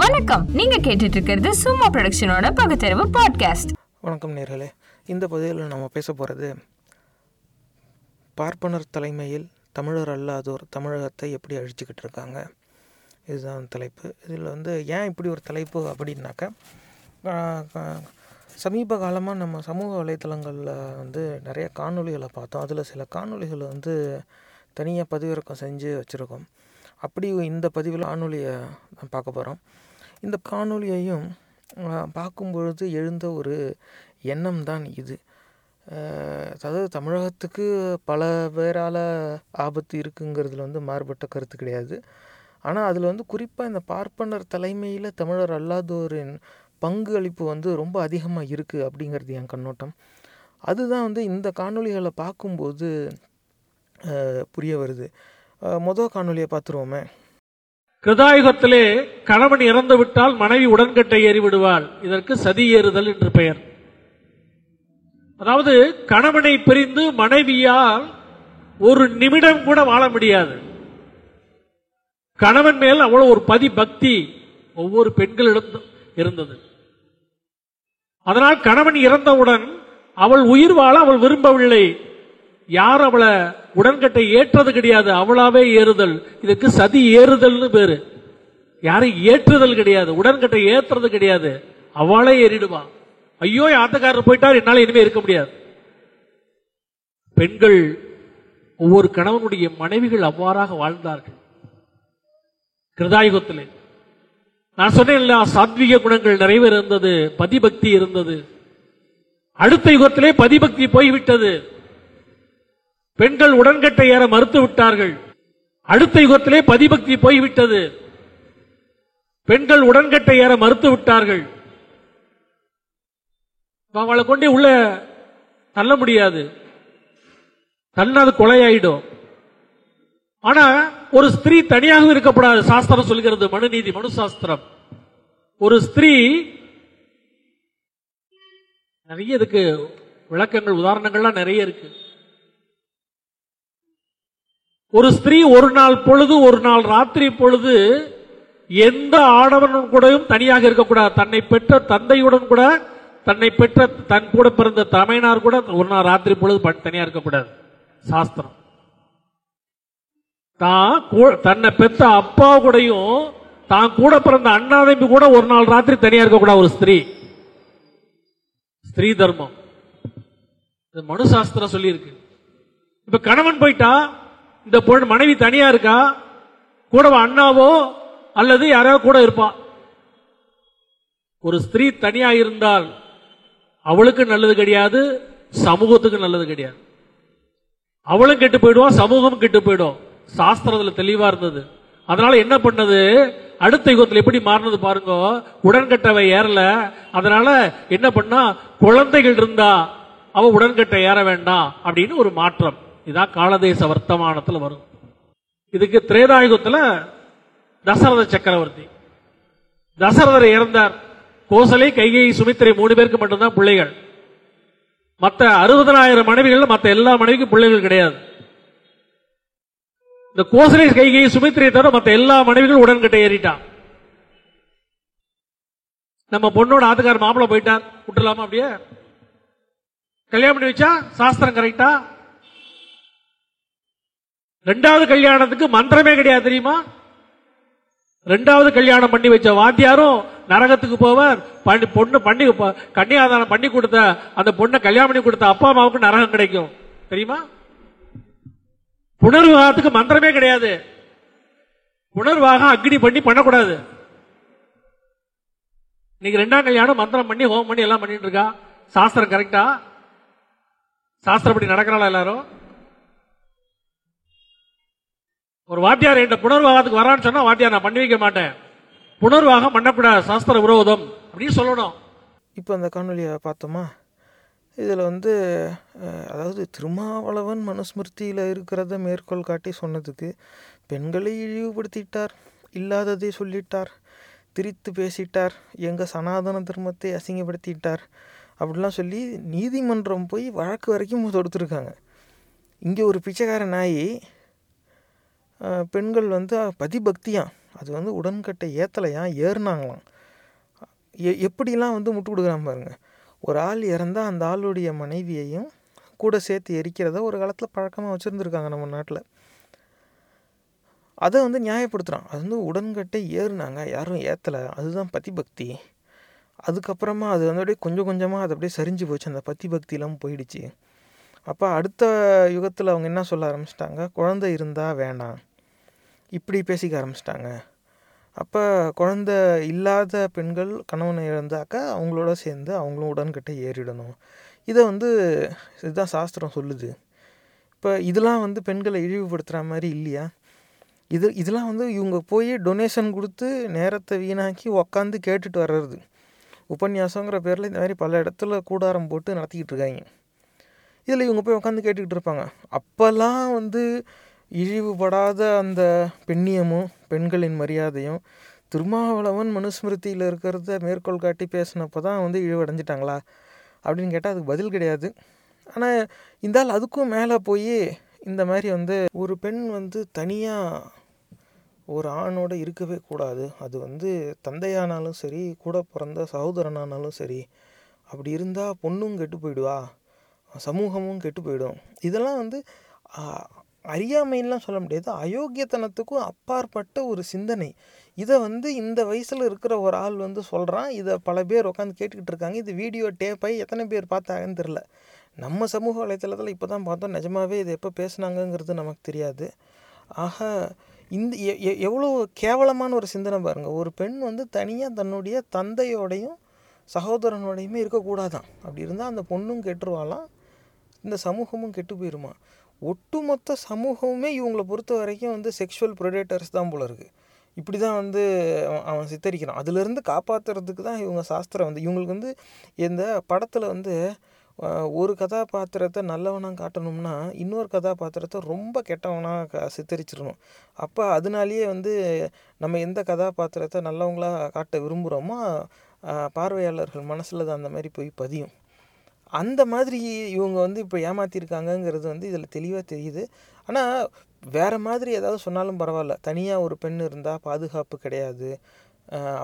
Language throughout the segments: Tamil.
வணக்கம். நீங்க கேட்டுட்டு இருக்கிறது சும்மா ப்ரொடக்ஷனோட பகுத்தறிவு பாட்காஸ்ட் வணக்கம் நேர்களே. இந்த பதிவில் நம்ம பேச போகிறது பார்ப்பனர் தலைமையில் தமிழர் அல்லாதோர் தமிழகத்தை எப்படி அழிச்சுக்கிட்டு இருக்காங்க? இதுதான் தலைப்பு. இதில் வந்து ஏன் இப்படி ஒரு தலைப்பு அப்படின்னாக்கா சமீப காலமாக நம்ம சமூக வலைத்தளங்களில் வந்து நிறைய காணொளிகளை பார்த்தோம். அதில் சில காணொலிகளை வந்து தனியாக பதிவிறக்கம் செஞ்சு வச்சுருக்கோம். அப்படி இந்த பதிவில் காணொலியை நான் பார்க்க போகிறோம். இந்த காணொலியையும் பார்க்கும்பொழுது பார்க்கும் பொழுது எழுந்த ஒரு எண்ணம் தான் இது. அதாவது தமிழகத்துக்கு பல பேரால் ஆபத்து இருக்குங்கிறதுல வந்து மாறுபட்ட கருத்து கிடையாது. ஆனால் அதில் வந்து குறிப்பாக இந்த பார்ப்பனர் தலைமையில் தமிழர் அல்லாதோரின் பங்கு அளிப்பு வந்து ரொம்ப அதிகமாக இருக்குது அப்படிங்கிறது என் கண்ணோட்டம். அதுதான் வந்து இந்த காணொளிகளை பார்க்கும்போது புரிய வருது. மொதல் காணொலியை பார்த்துருவோமே. கிருதாயுகத்திலே கணவன் இறந்து விட்டால் மனைவி உடன்கட்டை ஏறிவிடுவாள். இதற்கு சதி ஏறுதல் என்று பெயர். அதாவது கணவனை பிரிந்து மனைவியால் ஒரு நிமிடம் கூட வாழ முடியாது. கணவன் மேல் அவ்வளவு ஒரு பதி பக்தி ஒவ்வொரு பெண்களிடம் இருந்தது. அதனால் கணவன் இறந்தவுடன் அவள் உயிர் வாழ அவள் விரும்பவில்லை. யார் அவளை உடன்கட்டை ஏற்றது கிடையாது? அவளாவே ஏறுதல். இதுக்கு சதி ஏறுதல்னு பேரு. யாரும் ஏற்றுதல் கிடையாது. உடன்கட்டை ஏற்றுறது கிடையாது. அவளே ஏறிடுவா. ஐயோ என் ஆத்தக்காரர் போயிட்டார். என்னால இனிமே இருக்க முடியாது. பெண்கள் ஒவ்வொரு கணவனுடைய மனைவிகள் அவ்வாறாக வாழ்ந்தார்கள். கிருதாயுகத்திலே. நான் சொன்னேன் சாத்விக குணங்கள் நிறைவு இருந்தது பதிபக்தி இருந்தது. அடுத்த யுகத்திலே பதிபக்தி போய்விட்டது. பெண்கள் உடன்கட்டை ஏற மறுத்து விட்டார்கள். அடுத்த யுகத்திலே பதிபக்தி போய்விட்டது. பெண்கள் உடன்கட்டை ஏற மறுத்து விட்டார்கள். அவளை கொண்டு உள்ள தள்ள முடியாது. தள்ளினா அது கொலையாயிடும். ஆனா ஒரு ஸ்திரீ தனியாக இருக்கப்படாது சாஸ்திரம் சொல்கிறது மனுநீதி மனு சாஸ்திரம் ஒரு ஸ்திரீ நிறைய இதுக்கு விளக்கங்கள் உதாரணங்கள்லாம் நிறைய இருக்கு. ஒரு ஸ்திரீ ஒரு நாள் பொழுது ஒரு நாள் ராத்திரி பொழுது எந்த ஆடவனும் கூடயும் தனியாக இருக்கக்கூடாது. தன்னை பெற்ற தந்தையுடன் கூட தன்னை பெற்ற தன் கூட பிறந்த தமையனார் கூட ஒரு நாள் ராத்திரி பொழுது ப- தனியா இருக்கக்கூடாது. சாஸ்திரம். தான் கூ- தன்னை பெற்ற அப்பா கூடயும் தான் கூட பிறந்த அண்ணாதம்பி கூட ஒரு நாள் ராத்திரி தனியா இருக்கக்கூடாது ஒரு ஸ்திரீ. ஸ்திரீ தர்மம். இது மனு சாஸ்திரம் சொல்லியிருக்கு. இப்ப கணவன் போயிட்டா இந்த பொண்ணு மனைவி தனியா இருக்கா? கூட அண்ணாவோ? அல்லது யாராவது கூட இருப்பா? ஒரு ஸ்திரீ தனியா இருந்தால் அவளுக்கு நல்லது கிடையாது சமூகத்துக்கு நல்லது கிடையாது. அவளும் கெட்டு போயிடுவான் சமூகம் கெட்டு போயிடும். சாஸ்திரத்துல தெளிவா இருந்தது. அதனால என்ன பண்ணது? அடுத்த யுகத்தில் எப்படி மாறினது பாருங்க? உடன்கட்டவை ஏறல. அதனால என்ன பண்ணா? குழந்தைகள் இருந்தா அவ உடன்கட்டை ஏற வேண்டாம் அப்படின்னு ஒரு மாற்றம். இதான் காலதேச வர்த்தமானத்தில் வரும். இதுக்கு திரேதாயுகத்தில் தசரத சக்கரவர்த்தி. தசரதர் இறந்தார். கோசலை கைகை சுமித்திரை மூணு பேருக்கு மட்டும்தான் பிள்ளைகள். மற்ற அறுபதனாயிரம் மனைவிகள் மற்ற எல்லா மனைவிக்கும் பிள்ளைகள் கிடையாது. இந்த கோசலை கைகை சுமித்திரை தவிர மற்ற எல்லா மனைவிகளும் உடன்கிட்ட ஏறிட்டான். நம்ம பொண்ணோட ஆத்துக்கார மாப்பிள்ள போயிட்டார். விட்டுலாமா அப்படியே? கல்யாணம் பண்ணி வச்சா சாஸ்திரம் கரெக்டா? ரெண்டாவது கல்யாணத்துக்கு மந்திரமே கிடையாது தெரியுமா? ரெண்டாவது கல்யாணம் பண்ணி வச்ச வாத்தியாரும் நரகத்துக்கு போவார். பண்ணி பொண்ணு பண்ணி ப- கன்னியாதானம் பண்ணி கொடுத்த அந்த பொண்ணை கல்யாணம் பண்ணி கொடுத்த அப்பா அம்மாவுக்கு நரகம் கிடைக்கும். தெரியுமா? புனர்வாகத்துக்கு மந்திரமே கிடையாது. புனர்வாகம் அக்னி பண்ணி பண்ணக்கூடாது. இன்னைக்கு ரெண்டாம் கல்யாணம் மந்திரம் பண்ணி ஹோம் பண்ணி எல்லாம் பண்ணிட்டு இருக்கா? சாஸ்திரம் கரெக்டா சாஸ்திரப்படி நடக்கிறாளா எல்லாரும்? ஒரு வாத்தியார் என்கிட்ட புனர்வாகத்துக்கு வரான்னு சொன்னா வாத்தியார் நான் பண்ணி வைக்க மாட்டேன். புனர்வாகம் பண்ணக்கூடாது. சாஸ்திர விரோதம். அப்படின்னு சொல்லணும். இப்போ அந்த காணொலியை பார்த்தோமா? இதில் வந்து அதாவது திருமாவளவன் மனுஸ்மிருதியில் இருக்கிறத மேற்கோள் காட்டி சொன்னதுக்கு பெண்களை இழிவுபடுத்திட்டார் இல்லாததை சொல்லிட்டார் திரித்து பேசிட்டார் எங்கள் சனாதன தர்மத்தை அசிங்கப்படுத்திட்டார் அப்படிலாம் சொல்லி நீதிமன்றம் போய் வழக்கு வரைக்கும் தொடுத்துருக்காங்க. இங்கே ஒரு பிச்சைக்கார நாய் பெண்கள் வந்து பதிபக்தியாம். அது வந்து உடன்கட்டை ஏற்றலையா ஏறினாங்களாம். எ எப்படிலாம் வந்து முட்டு கொடுக்குறான் பாருங்க. ஒரு ஆள் இறந்தால் அந்த ஆளுடைய மனைவியையும் கூட சேர்த்து எரிக்கிறத ஒரு காலத்தில் பழக்கமாக வச்சுருந்துருக்காங்க நம்ம நாட்டில். அதை வந்து நியாயப்படுத்துகிறான் அது வந்து உடன்கட்டை ஏறுனாங்க. யாரும் ஏற்றலை அதுதான் பதிபக்தி. அதுக்கப்புறமா அது வந்து அப்படியே கொஞ்சம் கொஞ்சமாக அது அப்படியே சரிஞ்சு போச்சு. அந்த பத்தி பக்தியெல்லாம் போயிடுச்சு. அப்போ அடுத்த யுகத்தில் அவங்க என்ன சொல்ல ஆரம்பிச்சிட்டாங்க? குழந்தை இருந்தால் வேண்டாம். இப்படி பேசிக்க ஆரம்பிச்சிட்டாங்க. அப்போ குழந்த இல்லாத பெண்கள் கணவனை இழந்தாக்கா அவங்களோட சேர்ந்து அவங்களும் உடன்கட்டை ஏறிடணும். இதை வந்து இதுதான் சாஸ்திரம் சொல்லுது. இப்போ இதெல்லாம் வந்து பெண்களை இழிவுபடுத்துகிற மாதிரி இல்லையா? இது இதெல்லாம் வந்து இவங்க போய் டொனேஷன் கொடுத்து நேரத்தை வீணாக்கி உக்காந்து கேட்டுட்டு வர்றது. உபன்யாசங்கிற பேரில் இந்த மாதிரி பல இடத்துல கூடாரம் போட்டு நடத்திக்கிட்டு இருக்காங்க. இதில் இவங்க போய் உட்காந்து கேட்டுக்கிட்டு இருப்பாங்க. அப்போல்லாம் வந்து இழிவுபடாத அந்த பெண்ணியமும் பெண்களின் மரியாதையும் திருமாவளவன் மனுஸ்மிருதியில் இருக்கிறத மேற்கோள் காட்டி பேசினப்போ தான் வந்து இழிவடைஞ்சிட்டாங்களா? அப்படின்னு கேட்டால் அதுக்கு பதில் கிடையாது. ஆனால் இருந்தால் அதுக்கும் மேலே போய் இந்த மாதிரி வந்து ஒரு பெண் வந்து தனியாக ஒரு ஆணோடு இருக்கவே கூடாது. அது வந்து தந்தையானாலும் சரி கூட பிறந்த சகோதரனானாலும் சரி அப்படி இருந்தால் பொண்ணும் கெட்டு போயிடுவா. சமூகமும் கெட்டு போயிடும். இதெல்லாம் வந்து அறியாமைலாம் சொல்ல முடியாது. அயோக்கியத்தனத்துக்கும் அப்பாற்பட்ட ஒரு சிந்தனை. இதை வந்து இந்த வயசில் இருக்கிற ஒரு ஆள் வந்து சொல்கிறான் இதை பல பேர் உட்காந்து கேட்டுக்கிட்டு இருக்காங்க. இது வீடியோ டேப்பாகி எத்தனை பேர் பார்த்தாங்கன்னு தெரில நம்ம சமூக வலைத்தளத்தில் இப்போ தான் பார்த்தோம். நிஜமாவே இது எப்போ பேசுனாங்கங்கிறது நமக்கு தெரியாது. ஆக இந்த எ- எ- எவ்வளோ கேவலமான ஒரு சிந்தனை பாருங்கள் ஒரு பெண் வந்து தனியாக தன்னுடைய தந்தையோடையும் சகோதரனோடையுமே இருக்கக்கூடாதான். அப்படி இருந்தால் அந்த பொண்ணும் கெட்டுருவாளாம். இந்த சமூகமும் கெட்டு போயிருமா? ஒட்டுமொத்த சமூகமுமே இவங்களை பொறுத்த வரைக்கும் வந்து செக்ஷுவல் ப்ரொடேட்டர்ஸ் தான் போல இருக்குது இப்படி தான் வந்து அவன் அவன் சித்தரிக்கிறான். அதுலேருந்து காப்பாற்றுறதுக்கு தான் இவங்க சாஸ்திரம் வந்து இவங்களுக்கு வந்து இந்த படத்தில் வந்து ஒரு கதாபாத்திரத்தை நல்லவனாக காட்டணும்னா இன்னொரு கதாபாத்திரத்தை ரொம்ப கெட்டவனாக க சித்தரிச்சிடணும். அப்போ அதனாலேயே வந்து நம்ம எந்த கதாபாத்திரத்தை நல்லவங்களாக காட்ட விரும்புகிறோமோ பார்வையாளர்கள் மனசில் தான் அந்த மாதிரி போய் பதியும். அந்த மாதிரி இவங்க வந்து இப்போ ஏமாற்றிருக்காங்கங்கிறது வந்து இதில் தெளிவாக தெரியுது. ஆனால் வேறு மாதிரி ஏதாவது சொன்னாலும் பரவாயில்ல. தனியாக ஒரு பெண் இருந்தால் பாதுகாப்பு கிடையாது.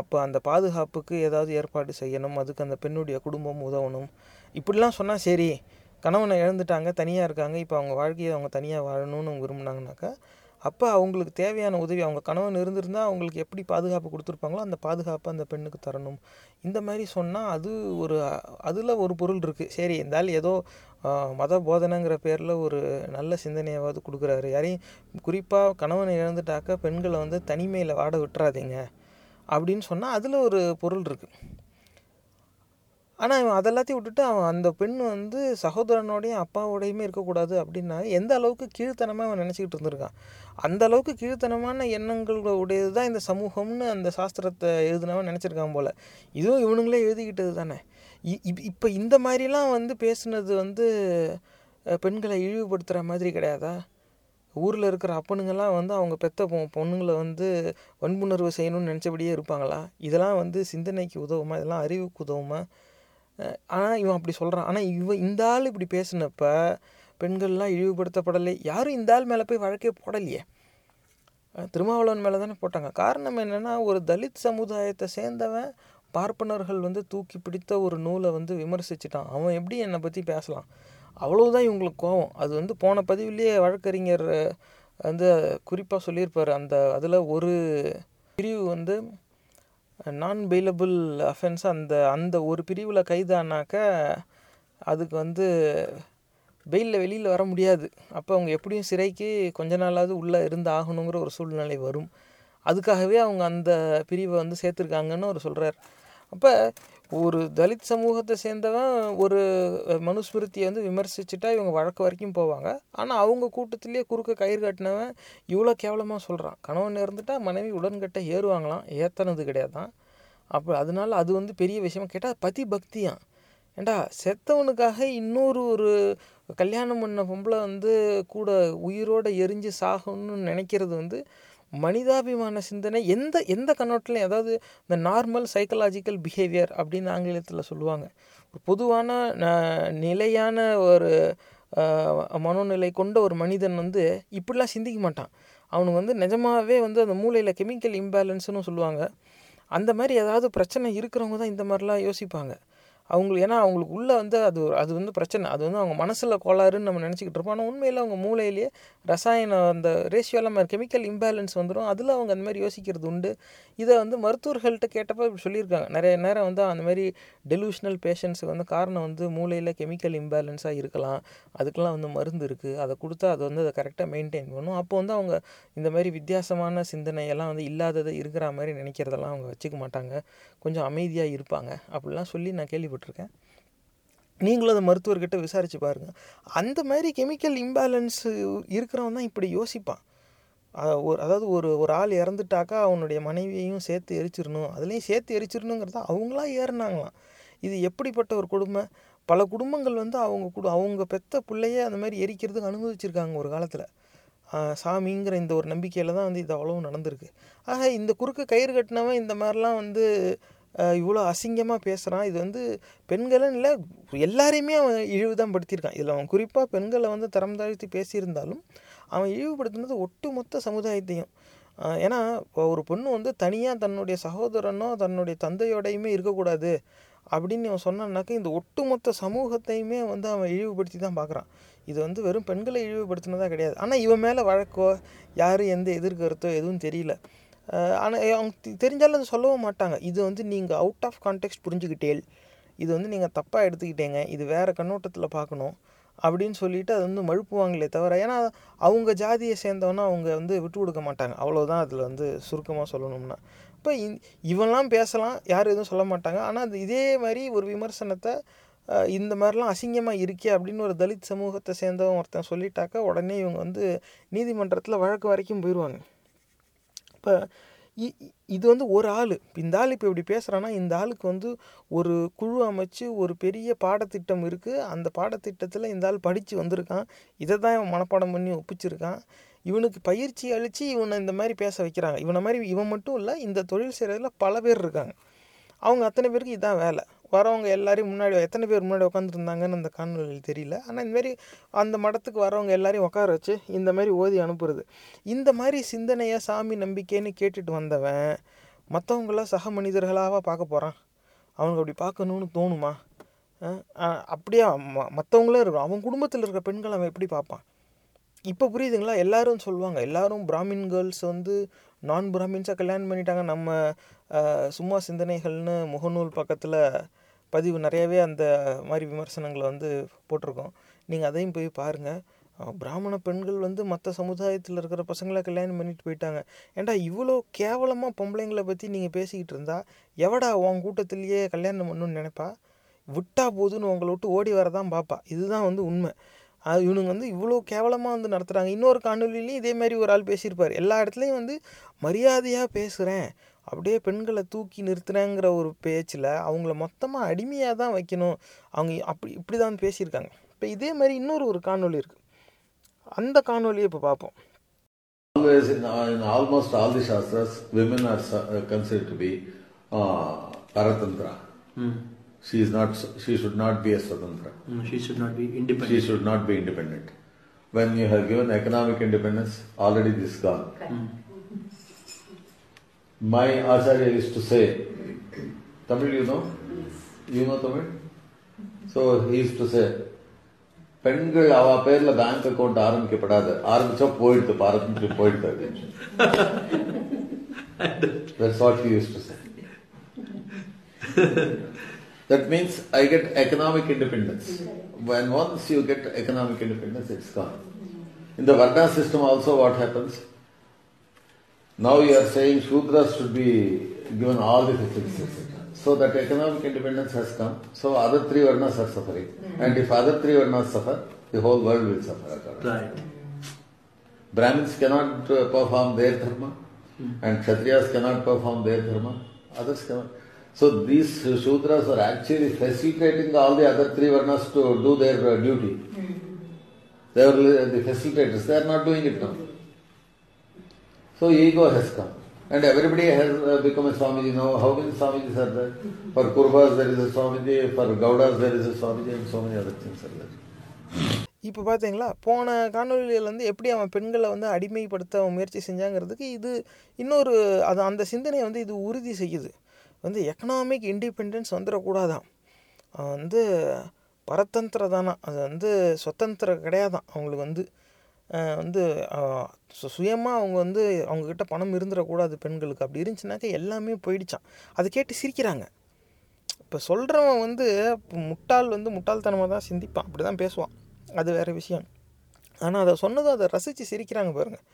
அப்போ அந்த பாதுகாப்புக்கு ஏதாவது ஏற்பாடு செய்யணும். அதுக்கு அந்த பெண்ணுடைய குடும்பம் உதவணும். இப்படிலாம் சொன்னால் சரி கணவனை இழந்துட்டாங்க தனியாக இருக்காங்க. இப்போ அவங்க வாழ்க்கையை அவங்க தனியாக வாழணும்னு விரும்பினாங்கனாக்கா விரும்புனாங்கனாக்கா அப்போ அவங்களுக்கு தேவையான உதவி அவங்க கணவன் இருந்திருந்தால் அவங்களுக்கு எப்படி பாதுகாப்பு கொடுத்துருப்பாங்களோ அந்த பாதுகாப்பை அந்த பெண்ணுக்கு தரணும். இந்த மாதிரி சொன்னால் அது ஒரு அதில் ஒரு பொருள் இருக்குது சரி இருந்தாலும் ஏதோ மத போதனைங்கிற பேரில் ஒரு நல்ல சிந்தனையாவது கொடுக்குறாரு. யாரையும் குறிப்பாக கணவன் இழந்துட்டாக்க பெண்களை வந்து தனிமையில் வாட விட்டுறாதீங்க அப்படின்னு சொன்னால் அதில் ஒரு பொருள் இருக்குது ஆனால் இவன் அதெல்லாத்தையும் விட்டுட்டு அவன் அந்த பெண் வந்து சகோதரனோடையும் அப்பாவோடையுமே இருக்கக்கூடாது அப்படின்னா எந்த அளவுக்கு கீழ்த்தனமாக அவன் நினச்சிக்கிட்டு இருந்திருக்கான்? அந்த அளவுக்கு கீழ்த்தனமான எண்ணங்கள் உடையது தான் இந்த சமூகம்னு அந்த சாஸ்திரத்தை எழுதினவன் நினச்சிருக்கான் போல். இதுவும் இவனுங்களே எழுதிக்கிட்டது தானே? இப்போ இந்த மாதிரிலாம் வந்து பேசுனது வந்து பெண்களை இழிவுபடுத்துகிற மாதிரி கிடையாதா? ஊரில் இருக்கிற அப்பனுங்கெல்லாம் வந்து அவங்க பெத்த பொ பொண்ணுங்களை வந்து வன்புணர்வு செய்யணும்னு நினச்சபடியே இருப்பாங்களா? இதெல்லாம் வந்து சிந்தனைக்கு உதவுமா? இதெல்லாம் அறிவுக்கு உதவுமா? ஆனால் இவன் அப்படி சொல்கிறான் ஆனால் இவன் இந்த ஆள் இப்படி பேசினப்ப பெண்கள்லாம் இழிவுபடுத்தப்படலை. யாரும் இந்த ஆள் மேலே போய் வழக்கே போடலையே. திருமாவளவன் மேலே தானே போட்டாங்க. காரணம் என்னென்னா ஒரு தலித் சமுதாயத்தை சேர்ந்தவன் பார்ப்பனர்கள் வந்து தூக்கி பிடித்த ஒரு நூலை வந்து விமர்சிச்சிட்டான். அவன் எப்படி என்னை பற்றி பேசலாம்? அவ்வளவுதான் இவங்களுக்கு கோவம். அது வந்து போன பதிவிலேயே வழக்கறிஞர் வந்து குறிப்பாக சொல்லியிருப்பார். அந்த அதில் ஒரு பிரிவு வந்து நான் பெயிலபிள் அஃபென்ஸ் அந்த அந்த ஒரு பிரிவில் கைதானாக்க அதுக்கு வந்து பெயிலில் வெளியில் வர முடியாது. அப்போ அவங்க எப்படியும் சிறைக்கு கொஞ்ச நாளாவது உள்ளே இருந்து ஆகணுங்கிற ஒரு சூழ்நிலை வரும். அதுக்காகவே அவங்க அந்த பிரிவை வந்து சேர்த்துருக்காங்கன்னு அவர் சொல்கிறார் அப்போ ஒரு தலித் சமூகத்தை சேர்ந்தவன் ஒரு அஹ், மனுஸ்மிருதியை வந்து விமர்சிச்சுட்டா இவங்க வழக்கு வரைக்கும் போவாங்க. ஆனால் அவங்க கூட்டத்திலேயே குறுக்க கயிறு கட்டினவன் இவ்வளோ கேவலமாக சொல்கிறான் கணவன் இருந்துட்டா மனைவி உடன்கட்ட ஏறுவாங்களாம். ஏத்தனது கிடையாதான். அப்போ அதனால அது வந்து பெரிய விஷயம் கேட்டால் பதி பக்தியாக ஏண்டா செத்தவனுக்காக இன்னொரு ஒரு கல்யாணம் பண்ண பொம்பளை வந்து கூட உயிரோடு எரிஞ்சு சாகணும்னு நினைக்கிறது வந்து மனிதாபிமான சிந்தனை எந்த எந்த கண்ணோட்டிலையும் அதாவது இந்த நார்மல் சைக்கலாஜிக்கல் பிஹேவியர் அப்படின்னு ஆங்கிலத்தில் சொல்லுவாங்க. ஒரு பொதுவான நிலையான ஒரு மனோநிலை கொண்ட ஒரு மனிதன் வந்து இப்படிலாம் சிந்திக்க மாட்டான். அவனுக்கு வந்து நிஜமாகவே வந்து அந்த மூளையில் கெமிக்கல் இம்பேலன்ஸ்னு சொல்லுவாங்க. அந்த மாதிரி ஏதாவது பிரச்சனை இருக்கிறவங்க தான் இந்த மாதிரிலாம் யோசிப்பாங்க. அவங்களுக்கு ஏன்னா அவங்களுக்கு உள்ளே வந்து அது அது வந்து பிரச்சனை. அது வந்து அவங்க மனசில் கோளாறுன்னு நம்ம நினச்சிக்கிட்டு இருப்போம். ஆனால் உண்மையில் அவங்க மூளையிலேயே ரசாயன அந்த ரேஷியோலாம் கெமிக்கல் இம்பேலன்ஸ் வந்துடும் அதில் அவங்க அந்த மாதிரி யோசிக்கிறது உண்டு. இதை வந்து மருத்துவர்கள்ட்ட கேட்டப்போ இப்படி சொல்லியிருக்காங்க. நிறைய நேரம் வந்து அந்த மாதிரி டெலூஷனல் பேஷண்ட்ஸுக்கு வந்து காரணம் வந்து மூளையில் கெமிக்கல் இம்பேலன்ஸாக இருக்கலாம். அதுக்கெல்லாம் வந்து மருந்து இருக்குது அதை கொடுத்தா அது வந்து அதை கரெக்டாக மெயின்டைன் பண்ணும். அப்போ வந்து அவங்க இந்த மாதிரி வித்தியாசமான சிந்தனையெல்லாம் வந்து இல்லாததை இருக்கிற மாதிரி நினைக்கிறதெல்லாம் அவங்க வச்சுக்க மாட்டாங்க. கொஞ்சம் அமைதியாக இருப்பாங்க அப்படிலாம் சொல்லி நான் கேள்விப்பட்டிருக்கேன். நீங்களும் அந்த மருத்துவர்கிட்ட விசாரித்து பாருங்கள் அந்த மாதிரி கெமிக்கல் இம்பேலன்ஸு இருக்கிறவன் தான் இப்படி யோசிப்பான். ஒரு அதாவது ஒரு ஒரு ஆள் இறந்துட்டாக்கா அவனுடைய மனைவியையும் சேர்த்து எரிச்சிடணும். அதுலேயும் சேர்த்து எரிச்சிடணுங்கிறத அவங்களா ஏறினாங்களாம். இது எப்படிப்பட்ட ஒரு குடும்பம்? பல குடும்பங்கள் வந்து அவங்க குடு அவங்க பெத்த பிள்ளையே அந்த மாதிரி எரிக்கிறதுக்கு அனுமதிச்சிருக்காங்க ஒரு காலத்தில். சாமிங்கிற இந்த ஒரு நம்பிக்கையில் தான் வந்து இது அவ்வளவும் நடந்திருக்கு. ஆக இந்த குறுக்கு கயிறு கட்டினவன் இந்த மாதிரிலாம் வந்து இவ்வளோ அசிங்கமாக பேசுகிறான் இது வந்து பெண்களும் இல்லை எல்லாரையுமே அவன் இழிவு தான் படுத்தியிருக்கான். இதில் அவன் குறிப்பாக பெண்களை வந்து தரம் தாழ்த்தி பேசியிருந்தாலும் அவன் இழிவுபடுத்தினது ஒட்டுமொத்த சமுதாயத்தையும். ஏன்னா இப்போ ஒரு பொண்ணு வந்து தனியாக தன்னுடைய சகோதரனோ தன்னுடைய தந்தையோடையுமே இருக்கக்கூடாது அப்படின்னு அவன் சொன்னான்னாக்கா இந்த ஒட்டுமொத்த சமூகத்தையுமே வந்து அவன் இழிவுபடுத்தி தான் பார்க்குறான் இது வந்து வெறும் பெண்களை இழிவுபடுத்தினதாக கிடையாது. ஆனால் இவன் மேலே வழக்கோ யார் எந்த எதிர்கருத்தோ எதுவும் தெரியல. ஆனால் அவங்க தெரிஞ்சாலும் அதை சொல்லவும் மாட்டாங்க. இது வந்து நீங்கள் அவுட் ஆஃப் கான்டெக்ட் புரிஞ்சுக்கிட்டேல் இது வந்து நீங்கள் தப்பாக எடுத்துக்கிட்டேங்க இது வேறு கண்ணோட்டத்தில் பார்க்கணும் அப்படின்னு சொல்லிட்டு அது வந்து மழுப்புவாங்களே தவிர ஏன்னா அவங்க ஜாதியை சேர்ந்தவொன்னே அவங்க வந்து விட்டு கொடுக்க மாட்டாங்க. அவ்வளோதான் அதில் வந்து சுருக்கமாக சொல்லணும்னா. இப்போ இவன்லாம் பேசலாம் யாரும் எதுவும் சொல்ல மாட்டாங்க. ஆனால் அது இதே மாதிரி ஒரு விமர்சனத்தை இந்த மாதிரிலாம் அசிங்கமாக இருக்கே அப்படின்னு ஒரு தலித் சமூகத்தை சேர்ந்தவன் ஒருத்தன் சொல்லிட்டாக்கா உடனே இவங்க வந்து நீதிமன்றத்தில் வழக்கு வரைக்கும் போயிடுவாங்க இப்போ இது வந்து ஒரு ஆள். இந்த ஆள் இப்போ இப்படி பேசுகிறான்னா இந்த ஆளுக்கு வந்து ஒரு குழு அமைச்சு ஒரு பெரிய பாடத்திட்டம் இருக்குது அந்த பாடத்திட்டத்தில் இந்த ஆள் படித்து வந்திருக்கான். இதை தான் இவன் மனப்பாடம் பண்ணி ஒப்பிச்சிருக்கான். இவனுக்கு பயிற்சி அளித்து இவனை இந்த மாதிரி பேச வைக்கிறாங்க. இவனை மாதிரி இவன் மட்டும் இல்லை இந்த தொழில் செய்கிறதுல பல பேர் இருக்காங்க. அவங்க அத்தனை பேருக்கு இதுதான் வேலை. வரவங்க எல்லாரையும் முன்னாடி எத்தனை பேர் முன்னாடி உட்காந்துருந்தாங்கன்னு அந்த காணொலியில் தெரியல. ஆனால் இந்தமாரி அந்த மடத்துக்கு வரவங்க எல்லாரையும் உட்கார வச்சு இந்த மாதிரி ஓதி அனுப்புறது. இந்த மாதிரி சிந்தனையை சாமி நம்பிக்கைன்னு கேட்டுட்டு வந்தவன் மற்றவங்கள சக மனிதர்களாக பார்க்க போகிறான் அவனுக்கு அப்படி பார்க்கணுன்னு தோணுமா? அஹ் ம அப்படியே? மற்றவங்களும் இருக்கும் அவன் குடும்பத்தில் இருக்கிற பெண்களை அவன் எப்படி பார்ப்பான்? இப்போ புரியுதுங்களா? எல்லாரும் சொல்லுவாங்க எல்லாரும் பிராமின் கேர்ள்ஸ் வந்து நான் பிராமின்ஸாக கல்யாணம் பண்ணிட்டாங்க நம்ம சும்மா சிந்தனைகள்னு முகநூல் பக்கத்தில் பதிவு நிறையவே அந்த மாதிரி விமர்சனங்களை வந்து போட்டிருக்கோம். நீங்கள் அதையும் போய் பாருங்கள் பிராமண பெண்கள் வந்து மற்ற சமுதாயத்தில் இருக்கிற பசங்களை கல்யாணம் பண்ணிட்டு போயிட்டாங்க. ஏன்டா இவ்வளோ கேவலமாக பொம்பளைங்களை பற்றி நீங்கள் பேசிக்கிட்டு இருந்தா எவடா உன் கூட்டத்திலேயே கல்யாணம் பண்ணணும்னு நினைப்பா? விட்டா போதுன்னு உங்களை விட்டு ஓடி வரதான் பார்ப்பா இதுதான் வந்து உண்மை. அது இவனுங்க வந்து இவ்வளோ கேவலமாக வந்து நடத்துகிறாங்க இன்னொரு காணொலியிலையும் இதே மாதிரி ஒரு ஆள் பேசியிருப்பார். எல்லா இடத்துலையும் வந்து மரியாதையாக பேசுகிறேன் அப்படியே பெண்களை தூக்கி நிறுத்துறேங்கிற ஒரு பேச்சில் அவங்கள மொத்தமாக அடிமையாக தான் வைக்கணும் அவங்க அப்படி இப்படி தான் பேசியிருக்காங்க இப்போ இதே மாதிரி இன்னொரு ஒரு காணொளி இருக்குது அந்த காணொலியை இப்போ பார்ப்போம் Always in, in almost all the shastras, women are su- uh, considered to be uh, paratantra. She is not. She should not be a swatantra. Mm, she should not be independent. She should not be independent. When you have given economic independence, already this is gone. My Acharya used to say, Tamil, you know? You know Tamil? So he used to say, பெண்கள் அவ பேர்ல பேங்க் அக்கவுண்ட் ஆரம்பிக்கப்படாது ஆரம்பிச்சா போயிடுது பாரம்பரியம் போயிடுது That's what he used to say. that means I get economic independence. When once you get economic independence, it's gone. In the Varna system also what happens? Now you are saying Shudras should be given all the facilities, etc. So that economic independence has come. So other three Varnas are suffering. And if other three Varnas suffer, the whole world will suffer. Right. Brahmins cannot uh, perform their dharma, and Kshatriyas cannot perform their dharma, others cannot. So these uh, Shudras are actually facilitating all the other three Varnas to do their uh, duty. They are li- the facilitators, they are not doing it now. So ego has come. And everybody has uh, become a Swamiji now. How many Swamijis are there? For Kurvas there is a Swamiji, for Gaudas there is a Swamiji, and so many other things are there. இப்போ பார்த்தீங்களா போன காணொலியிலேருந்து எப்படி அவன் பெண்களை வந்து அடிமைப்படுத்த அவன் முயற்சி செஞ்சாங்கிறதுக்கு இது இன்னொரு அது அந்த சிந்தனையை வந்து இது உறுதி செய்யுது வந்து எக்கனாமிக் இண்டிபெண்டன்ஸ் வந்துடக்கூடாதான் அவன் வந்து பரதந்திர தானா அது வந்து சுதந்திரம் கிடையாதான் அவங்களுக்கு வந்து வந்து ஸோ சுயமாக அவங்க வந்து அவங்கக்கிட்ட பணம் இருந்துடக்கூடாது பெண்களுக்கு. அப்படி இருந்துச்சுனாக்கா எல்லாமே போயிடுச்சான் அதை கேட்டு சிரிக்கிறாங்க. இப்போ சொல்கிறவன் வந்து முட்டாள் வந்து முட்டாள்தனமாக தான் சிந்திப்பான். அப்படி தான் பேசுவான். அது வேறு விஷயம். ஆனால் அதை சொன்னதும் அதை ரசித்து சிரிக்கிறாங்க பாருங்கள்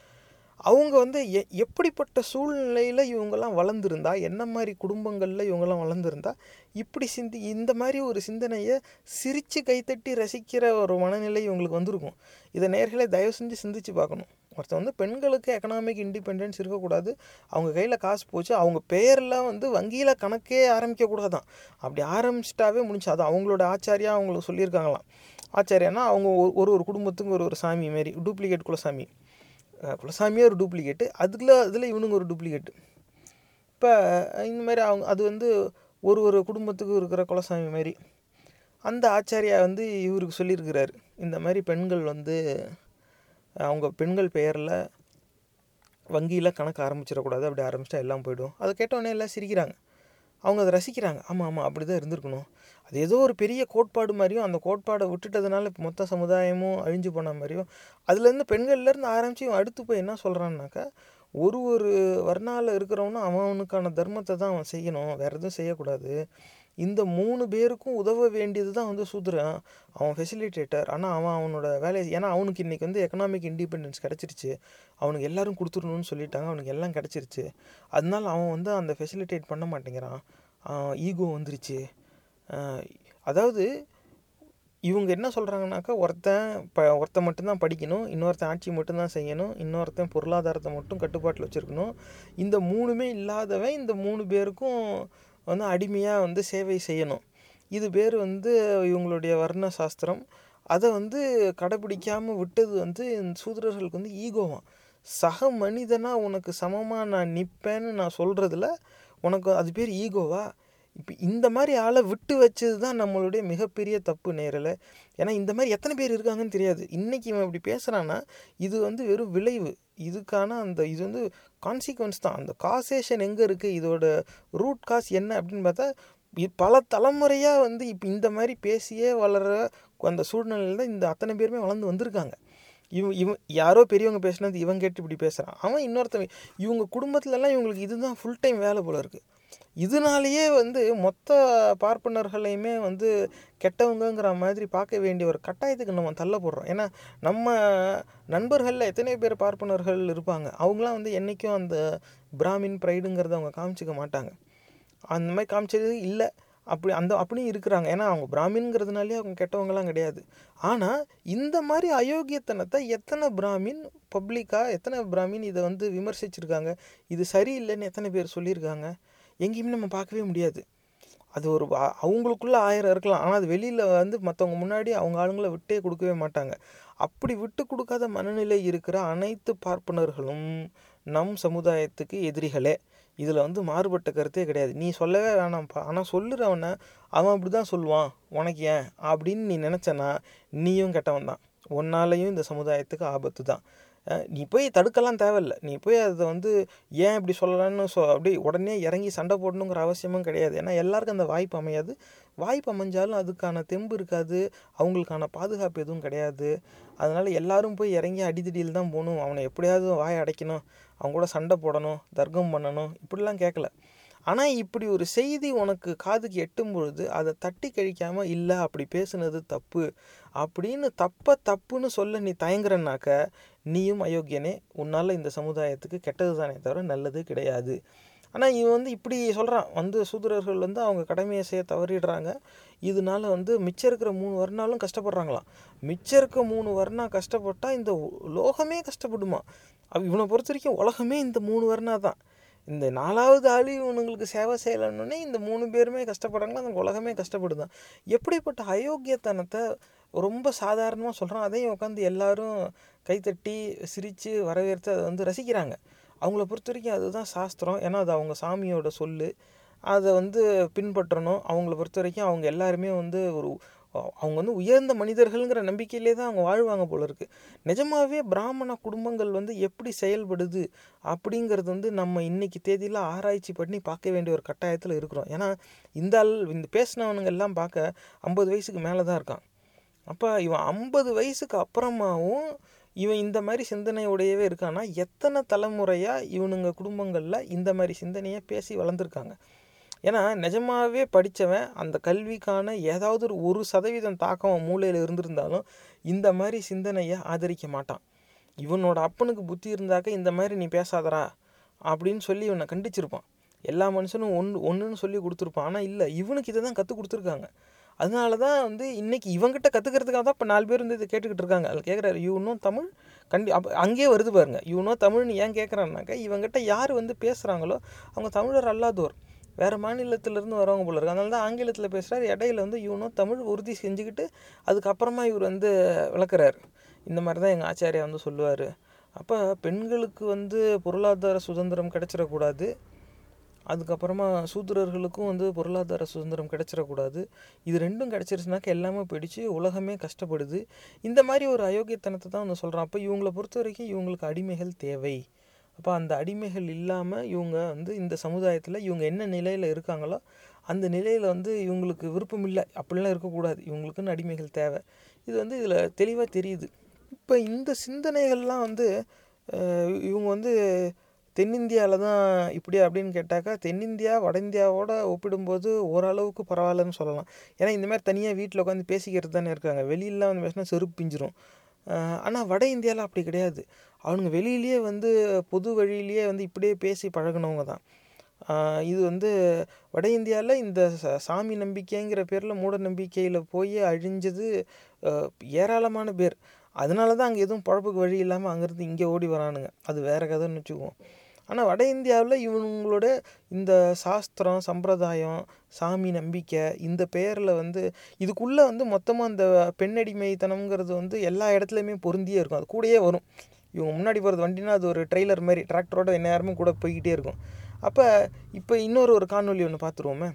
அவங்க வந்து எ எப்படிப்பட்ட சூழ்நிலையில் இவங்கெல்லாம் வளர்ந்துருந்தா என்ன மாதிரி குடும்பங்களில் இவங்கெல்லாம் வளர்ந்துருந்தா இப்படி சிந்தி இந்த மாதிரி ஒரு சிந்தனையை சிரித்து கைத்தட்டி ரசிக்கிற ஒரு மனநிலை இவங்களுக்கு வந்திருக்கும். இதை நேர்களை தயவு செஞ்சு சிந்திச்சு பார்க்கணும். ஒருத்தன் வந்து பெண்களுக்கு எக்கனாமிக் இண்டிபெண்டன்ஸ் இருக்கக்கூடாது. அவங்க கையில் காசு போச்சு அவங்க பேரில் வந்து வங்கியில் கணக்கே ஆரம்பிக்கக்கூடாதான். அப்படி ஆரம்பிச்சிட்டாவே முடிஞ்சு. அது அவங்களோட ஆச்சாரியா அவங்களுக்கு சொல்லியிருக்காங்களாம். ஆச்சாரியானா அவங்க ஒரு- ஒரு ஒரு குடும்பத்துக்கு ஒரு ஒரு சாமி மாரி டூப்ளிகேட் குலசாமி. குலசாமியே ஒரு டூப்ளிகேட்டு அதுக்குள்ள அதில் இவனுங்க ஒரு டூப்ளிகேட்டு இப்போ இந்த மாதிரி அவங்க அது வந்து ஒரு ஒரு குடும்பத்துக்கு இருக்கிற குலசாமி மாதிரி அந்த ஆச்சாரியா வந்து இவருக்கு சொல்லியிருக்கிறாரு. இந்த மாதிரி பெண்கள் வந்து அவங்க பெண்கள் பெயரில் வங்கியில் கணக்கு ஆரம்பிச்சிடக்கூடாது அப்படி ஆரம்பிச்சிட்டா எல்லாம் போயிடும். அதை கேட்டோடனே எல்லாம் சிரிக்கிறாங்க. அவங்க அதை ரசிக்கிறாங்க. ஆமாம் ஆமாம் அப்படி தான் இருந்திருக்கணும். அது ஏதோ ஒரு பெரிய கோட்பாடு மாதிரியும் அந்த கோட்பாடை விட்டுட்டதுனால இப்போ மொத்த சமுதாயமும் அழிஞ்சு போன மாதிரியும் அதுலேருந்து பெண்கள்லேருந்து ஆரம்பித்து இவன் அடுத்து போய் என்ன சொல்கிறான்னாக்கா ஒரு ஒரு வர்ணாவில் இருக்கிறவனும் அவனுக்கான தர்மத்தை தான் அவன் செய்யணும். வேறு எதுவும் செய்யக்கூடாது. இந்த மூணு பேருக்கும் உதவ வேண்டியது தான் வந்து சூத்ரன் அவன் ஃபெசிலிட்டேட்டர் ஆனால் அவன் அவனோட வேலையை ஏன்னா அவனுக்கு இன்றைக்கி வந்து எக்கனாமிக் இண்டிபெண்டன்ஸ் கிடச்சிருச்சு. அவனுக்கு எல்லாரும் கொடுத்துடணும்னு சொல்லிட்டாங்க. அவனுக்கு எல்லாம் கிடச்சிருச்சு. அதனால அவன் வந்து அந்த ஃபெசிலிட்டேட் பண்ண மாட்டேங்கிறான். ஈகோ வந்துருச்சு. அதாவது இவங்க என்ன சொல்கிறாங்கனாக்கா ஒருத்தன் ப ஒருத்தன் மட்டும்தான் படிக்கணும் இன்னொருத்தன் ஆட்சி மட்டும்தான் செய்யணும் இன்னொருத்தன் பொருளாதாரத்தை மட்டும் கட்டுப்பாட்டில் வச்சுருக்கணும். இந்த மூணுமே இல்லாதவன் இந்த மூணு பேருக்கும் வந்து அடிமையாக வந்து சேவை செய்யணும். இது பேர் வந்து இவங்களுடைய வர்ண சாஸ்திரம் அதை வந்து கடைப்பிடிக்காமல் விட்டது வந்து இந்த சூத்திரர்களுக்கு வந்து ஈகோவான் சக மனிதனாக உனக்கு சமமாக நான் நிற்பேன்னு நான் சொல்கிறதுல உனக்கு அது பேர் ஈகோவா? இப்போ இந்த மாதிரி ஆளை விட்டு வச்சது தான் நம்மளுடைய மிகப்பெரிய தப்பு நேரில். ஏன்னா இந்த மாதிரி எத்தனை பேர் இருக்காங்கன்னு தெரியாது. இன்றைக்கி இவன் இப்படி பேசுகிறான்னா இது வந்து வெறும் விளைவு. இதுக்கான அந்த இது வந்து கான்சிக்வன்ஸ் தான். அந்த காசேஷன் எங்கே இருக்குது இதோட ரூட் காஸ் என்ன அப்படின்னு பார்த்தா இ- பல தலைமுறையாக வந்து இப்போ இந்த மாதிரி பேசியே வளர அந்த சூழ்நிலையில் தான் இந்த அத்தனை பேருமே வளர்ந்து வந்திருக்காங்க. இவன் இவன் யாரோ பெரியவங்க பேசுனது இவன் கேட்டு இப்படி பேசுகிறான் அவன் இன்னொருத்தவன் இவங்க குடும்பத்துலலாம் இவங்களுக்கு இதுதான் ஃபுல் டைம் வேலை போல இருக்குது இதனாலேயே வந்து மொத்த பார்ப்பனர்களையுமே வந்து கெட்டவங்கங்கிற மாதிரி பார்க்க வேண்டிய ஒரு கட்டாயத்துக்கு நம்ம தள்ளப்படுறோம். ஏன்னா நம்ம நண்பர்களில் எத்தனை பேர் பார்ப்பனர்கள் இருப்பாங்க. அவங்களாம் வந்து என்றைக்கும் அந்த பிராமின் ப்ரைடுங்கிறத அவங்க காமிச்சிக்க மாட்டாங்க. அந்த மாதிரி காமிச்சது இல்லை. அப்படி அந்த அப்படியும் இருக்கிறாங்க. ஏன்னா அவங்க பிராமின்ங்கிறதுனாலே அவங்க கெட்டவங்கலாம் கிடையாது. ஆனால் இந்த மாதிரி அயோக்கியத்தனத்தை எத்தனை பிராமின் பப்ளிக்காக எத்தனை பிராமின் இதை வந்து விமர்சிச்சிருக்காங்க? இது சரியில்லைன்னு எத்தனை பேர் சொல்லியிருக்காங்க? எங்கேயுமே நம்ம பார்க்கவே முடியாது. அது ஒரு அவங்களுக்குள்ள ஆயிரம் இருக்கலாம். ஆனால் அது வெளியில் வந்து மற்றவங்க முன்னாடி அவங்க ஆளுங்களை விட்டே கொடுக்கவே மாட்டாங்க. அப்படி விட்டு கொடுக்காத மனநிலை இருக்கிற அனைத்து பார்ப்பனர்களும் நம் சமுதாயத்துக்கு எதிரிகளே. இதில் வந்து மாறுபட்ட கருத்தே கிடையாது. நீ சொல்லவே வேணாம்ப்பா ஆனால் சொல்லுறவனை அவன் அப்படி தான் சொல்லுவான். உனக்கு ஏன்? அப்படின்னு நீ நினச்சனா நீயும் கெட்டவன் தான் உன்னாலையும் இந்த சமுதாயத்துக்கு ஆபத்து தான் நீ போய் தடுக்கலாம் தேவையில்ல. நீ போய் அதை வந்து ஏன் இப்படி சொல்லலான்னு சொ அப்படி உடனே இறங்கி சண்டை போடணுங்கிற அவசியமும் கிடையாது. ஏன்னா எல்லாருக்கும் அந்த வாய்ப்பு அமையாது. வாய்ப்பு அமைஞ்சாலும் அதுக்கான தெம்பு இருக்காது. அவங்களுக்கான பாதுகாப்பு எதுவும் கிடையாது. அதனால் எல்லோரும் போய் இறங்கி அடித்தடியில் தான் போகணும். அவனை எப்படியாவது வாயை அடைக்கணும். அவங்க கூட சண்டை போடணும். தர்க்கம் பண்ணணும். இப்படிலாம் கேட்கல ஆனால் இப்படி ஒரு செய்தி உனக்கு காதுக்கு எட்டும் பொழுது அதை தட்டி கழிக்காமல் இல்லை அப்படி பேசுனது தப்பு. அப்படின்னு தப்பை தப்புன்னு சொல்ல நீ தயங்குறனாக்க நீயும் அயோக்கியனே உன்னால் இந்த சமுதாயத்துக்கு கெட்டது தானே தவிர நல்லது கிடையாது. ஆனால் இவன் வந்து இப்படி சொல்கிறான் வந்து சூதரர்கள் வந்து அவங்க கடமையை செய்ய தவறிடுறாங்க. இதனால வந்து மிச்சம் இருக்கிற மூணு வர்ணாலும் கஷ்டப்படுறாங்களாம். மிச்சம் இருக்க மூணு வர்ணா கஷ்டப்பட்டால் இந்த லோகமே கஷ்டப்படுமா? அவ- இவனை பொறுத்த வரைக்கும் உலகமே இந்த மூணு வர்ணா தான். இந்த நாலாவது ஆளி இவனுங்களுக்கு சேவை செய்யலன்னொடனே இந்த மூணு பேருமே கஷ்டப்படுறாங்களா? அந்த உலகமே கஷ்டப்படுதான். எப்படிப்பட்ட அயோக்கியத்தனத்தை ரொம்ப சாதாரணமாக சொல்கிறோம் அதையும் உட்காந்து எல்லாரும் கைத்தட்டி சிரித்து வரவேற்று அதை வந்து ரசிக்கிறாங்க. அவங்கள பொறுத்த வரைக்கும் அதுதான் சாஸ்திரம். ஏன்னா அது அவங்க சாமியோட சொல்லு. அதை வந்து பின்பற்றணும். அவங்கள பொறுத்த வரைக்கும் அவங்க எல்லாருமே வந்து ஒரு அவங்க வந்து உயர்ந்த மனிதர்கள்ங்கிற நம்பிக்கையிலே தான் அவங்க வாழ்வாங்க போல இருக்குது நிஜமாகவே பிராமண குடும்பங்கள் வந்து எப்படி செயல்படுது அப்படிங்கிறது வந்து நம்ம இன்னைக்கு தேதியில் ஆராய்ச்சி பண்ணி பார்க்க வேண்டிய ஒரு கட்டாயத்தில் இருக்கிறோம். ஏன்னா இந்த ஆள் இந்த பேசினவனுங்க எல்லாம் பார்க்க ஐம்பது வயசுக்கு மேலே தான் இருக்கான். அப்போ இவன் ஐம்பது வயசுக்கு அப்புறமாவும் இவன் இந்த மாதிரி சிந்தனையுடையவே இருக்கான்னா எத்தனை தலைமுறையாக இவனுங்க குடும்பங்களில் இந்த மாதிரி சிந்தனையை பேசி வளர்ந்துருக்காங்க? ஏன்னா நிஜமாகவே படித்தவன் அந்த கல்விக்கான ஏதாவது ஒரு ஒரு சதவீதம் தாக்கம் மூளையில் இருந்திருந்தாலும் இந்த மாதிரி சிந்தனையை ஆதரிக்க மாட்டான். இவனோட அப்பனுக்கு புத்தி இருந்தாக்க இந்த மாதிரி நீ பேசாதரா அப்படின்னு சொல்லி இவனை கண்டிச்சிருப்பான். எல்லா மனுஷனும் ஒன்று ஒன்றுன்னு சொல்லி கொடுத்துருப்பான். ஆனால் இல்லை இவனுக்கு இதை தான் கற்றுக் கொடுத்துருக்காங்க. அதனால தான் வந்து இன்னைக்கு இவங்ககிட்ட கற்றுக்கிறதுக்காக தான் இப்போ நாலு பேர் வந்து இதை கேட்டுக்கிட்டு இருக்காங்க. அதில் கேட்குறாரு இவனும் தமிழ்? கண்டி அப்போ அங்கேயே வருது பாருங்க. இவனும் தமிழ்னு ஏன் கேட்குறான்னாக்கா இவங்ககிட்ட யார் வந்து பேசுகிறாங்களோ அவங்க தமிழர் அல்லாதோர். வேறு மாநிலத்திலேருந்து வரவங்க போல இருக்கு. அதனால தான் ஆங்கிலத்தில் பேசுகிறார் இடையில வந்து இவனும் தமிழ் உறுதி செஞ்சுக்கிட்டு அதுக்கப்புறமா இவர் வந்து விளக்குறாரு. இந்த மாதிரி தான் எங்கள் ஆச்சாரியா வந்து சொல்லுவார். அப்போ பெண்களுக்கு வந்து பொருளாதார சுதந்திரம் கிடச்சிடக்கூடாது. அதுக்கப்புறமா சூத்திரர்களுக்கும் வந்து பொருளாதார சுதந்திரம் கிடச்சிடக்கூடாது. இது ரெண்டும் கிடைச்சிருச்சுனாக்க எல்லாமே போயிடுச்சு உலகமே கஷ்டப்படுது. இந்த மாதிரி ஒரு அயோக்கியத்தனத்தை தான் வந்து சொல்கிறான் அப்போ இவங்களை பொறுத்த வரைக்கும் இவங்களுக்கு அடிமைகள் தேவை. அப்போ அந்த அடிமைகள் இல்லாமல் இவங்க வந்து இந்த சமுதாயத்தில் இவங்க என்ன நிலையில் இருக்காங்களோ அந்த நிலையில் வந்து இவங்களுக்கு விருப்பம் இல்லை. அப்படிலாம் இருக்கக்கூடாது. இவங்களுக்குன்னு அடிமைகள் தேவை. இது வந்து இதில் தெளிவாக தெரியுது. இப்போ இந்த சிந்தனைகள்லாம் வந்து இவங்க வந்து தென்னிந்தியாவில் தான் இப்படி அப்படின்னு கேட்டாக்கா தென்னிந்தியா வட இந்தியாவோட ஒப்பிடும்போது ஓரளவுக்கு பரவாயில்லன்னு சொல்லலாம். ஏன்னா இந்த மாதிரி தனியாக வீட்டில் உட்காந்து பேசிக்கிறது தானே இருக்காங்க. வெளியிலலாம் வந்து பேசினா செருப்பு பிஞ்சிரும். ஆனால் வட இந்தியாவில் அப்படி கிடையாது. அவனுங்க வெளியிலேயே வந்து பொது வழியிலேயே வந்து இப்படியே பேசி பழகினவங்க தான். இது வந்து வட இந்தியாவில் இந்த சாமி நம்பிக்கைங்கிற பேரில் மூட நம்பிக்கையில் போய் அழிஞ்சது ஏராளமான பேர். அதனால தான் அங்கே எதுவும் பழப்புக்கு வழி இல்லாமல் அங்கேருந்து இங்கே ஓடி வரானுங்க. அது வேறு கதைன்னு வச்சுக்குவோம். ஆனால் வட இந்தியாவில் இவங்களோட இந்த சாஸ்திரம் சம்பிரதாயம் சாமி நம்பிக்கை இந்த பெயரில் வந்து இதுக்குள்ளே வந்து மொத்தமாக இந்த பெண்ணடிமைத்தனம்ங்கிறது வந்து எல்லா இடத்துலையுமே பொருந்தியே இருக்கும். அது கூடயே வரும். இவங்க முன்னாடி போகிறது வண்டினா அது ஒரு ட்ரெய்லர் மாதிரி டிராக்டரோட என்ன நேரமும் கூட போய்கிட்டே இருக்கும். அப்போ இப்போ இன்னொரு ஒரு காணொலி ஒன்று பார்த்துருவோமே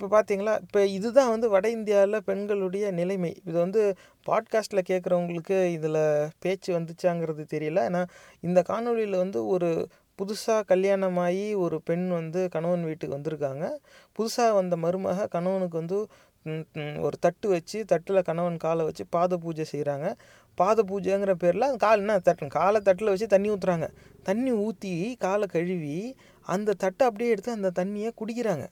இப்போ பார்த்தீங்களா இப்போ இதுதான் வந்து வட இந்தியாவில் பெண்களுடைய நிலைமை. இது வந்து பாட்காஸ்ட்டில் கேட்குறவங்களுக்கு இதில் பேச்சு வந்துச்சாங்கிறது தெரியல. ஏன்னா இந்த காணொளியில் வந்து ஒரு புதுசாக கல்யாணமாகி ஒரு பெண் வந்து கணவன் வீட்டுக்கு வந்திருக்காங்க. புதுசாக வந்த மருமக கணவனுக்கு வந்து ஒரு தட்டு வச்சு தட்டில் கணவன் காலை வச்சு பாத பூஜை செய்கிறாங்க பாத பூஜைங்கிற பேரில் அந்த கால் என்ன தட்டு காலை தட்டில் வச்சு தண்ணி ஊற்றுறாங்க தண்ணி ஊற்றி காலை கழுவி அந்த தட்டை அப்படியே எடுத்து அந்த தண்ணியை குடிக்கிறாங்க.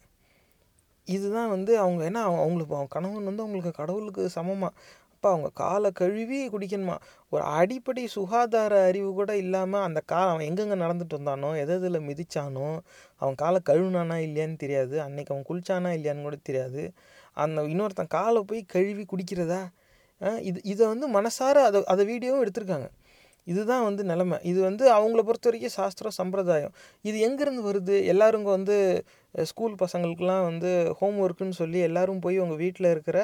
இதுதான் வந்து அவங்க ஏன்னா அவங்களுக்கு அவங்க கணவன் வந்து அவங்களுக்கு கடவுளுக்கு சமமாக அப்போ அவங்க காலை கழுவி குடிக்கணுமா? ஒரு அடிப்படை சுகாதார அறிவு கூட இல்லாமல் அந்த கா அவன் எங்கெங்கே நடந்துட்டு வந்தானோ எது எதில் மிதிச்சானோ அவன் காலை கழுவுனானா இல்லையான்னு தெரியாது. அன்னைக்கு அவன் குளிச்சானா இல்லையான்னு கூட தெரியாது. அந்த இன்னொருத்தன் காலை போய் கழுவி குடிக்கிறதா? இது இதை வந்து மனசார அதை அதை வீடியோவும் எடுத்திருக்காங்க. இதுதான் வந்து நிலமை. இது வந்து அவங்கள பொறுத்த வரைக்கும் சாஸ்திரம் சம்பிரதாயம். இது எங்கேருந்து வருது? எல்லாருங்க வந்து ஸ்கூல் பசங்களுக்கெலாம் வந்து ஹோம் ஒர்க்குன்னு சொல்லி எல்லாரும் போய் உங்கள் வீட்டில் இருக்கிற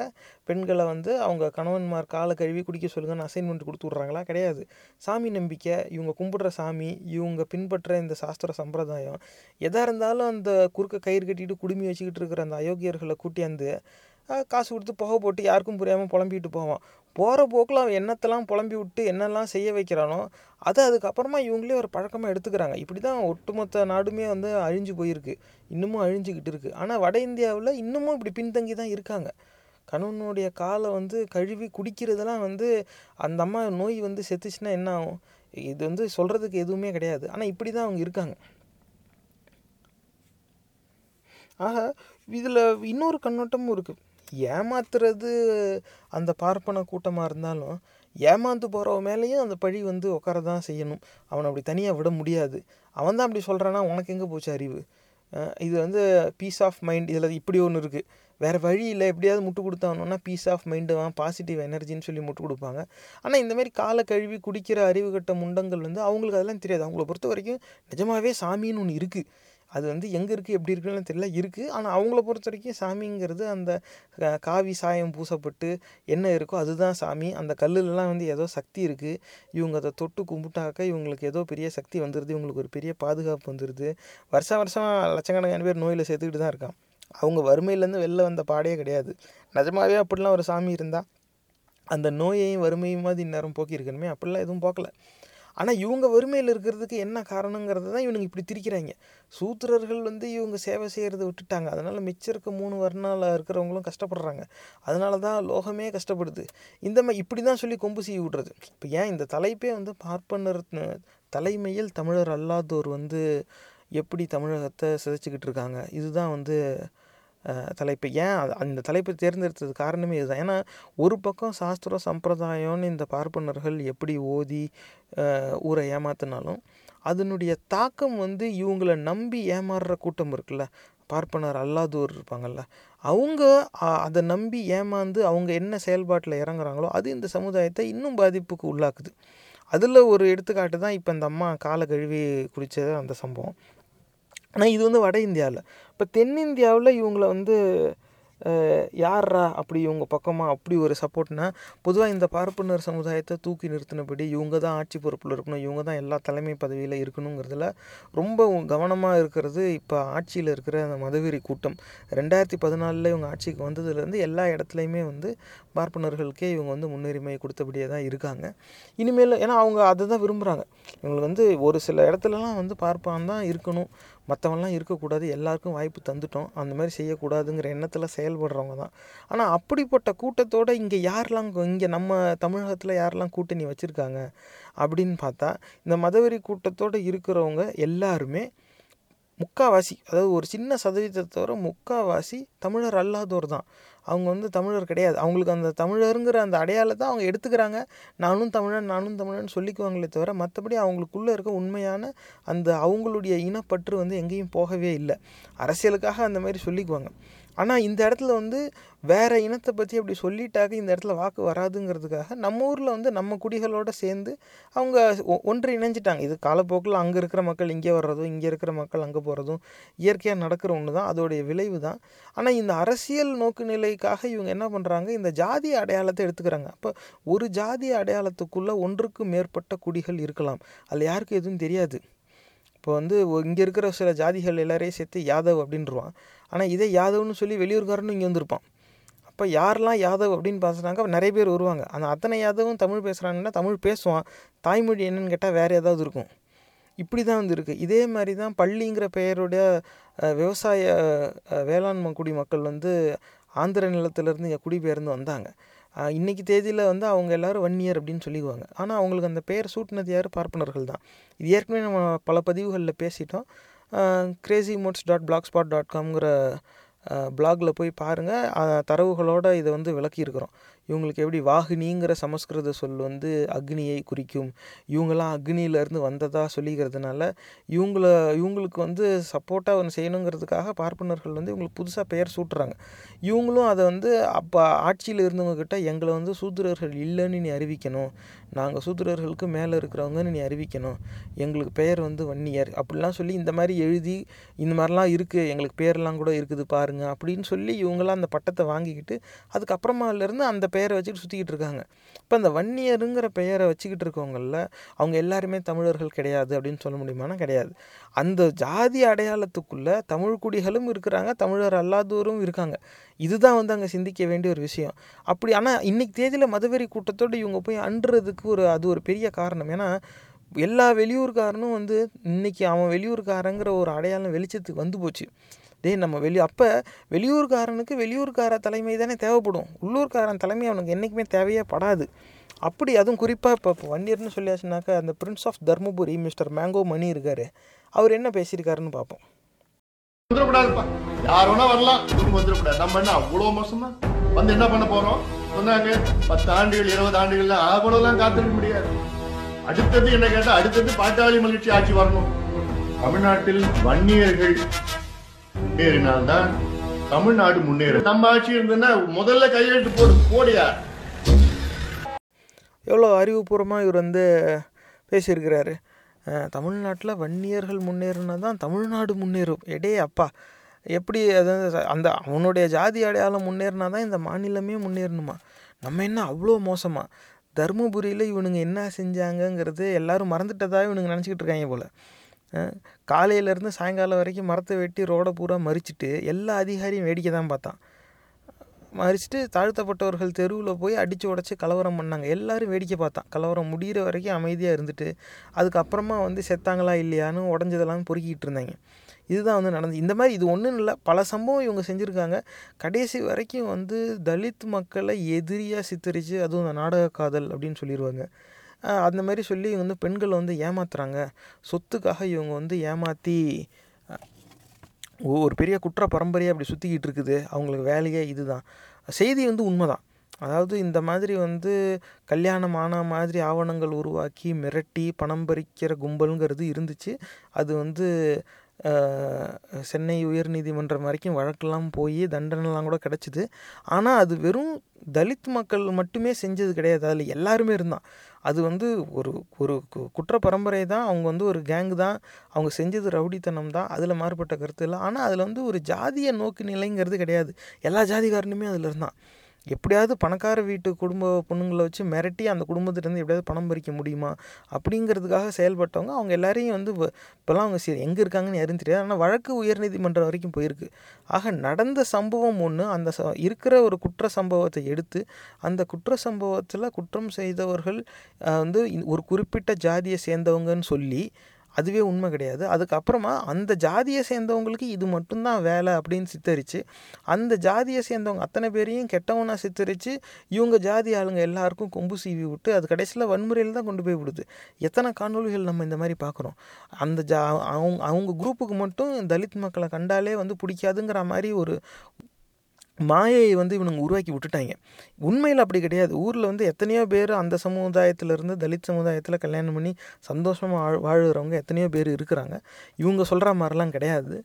பெண்களை வந்து அவங்க கணவன்மார் காலை கழுவி குடிக்க சொல்லுங்கன்னு அசைன்மெண்ட் கொடுத்து விட்றாங்களா? கிடையாது. சாமி நம்பிக்கை இவங்க கும்பிடுற சாமி இவங்க பின்பற்ற இந்த சாஸ்திர சம்பிரதாயம். எதாக இருந்தாலும் அந்த குறுக்க கயிறு கட்டிட்டு குடுமி வச்சுக்கிட்டு இருக்கிற அந்த அயோக்கியர்களை கூட்டியாந்து காசு கொடுத்து புகை போட்டு யாருக்கும் புரியாமல் புலம்பிட்டு போவான். போகிற போக்கில் அவன் என்னத்தெல்லாம் புலம்பி விட்டு என்னெல்லாம் செய்ய வைக்கிறானோ அதை அதுக்கப்புறமா இவங்களே ஒரு பழக்கமாக எடுத்துக்கிறாங்க. இப்படி தான் ஒட்டுமொத்த நாடுமே வந்து அழிஞ்சு போயிருக்கு. இன்னமும் அழிஞ்சுக்கிட்டு இருக்குது ஆனால் வட இந்தியாவில் இன்னமும் இப்படி பின்தங்கி தான் இருக்காங்க. கணவனுடைய காலை வந்து கழுவி குடிக்கிறதெல்லாம் வந்து அந்த அம்மா நோய் வந்து செத்துச்சுன்னா என்ன ஆகும்? இது வந்து சொல்கிறதுக்கு எதுவுமே கிடையாது. ஆனால் இப்படி தான் அவங்க இருக்காங்க. ஆக இதில் இன்னொரு கண்ணோட்டமும் இருக்குது ஏமாத்துறது அந்த பார்ப்பன கூட்டமாக இருந்தாலும் ஏமாந்து போகிறவன் மேலேயும் அந்த பழி வந்து உட்கார தான் செய்யணும். அவனை அப்படி தனியாக விட முடியாது. அவன் தான் அப்படி சொல்கிறான்னா உனக்கு எங்கே போச்சு அறிவு? இது வந்து பீஸ் ஆஃப் மைண்ட் இதில் இப்படி ஒன்று இருக்குது வேறு வழி இல்லை. எப்படியாவது முட்டு கொடுத்தாங்கன்னா பீஸ் ஆஃப் மைண்டு வான் பாசிட்டிவ் எனர்ஜின்னு சொல்லி முட்டு கொடுப்பாங்க. ஆனால் இந்தமாரி காலை கழுவி குடிக்கிற அறிவு கட்ட முண்டங்கள் வந்து அவங்களுக்கு அதெல்லாம் தெரியாது. அவங்கள பொறுத்த வரைக்கும் நிஜமாவே சாமின்னு ஒன்று இருக்குது அது வந்து எங்கே இருக்குது எப்படி இருக்குன்னு தெரியல. இருக்குது ஆனால் அவங்கள பொறுத்த வரைக்கும் சாமிங்கிறது அந்த காவி சாயம் பூசப்பட்டு என்ன இருக்கோ அதுதான் சாமி. அந்த கல்லுலலாம் வந்து ஏதோ சக்தி இருக்குது இவங்க அதை தொட்டு கும்பிட்டாக்க இவங்களுக்கு ஏதோ பெரிய சக்தி வந்துடுது இவங்களுக்கு ஒரு பெரிய பாதுகாப்பு வந்துடுது வருஷம் வருஷம் லட்சக்கணக்கான பேர் நோயில் சேர்த்துக்கிட்டு தான் இருக்கான் அவங்க வறுமையிலேருந்து வெளில வந்த பாடே கிடையாது. நிஜமாவே அப்படிலாம் ஒரு சாமி இருந்தால் அந்த நோயையும் வறுமையும் மாதிரி இந்நேரம் போக்கியிருக்கணுமே. அப்படிலாம் எதுவும் போக்கல. ஆனால் இவங்க வறுமையில் இருக்கிறதுக்கு என்ன காரணங்கிறது தான் இவனுங்க இப்படி திரிக்கிறாங்க. சூத்திரர்கள் வந்து இவங்க சேவை செய்கிறத விட்டுட்டாங்க. அதனால் மிச்சம் இருக்க மூணு வர்ணால இருக்கிறவங்களும் கஷ்டப்படுறாங்க. அதனால தான் லோகமே கஷ்டப்படுது. இந்த மாதிரி இப்படி தான் சொல்லி கொம்பு செய்ய விட்றது. இப்போ ஏன் இந்த தலைப்பே வந்து பார்ப்பனர் தலைமையில் தமிழர் அல்லாதோர் வந்து எப்படி தமிழகத்தை சிதைச்சிக்கிட்டு இருக்காங்க? இதுதான் வந்து தலைப்பு. ஏன் அந்த தலைப்பை தேர்ந்தெடுத்தது காரணமே இதுதான். ஏன்னா ஒரு பக்கம் சாஸ்திரம் சம்பிரதாயம்னு இந்த பார்ப்பனர்கள் எப்படி ஓதி ஊரை ஏமாத்தினாலும் அதனுடைய தாக்கம் வந்து இவங்களை நம்பி ஏமாறுற கூட்டம் இருக்குல்ல. பார்ப்பனர் அல்லாதோர் இருப்பாங்கல்ல. அவங்க அதை நம்பி ஏமாந்து அவங்க என்ன செயல்பாட்டில் இறங்குறாங்களோ அது இந்த சமுதாயத்தை இன்னும் பாதிப்புக்கு உள்ளாக்குது. அதில் ஒரு எடுத்துக்காட்டு தான் இப்போ இந்த அம்மா காலை கழுவி குடித்தது அந்த சம்பவம். ஆனால் இது வந்து வட இந்தியாவில் இப்போ தென்னிந்தியாவில் இவங்களை வந்து அஹ், யார்ரா அப்படி இவங்க பக்கமாக அப்படி ஒரு சப்போர்ட்னா பொதுவாக இந்த பார்ப்பனர் சமுதாயத்தை தூக்கி நிறுத்தினபடி இவங்க தான் ஆட்சி பொறுப்பில் இருக்கணும் இவங்க தான் எல்லா தலைமை பதவியில் இருக்கணுங்கிறதுல ரொம்ப கவனமாக இருக்கிறது இப்போ ஆட்சியில் இருக்கிற அந்த மதவெறி கூட்டம். ரெண்டாயிரத்தி பதினாலில் இவங்க ஆட்சிக்கு வந்ததுலேருந்து எல்லா இடத்துலையுமே வந்து பார்ப்பனர்களுக்கே இவங்க வந்து முன்னுரிமை கொடுத்தபடியே தான் இருக்காங்க. இனிமேல் ஏன்னா அவங்க அதை தான் விரும்புகிறாங்க இவங்களுக்கு வந்து ஒரு சில இடத்துலலாம் வந்து பார்ப்பான் தான் இருக்கணும். மற்றவன்லாம் இருக்கக்கூடாது எல்லாருக்கும் வாய்ப்பு தந்துட்டோம் அந்த மாதிரி செய்யக்கூடாதுங்கிற எண்ணத்தில் செயல்படுறவங்க தான். ஆனால் அப்படிப்பட்ட கூட்டத்தோடு இங்கே யாரெல்லாம் இங்கே நம்ம தமிழகத்தில் யாரெல்லாம் கூட்டணி வச்சுருக்காங்க அப்படின்னு பார்த்தா இந்த மதவெறி கூட்டத்தோடு இருக்கிறவங்க எல்லாருமே முக்காவாசி அதாவது ஒரு சின்ன சதவீதத்தை தவிர முக்காவாசி தமிழர் அல்லாதோர் தான். அவங்க வந்து தமிழர் கிடையாது. அவங்களுக்கு அந்த தமிழருங்கிற அந்த அடையாளத்தை அவங்க எடுத்துக்கிறாங்க. நானும் தமிழன் நானும் தமிழன் சொல்லிக்குவாங்களே தவிர மற்றபடி அவங்களுக்குள்ளே இருக்க உண்மையான அந்த அவங்களுடைய இனப்பற்று வந்து எங்கேயும் போகவே இல்லை. அரசியலுக்காக அந்த மாதிரி சொல்லிக்குவாங்க. ஆனால் இந்த இடத்துல வந்து வேறு இனத்தை பற்றி அப்படி சொல்லிட்டாக்க இந்த இடத்துல வாக்கு வராதுங்கிறதுக்காக நம்ம ஊரில் வந்து நம்ம குடிகளோடு சேர்ந்து அவங்க ஒ- ஒன்று இணைஞ்சிட்டாங்க. இது காலப்போக்கில் அங்கே இருக்கிற மக்கள் இங்கே வர்றதும் இங்கே இருக்கிற மக்கள் அங்கே போகிறதும் இயற்கையாக நடக்கிற ஒன்று தான் அதோடைய விளைவு தான் ஆனால் இந்த அரசியல் நோக்கு நிலைக்காக இவங்க என்ன பண்ணுறாங்க இந்த ஜாதி அடையாளத்தை எடுத்துக்கிறாங்க. அப்போ ஒரு ஜாதி அடையாளத்துக்குள்ளே ஒன்றுக்கு மேற்பட்ட குடிகள் இருக்கலாம். அதில் யாருக்கும் எதுவும் தெரியாது. இப்போ வந்து இங்கே இருக்கிற சில ஜாதிகள் எல்லாரையும் சேர்த்து யாதவ் அப்படின்றான் ஆனால் இதே யாதவ்னு சொல்லி வெளியூர்காரனும் இங்கே வந்திருப்பான். அப்போ யாரெல்லாம் யாதவ் அப்படின்னு பேசுகிறாங்க நிறைய பேர் வருவாங்க. அந்த அத்தனை யாதவும் தமிழ் பேசுகிறாங்கன்னா தமிழ் பேசுவான். தாய்மொழி என்னன்னு கேட்டால் வேறு ஏதாவது இருக்கும். இப்படி தான் வந்து இருக்குது இதே மாதிரி தான் பள்ளிங்கிற பெயருடைய விவசாய வேளாண் வேளாண்மை குடி மக்கள் வந்து ஆந்திர நிலத்திலேருந்து இங்கே குடிபெயர்ந்து வந்தாங்க. இன்றைக்கி இன்னைக்கு தேதியில் வந்து அவங்க எல்லாரும் வன்னியர் அப்படின்னு சொல்லிக்குவாங்க. ஆனால் அவங்களுக்கு அந்த பெயர் சூட்டினது யார்? பார்ப்பனர்கள் தான். இது ஏற்கனவே நம்ம பல பதிவுகளில் பேசிட்டோம். Crazy mods dot blog spot dot காம்ங்கிற பிளாகில் போய் பாருங்கள் தரவுகளோடு இதை வந்து விளக்கியிருக்கிறோம். இவங்களுக்கு எப்படி வாகினிங்கிற சமஸ்கிருத சொல் வந்து அக்னியை குறிக்கும். இவங்கெல்லாம் அக்னியிலேருந்து வந்ததாக சொல்லிக்கிறதுனால இவங்கள இவங்களுக்கு வந்து சப்போர்ட்டாக ஒன்று செய்யணுங்கிறதுக்காக பார்ப்பனர்கள் வந்து இவங்களுக்கு புதுசாக பெயர் சூட்டுறாங்க. இவங்களும் அதை வந்து அப்போ ஆட்சியில் இருந்தவங்கக்கிட்ட எங்களை வந்து சூத்திரர்கள் இல்லைன்னு நீ அறிவிக்கணும். நாங்கள் சூத்திரர்களுக்கு மேலே இருக்கிறவங்கன்னு நீ அறிவிக்கணும். எங்களுக்கு பெயர் வந்து வன்னியர். அப்படிலாம் சொல்லி இந்த மாதிரி எழுதி இந்த மாதிரிலாம் இருக்குது எங்களுக்கு பேர்லாம் கூட இருக்குது பாருங்கள் அப்படின்னு சொல்லி இவங்களாம் அந்த பட்டத்தை வாங்கிக்கிட்டு அதுக்கப்புறமாலேருந்து அந்த பெயரை வச்சுக்கிட்டு சுற்றிக்கிட்டு இருக்காங்க. இப்போ அந்த வன்னியருங்கிற பெயரை வச்சுக்கிட்டு இருக்கவங்களில் அவங்க எல்லாருமே தமிழர்கள் கிடையாது அப்படின்னு சொல்ல முடியுமானா கிடையாது. அந்த ஜாதி அடையாளத்துக்குள்ளே தமிழ் குடிகளும் இருக்கிறாங்க தமிழர் அல்லாதோரும் இருக்காங்க. இதுதான் வந்து அங்கே சிந்திக்க வேண்டிய ஒரு விஷயம். அப்படி ஆனால் இன்னைக்கு தேதியில் மதவெறி கூட்டத்தோடு இவங்க போய் அண்டுறதுக்கு ஒரு அது ஒரு பெரிய காரணம். ஏன்னா எல்லா வெளியூர்காரனும் வந்து இன்னைக்கு அவன் வெளியூர்காரங்கிற ஒரு அடையாளம் வெளிச்சத்துக்கு வந்து போச்சு. டே நம்ம வெளி அப்போ வெளியூர்காரனுக்கு வெளியூர்கார தலைமை தானே தேவைப்படும். உள்ளூர்காரன் தலைமை அவனுக்கு என்றைக்குமே தேவையே படாது. அப்படி அதுவும் குறிப்பாக இப்போ இப்போ வன்னியர்னு சொல்லியாச்சுனாக்கா அந்த prince of Dharmapuri mister mango Mani இருக்கார். அவர் என்ன பேசியிருக்காருன்னு பார்ப்போம் யார் வேணா வரலாம். குடும்பம் வந்துடக்கூடாது. நம்ம என்ன அவ்வளோ மோசமா? வந்து என்ன பண்ண போறோம்? சொன்னாங்க பத்து ஆண்டுகள் இருபது ஆண்டுகள்ல அவ்வளவுலாம் காத்திருக்க முடியாது. அடுத்தது என்ன கேட்டா அடுத்தது பாட்டாளி மகிழ்ச்சி ஆட்சி வரணும். தமிழ்நாட்டில் வன்னியர்கள் முன்னேறினால்தான் தமிழ்நாடு முன்னேறும். நம்ம ஆட்சி இருந்ததுன்னா முதல்ல கையெழுத்து போடு போடியா எவ்வளோ அறிவுபூர்வமாக இவர் வந்து பேசியிருக்கிறாரு. தமிழ்நாட்டில் வன்னியர்கள் முன்னேறினா தான் தமிழ்நாடு முன்னேறும். எடே அப்பா எப்படி அதாவது அந்த அவனுடைய ஜாதி அடையாளம் முன்னேறினா தான் இந்த மாநிலமே முன்னேறணுமா? நம்ம என்ன அவ்வளோ மோசமாக தருமபுரியில் இவனுங்க என்ன செஞ்சாங்கங்கிறது எல்லாரும் மறந்துட்டதாக இவனுங்க நினச்சிக்கிட்டு இருக்காங்க போல். காலையிலேருந்து சாயங்காலம் வரைக்கும் மரத்தை வெட்டி ரோடை பூரா மறிச்சிட்டு எல்லா அதிகாரியும் வேடிக்கை தான் பார்த்தான். மறிச்சிட்டு தாழ்த்தப்பட்டவர்கள் தெருவில் போய் அடித்து உடச்சி கலவரம் பண்ணாங்க. எல்லோரும் வேடிக்கை பார்த்தான். கலவரம் முடிகிற வரைக்கும் அமைதியாக இருந்துட்டு அதுக்கப்புறமா வந்து செத்தாங்களா இல்லையான்னு உடஞ்சதெல்லாம் பொறுக்கிக்கிட்டு இருந்தாங்க. இதுதான் வந்து நடந்து இந்த மாதிரி இது ஒன்றும் இல்லை. பல சம்பவம் இவங்க செஞ்சுருக்காங்க. கடைசி வரைக்கும் வந்து தலித் மக்களை எதிரியாக சித்தரித்து அதுவும் இந்த நாடக காதல் அப்படின்னு சொல்லிடுவாங்க அந்த மாதிரி சொல்லி இவங்க வந்து பெண்களை வந்து ஏமாத்துறாங்க. சொத்துக்காக இவங்க வந்து ஏமாற்றி ஒரு பெரிய குற்ற பரம்பரையாக அப்படி சுற்றிக்கிட்டு இருக்குது. அவங்களுக்கு வேலையே இதுதான். செய்தி வந்து உண்மைதான். அதாவது இந்த மாதிரி வந்து கல்யாணம் ஆன மாதிரி ஆவணங்கள் உருவாக்கி மிரட்டி பணம் பறிக்கிற கும்பலுங்கிறது இருந்துச்சு. அது வந்து சென்னை உயர்நீதிமன்றம் வரைக்கும் வழக்கெல்லாம் போய் தண்டனைலாம் கூட கிடச்சிது. ஆனால் அது வெறும் தலித் மக்கள் மட்டுமே செஞ்சது கிடையாது. அதில் எல்லாருமே இருந்தான் அது வந்து ஒரு ஒரு கு- குற்ற பரம்பரை தான். அவங்க வந்து ஒரு கேங் தான். அவங்க செஞ்சது ரவுடித்தனம் தான். அதில் மாறுபட்ட கருத்து இல்லை. ஆனால் அதில் வந்து ஒரு ஜாதிய நோக்கு நிலைங்கிறது கிடையாது. எல்லா ஜாதிகாரனுமே அதில் இருந்தான். எப்படியாவது பணக்கார வீட்டு குடும்ப பொண்ணுங்களை வச்சு மிரட்டி அந்த குடும்பத்திலேருந்து எப்படியாவது பணம் பறிக்க முடியுமா? அப்படிங்கிறதுக்காக செயல்பட்டவங்க அவங்க எல்லாரையும் வந்து வ- இப்போல்லாம் அவங்க சரி எங்கே இருக்காங்கன்னு யாரும் தெரியாது. ஆனால் வழக்கு உயர்நீதிமன்றம் வரைக்கும் போயிருக்கு. ஆக நடந்த சம்பவம் ஒன்று அந்த ச இருக்கிற ஒரு குற்ற சம்பவத்தை எடுத்து அந்த குற்ற சம்பவத்தில் குற்றம் செய்தவர்கள் வந்து ஒரு குறிப்பிட்ட ஜாதியை சேர்ந்தவங்கன்னு சொல்லி அதுவே உண்மை கிடையாது. அதுக்கப்புறமா அந்த ஜாதியை சேர்ந்தவங்களுக்கு இது மட்டும்தான் வேலை அப்படின்னு சித்தரித்து அந்த ஜாதியை சேர்ந்தவங்க அத்தனை பேரையும் கெட்டவனாக சித்தரித்து இவங்க ஜாதி ஆளுங்க எல்லாருக்கும் கொம்பு சீவி விட்டு அது கடைசியில் வன்முறையில் தான் கொண்டு போய் விடுது. எத்தனை காணொலிகள் நம்ம இந்த மாதிரி பார்க்குறோம். அந்த ஜா அவங்க அவங்க குரூப்புக்கு மட்டும் தலித் மக்களை கண்டாலே வந்து பிடிக்காதுங்கிற மாதிரி ஒரு மாயையை வந்து இவனுங்க உருவாக்கி விட்டுட்டாங்க. உண்மையில் அப்படி கிடையாது. ஊரில் வந்து எத்தனையோ பேர் அந்த சமுதாயத்திலேருந்து தலித் சமுதாயத்தில் கல்யாணம் பண்ணி சந்தோஷமாக வாழ் வாழ்கிறவங்க எத்தனையோ பேர் இருக்கிறாங்க. இவங்க சொல்கிற மாதிரிலாம் கிடையாது.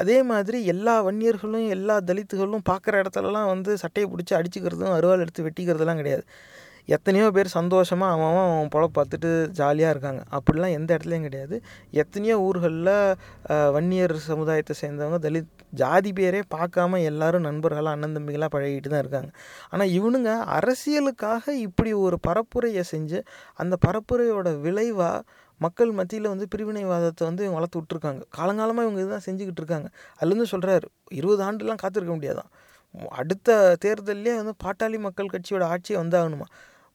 அதே மாதிரி எல்லா வன்னியர்களும் எல்லா தலித்துகளும் பார்க்குற இடத்துலலாம் வந்து சட்டையை பிடிச்சி அடிச்சுக்கிறதும் அருவாள் எடுத்து வெட்டிக்கிறதுலாம் கிடையாது. எத்தனையோ பேர் சந்தோஷமாக அவன் அவன் அவன் பார்த்துட்டு ஜாலியாக இருக்காங்க. அப்படிலாம் எந்த இடத்துலையும் கிடையாது. எத்தனையோ ஊர்களில் வன்னியர் சமுதாயத்தை சேர்ந்தவங்க தலித் ஜாதி பேரே பார்க்காம எல்லாரும் நண்பர்களாக அண்ணன் தம்பிகளாக பழகிட்டு தான் இருக்காங்க. ஆனால் இவனுங்க அரசியலுக்காக இப்படி ஒரு பரப்புரையை செஞ்சு அந்த பரப்புரையோட விளைவாக மக்கள் மத்தியில் வந்து பிரிவினைவாதத்தை வந்து இவங்க வளர்த்து விட்ருக்காங்க காலங்காலமாக இவங்க இதுதான் செஞ்சுக்கிட்டு இருக்காங்க. அதுலேருந்து சொல்கிறாரு இருபது ஆண்டுலாம் காத்திருக்க முடியாதான். அடுத்த தேர்தல்லே வந்து பாட்டாளி மக்கள் கட்சியோட ஆட்சி வந்தாகணுமா?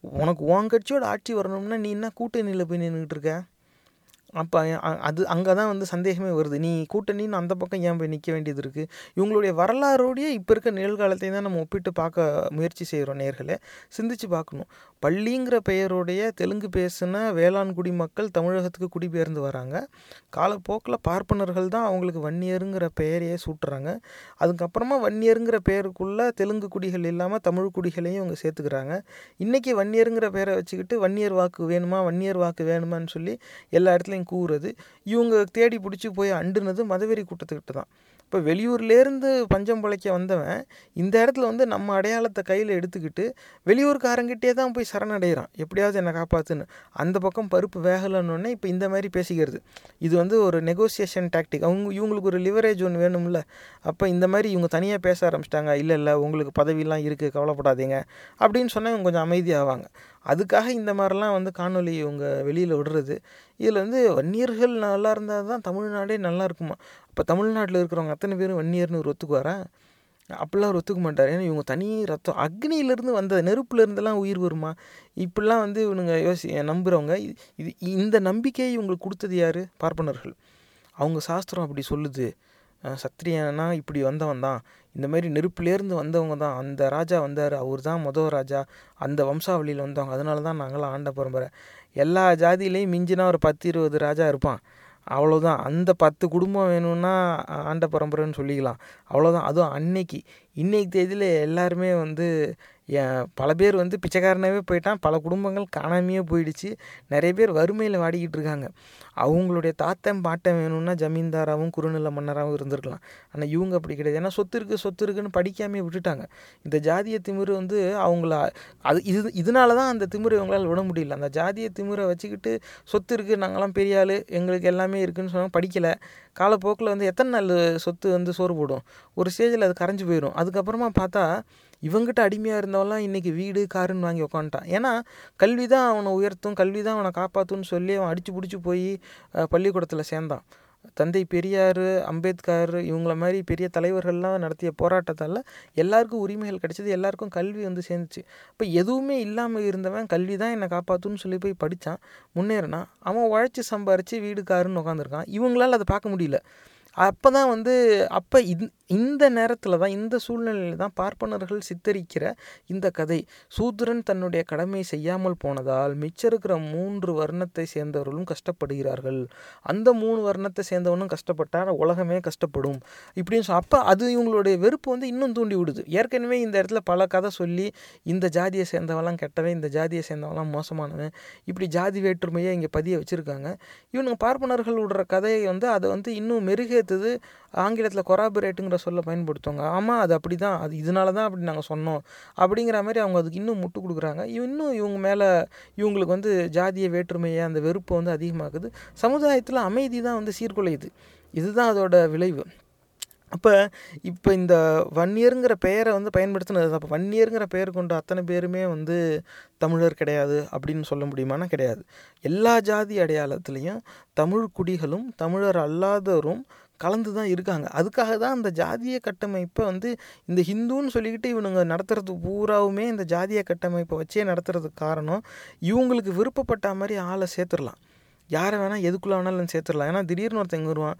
உனக்கு உன் கட்சியோட ஆட்சி வரணும்னா நீ என்ன கூட்டணியில் போய் நின்றுக்கிட்டு இருக்க? அப்போ அது அங்கே தான் வந்து சந்தேகமே வருது. நீ கூட்டணின்னு அந்த பக்கம் ஏன் போய் நிற்க வேண்டியது இருக்குது இவங்களுடைய வரலாறோடையே இப்போ இருக்க நிகழ்காலத்தையும் தான் நம்ம ஒப்பிட்டு பார்க்க முயற்சி செய்கிறோம் நேர்களே. சிந்திச்சு பார்க்கணும். பள்ளிங்கிற பெயருடைய தெலுங்கு பேசின வேளாண்குடி மக்கள் தமிழகத்துக்கு குடிபெயர்ந்து வராங்க. காலப்போக்கில் பார்ப்பனர்கள் தான் அவங்களுக்கு வன்னியருங்கிற பெயரையே சூட்டுறாங்க. அதுக்கப்புறமா வன்னியருங்கிற பெயருக்குள்ளே தெலுங்கு குடிகள் இல்லாமல் தமிழ் குடிகளையும் இவங்க சேர்த்துக்கிறாங்க. இன்றைக்கி வன்னியருங்கிற பேரை வச்சுக்கிட்டு வன்னியர் வாக்கு வேணுமா வன்னியர் வாக்கு வேணுமான்னு சொல்லி எல்லா இடத்துலையும் கூறுறது இவங்க தேடி பிடிச்சி போய் அண்டுனது மதவெறி கூட்டத்துக்கிட்ட தான் இப்போ வெளியூர்லேருந்து பஞ்சம் பிழைக்க வந்தவன் இந்த இடத்துல வந்து நம்ம அடையாளத்தை கையில் எடுத்துக்கிட்டு வெளியூர்காரங்கிட்டே தான் போய் சரணடைகிறான். எப்படியாவது என்னை காப்பாற்றுன்னு அந்த பக்கம் பருப்பு வேகலைன்னொன்னே இப்போ இந்த மாதிரி பேசிக்கிறது. இது வந்து ஒரு நெகோசியேஷன் டாக்டிக் அவங்க இவங்களுக்கு ஒரு லிவரேஜ் ஒன்று வேணும்ல. அப்போ இந்த மாதிரி இவங்க தனியாக பேச ஆரம்பிச்சிட்டாங்க. இல்லை இல்லை உங்களுக்கு பதவியெலாம் இருக்குது கவலைப்படாதீங்க. அப்படின்னு சொன்னால் இவங்க கொஞ்சம் அமைதியாவாங்க. அதுக்காக இந்த மாதிரிலாம் வந்து காணொலி இவங்க வெளியில் விடுறது. இதில் வந்து வன்னியர்கள் நல்லா இருந்தால் தான் தமிழ்நாடே நல்லா இருக்குமா? அப்போ தமிழ்நாட்டில் இருக்கிறவங்க அத்தனை பேரும் வன்னியர்னு ஒரு ஒத்துக்குவாரா? அப்படிலாம் அவர் ஒத்துக்க மாட்டார். ஏன்னா இவங்க தனி ரத்தம். அக்னியிலேருந்து வந்த நெருப்புலேருந்துலாம் உயிர் வருமா? இப்படிலாம் வந்து இவனுங்க யோசி நம்புகிறவங்க இது இந்த நம்பிக்கையை இவங்களுக்கு கொடுத்தது யார்? பார்ப்பனர்கள். அவங்க சாஸ்திரம் அப்படி சொல்லுது. அஹ் சத்திரியனா இப்படி வந்தவன் தான். இந்த மாதிரி நெருப்புலேருந்து வந்தவங்க தான். அந்த ராஜா வந்தார். அவர் தான் மொதல் ராஜா. அந்த வம்சாவளியில் வந்தவங்க. அதனால தான் நாங்களாம் ஆண்ட பரம்பரை. எல்லா ஜாதியிலையும் மிஞ்சினா ஒரு பத்து இருபது ராஜா இருப்பான். அவ்வளோதான் அந்த பத்து குடும்பம் வேணும்னா ஆண்ட பரம்பரைன்னு சொல்லிக்கலாம். அவ்வளோதான் அதுவும் அன்னைக்கு. இன்னைக்கு தேதியில் எல்லாருமே வந்து பல பேர் வந்து பிச்சைக்காரனாகவே போயிட்டான். பல குடும்பங்கள் காணாமையே போயிடுச்சு. நிறைய பேர் வறுமையில் வாடிக்கிட்டு இருக்காங்க. அவங்களுடைய தாத்தன் பாட்டன் வேணும்னா ஜமீன்தாராகவும் குறுநில மன்னராகவும் இருந்திருக்கலாம். ஆனால் இவங்க அப்படி கிடையாது. ஏன்னா சொத்து இருக்குது சொத்து இருக்குன்னு படிக்காமே விட்டுட்டாங்க. இந்த ஜாதிய திமிரு வந்து அவங்கள அது இது இதனால தான் அந்த திமிரை இவங்களால் விட முடியல. அந்த ஜாதிய திமிரை வச்சுக்கிட்டு சொத்து இருக்குது நாங்களாம் பெரிய ஆள் எங்களுக்கு எல்லாமே இருக்குதுன்னு சொன்னாங்க. படிக்கலை. காலப்போக்கில் வந்து எத்தனை நாள் சொத்து வந்து சோறு போடும்? ஒரு ஸ்டேஜில் அது கரைஞ்சு போயிடும் அதுக்கப்புறமா பார்த்தா இவங்கிட்ட அடிமையாக இருந்தவன்லாம் இன்றைக்கி வீடு காருன்னு வாங்கி உக்காந்துட்டான். ஏன்னா கல்வி தான் அவனை உயர்த்தும் கல்வி தான் அவனை காப்பாற்றும்னு சொல்லி அவன் அடித்து பிடிச்சி போய் பள்ளிக்கூடத்தில் சேர்ந்தான். தந்தை பெரியார் அம்பேத்கர் இவங்கள மாதிரி பெரிய தலைவர்கள்லாம் நடத்திய போராட்டத்தால் எல்லாருக்கும் உரிமைகள் கிடைச்சது எல்லாருக்கும் கல்வி வந்து சேர்ந்துச்சு. இப்போ எதுவுமே இல்லாமல் இருந்தவன் கல்வி தான் என்னை காப்பாற்றுன்னு சொல்லி போய் படித்தான் முன்னேறினான். அவன் உழைச்சி சம்பாரித்து வீடு காருன்னு உட்காந்துருக்கான் இவங்களால் அதை பார்க்க முடியல. அப்போ தான் வந்து அப்போ இந் இந்த நேரத்தில் தான் இந்த சூழ்நிலையில் தான் பார்ப்பனர்கள் சித்தரிக்கிற இந்த கதை. சூத்திரன் தன்னுடைய கடமை செய்யாமல் போனதால் மிச்சம் இருக்கிற மூன்று வர்ணத்தை சேர்ந்தவர்களும் கஷ்டப்படுகிறார்கள். அந்த மூணு வர்ணத்தை சேர்ந்தவனும் கஷ்டப்பட்டால் உலகமே கஷ்டப்படும். இப்படின்னு அப்போ அது இவங்களுடைய வெறுப்பு வந்து இன்னும் தூண்டி விடுது ஏற்கனவே இந்த இடத்துல பல கதை சொல்லி இந்த ஜாதியை சேர்ந்தவெல்லாம் கெட்டவன் இந்த ஜாதியை சேர்ந்தவெல்லாம் மோசமானவன் இப்படி ஜாதி வேற்றுமையை இங்கே பதிய வச்சுருக்காங்க. இவனுங்க பார்ப்பனர்கள் விடுற கதையை வந்து அதை வந்து இன்னும் மெருகேற்றுது ஆங்கிலத்தில் கொராபரேட்டுங்கிற சொல்ல பயன்படுத்துவாங்க. ஆமாம் அது அப்படி தான் அது இதனால தான் அப்படி நாங்கள் சொன்னோம். அப்படிங்கிற மாதிரி அவங்க அதுக்கு இன்னும் முட்டு கொடுக்குறாங்க. இன்னும் இவங்க மேலே இவங்களுக்கு வந்து ஜாதிய வேற்றுமையை அந்த வெறுப்பு வந்து அதிகமாகுது சமுதாயத்தில் அமைதி தான் வந்து சீர்குலையுது. இதுதான் அதோட விளைவு. அப்போ இப்போ இந்த வன்னியருங்கிற பெயரை வந்து பயன்படுத்தினது அப்போ வன்னியருங்கிற பெயர் கொண்ட அத்தனை பேருமே வந்து தமிழர் கிடையாது அப்படின்னு சொல்ல முடியுமானா கிடையாது. எல்லா ஜாதி அடையாளத்துலேயும் தமிழ் குடிகளும் தமிழர் அல்லாதோரும் கலந்து தான் இருக்காங்க. அதுக்காக தான் அந்த ஜாதிய கட்டமைப்பை வந்து இந்த ஹிந்துன்னு சொல்லிக்கிட்டு இவனுங்க நடத்துறது பூராவுமே இந்த ஜாதிய கட்டமைப்பை வச்சே நடத்துறதுக்கு காரணம் இவங்களுக்கு விருப்பப்பட்ட மாதிரி ஆளை சேர்த்துடலாம். யாரை வேணால் எதுக்குள்ளே வேணாலும் சேர்த்துடலாம். ஏன்னா திடீர்னு ஒருத்தன் வருவான்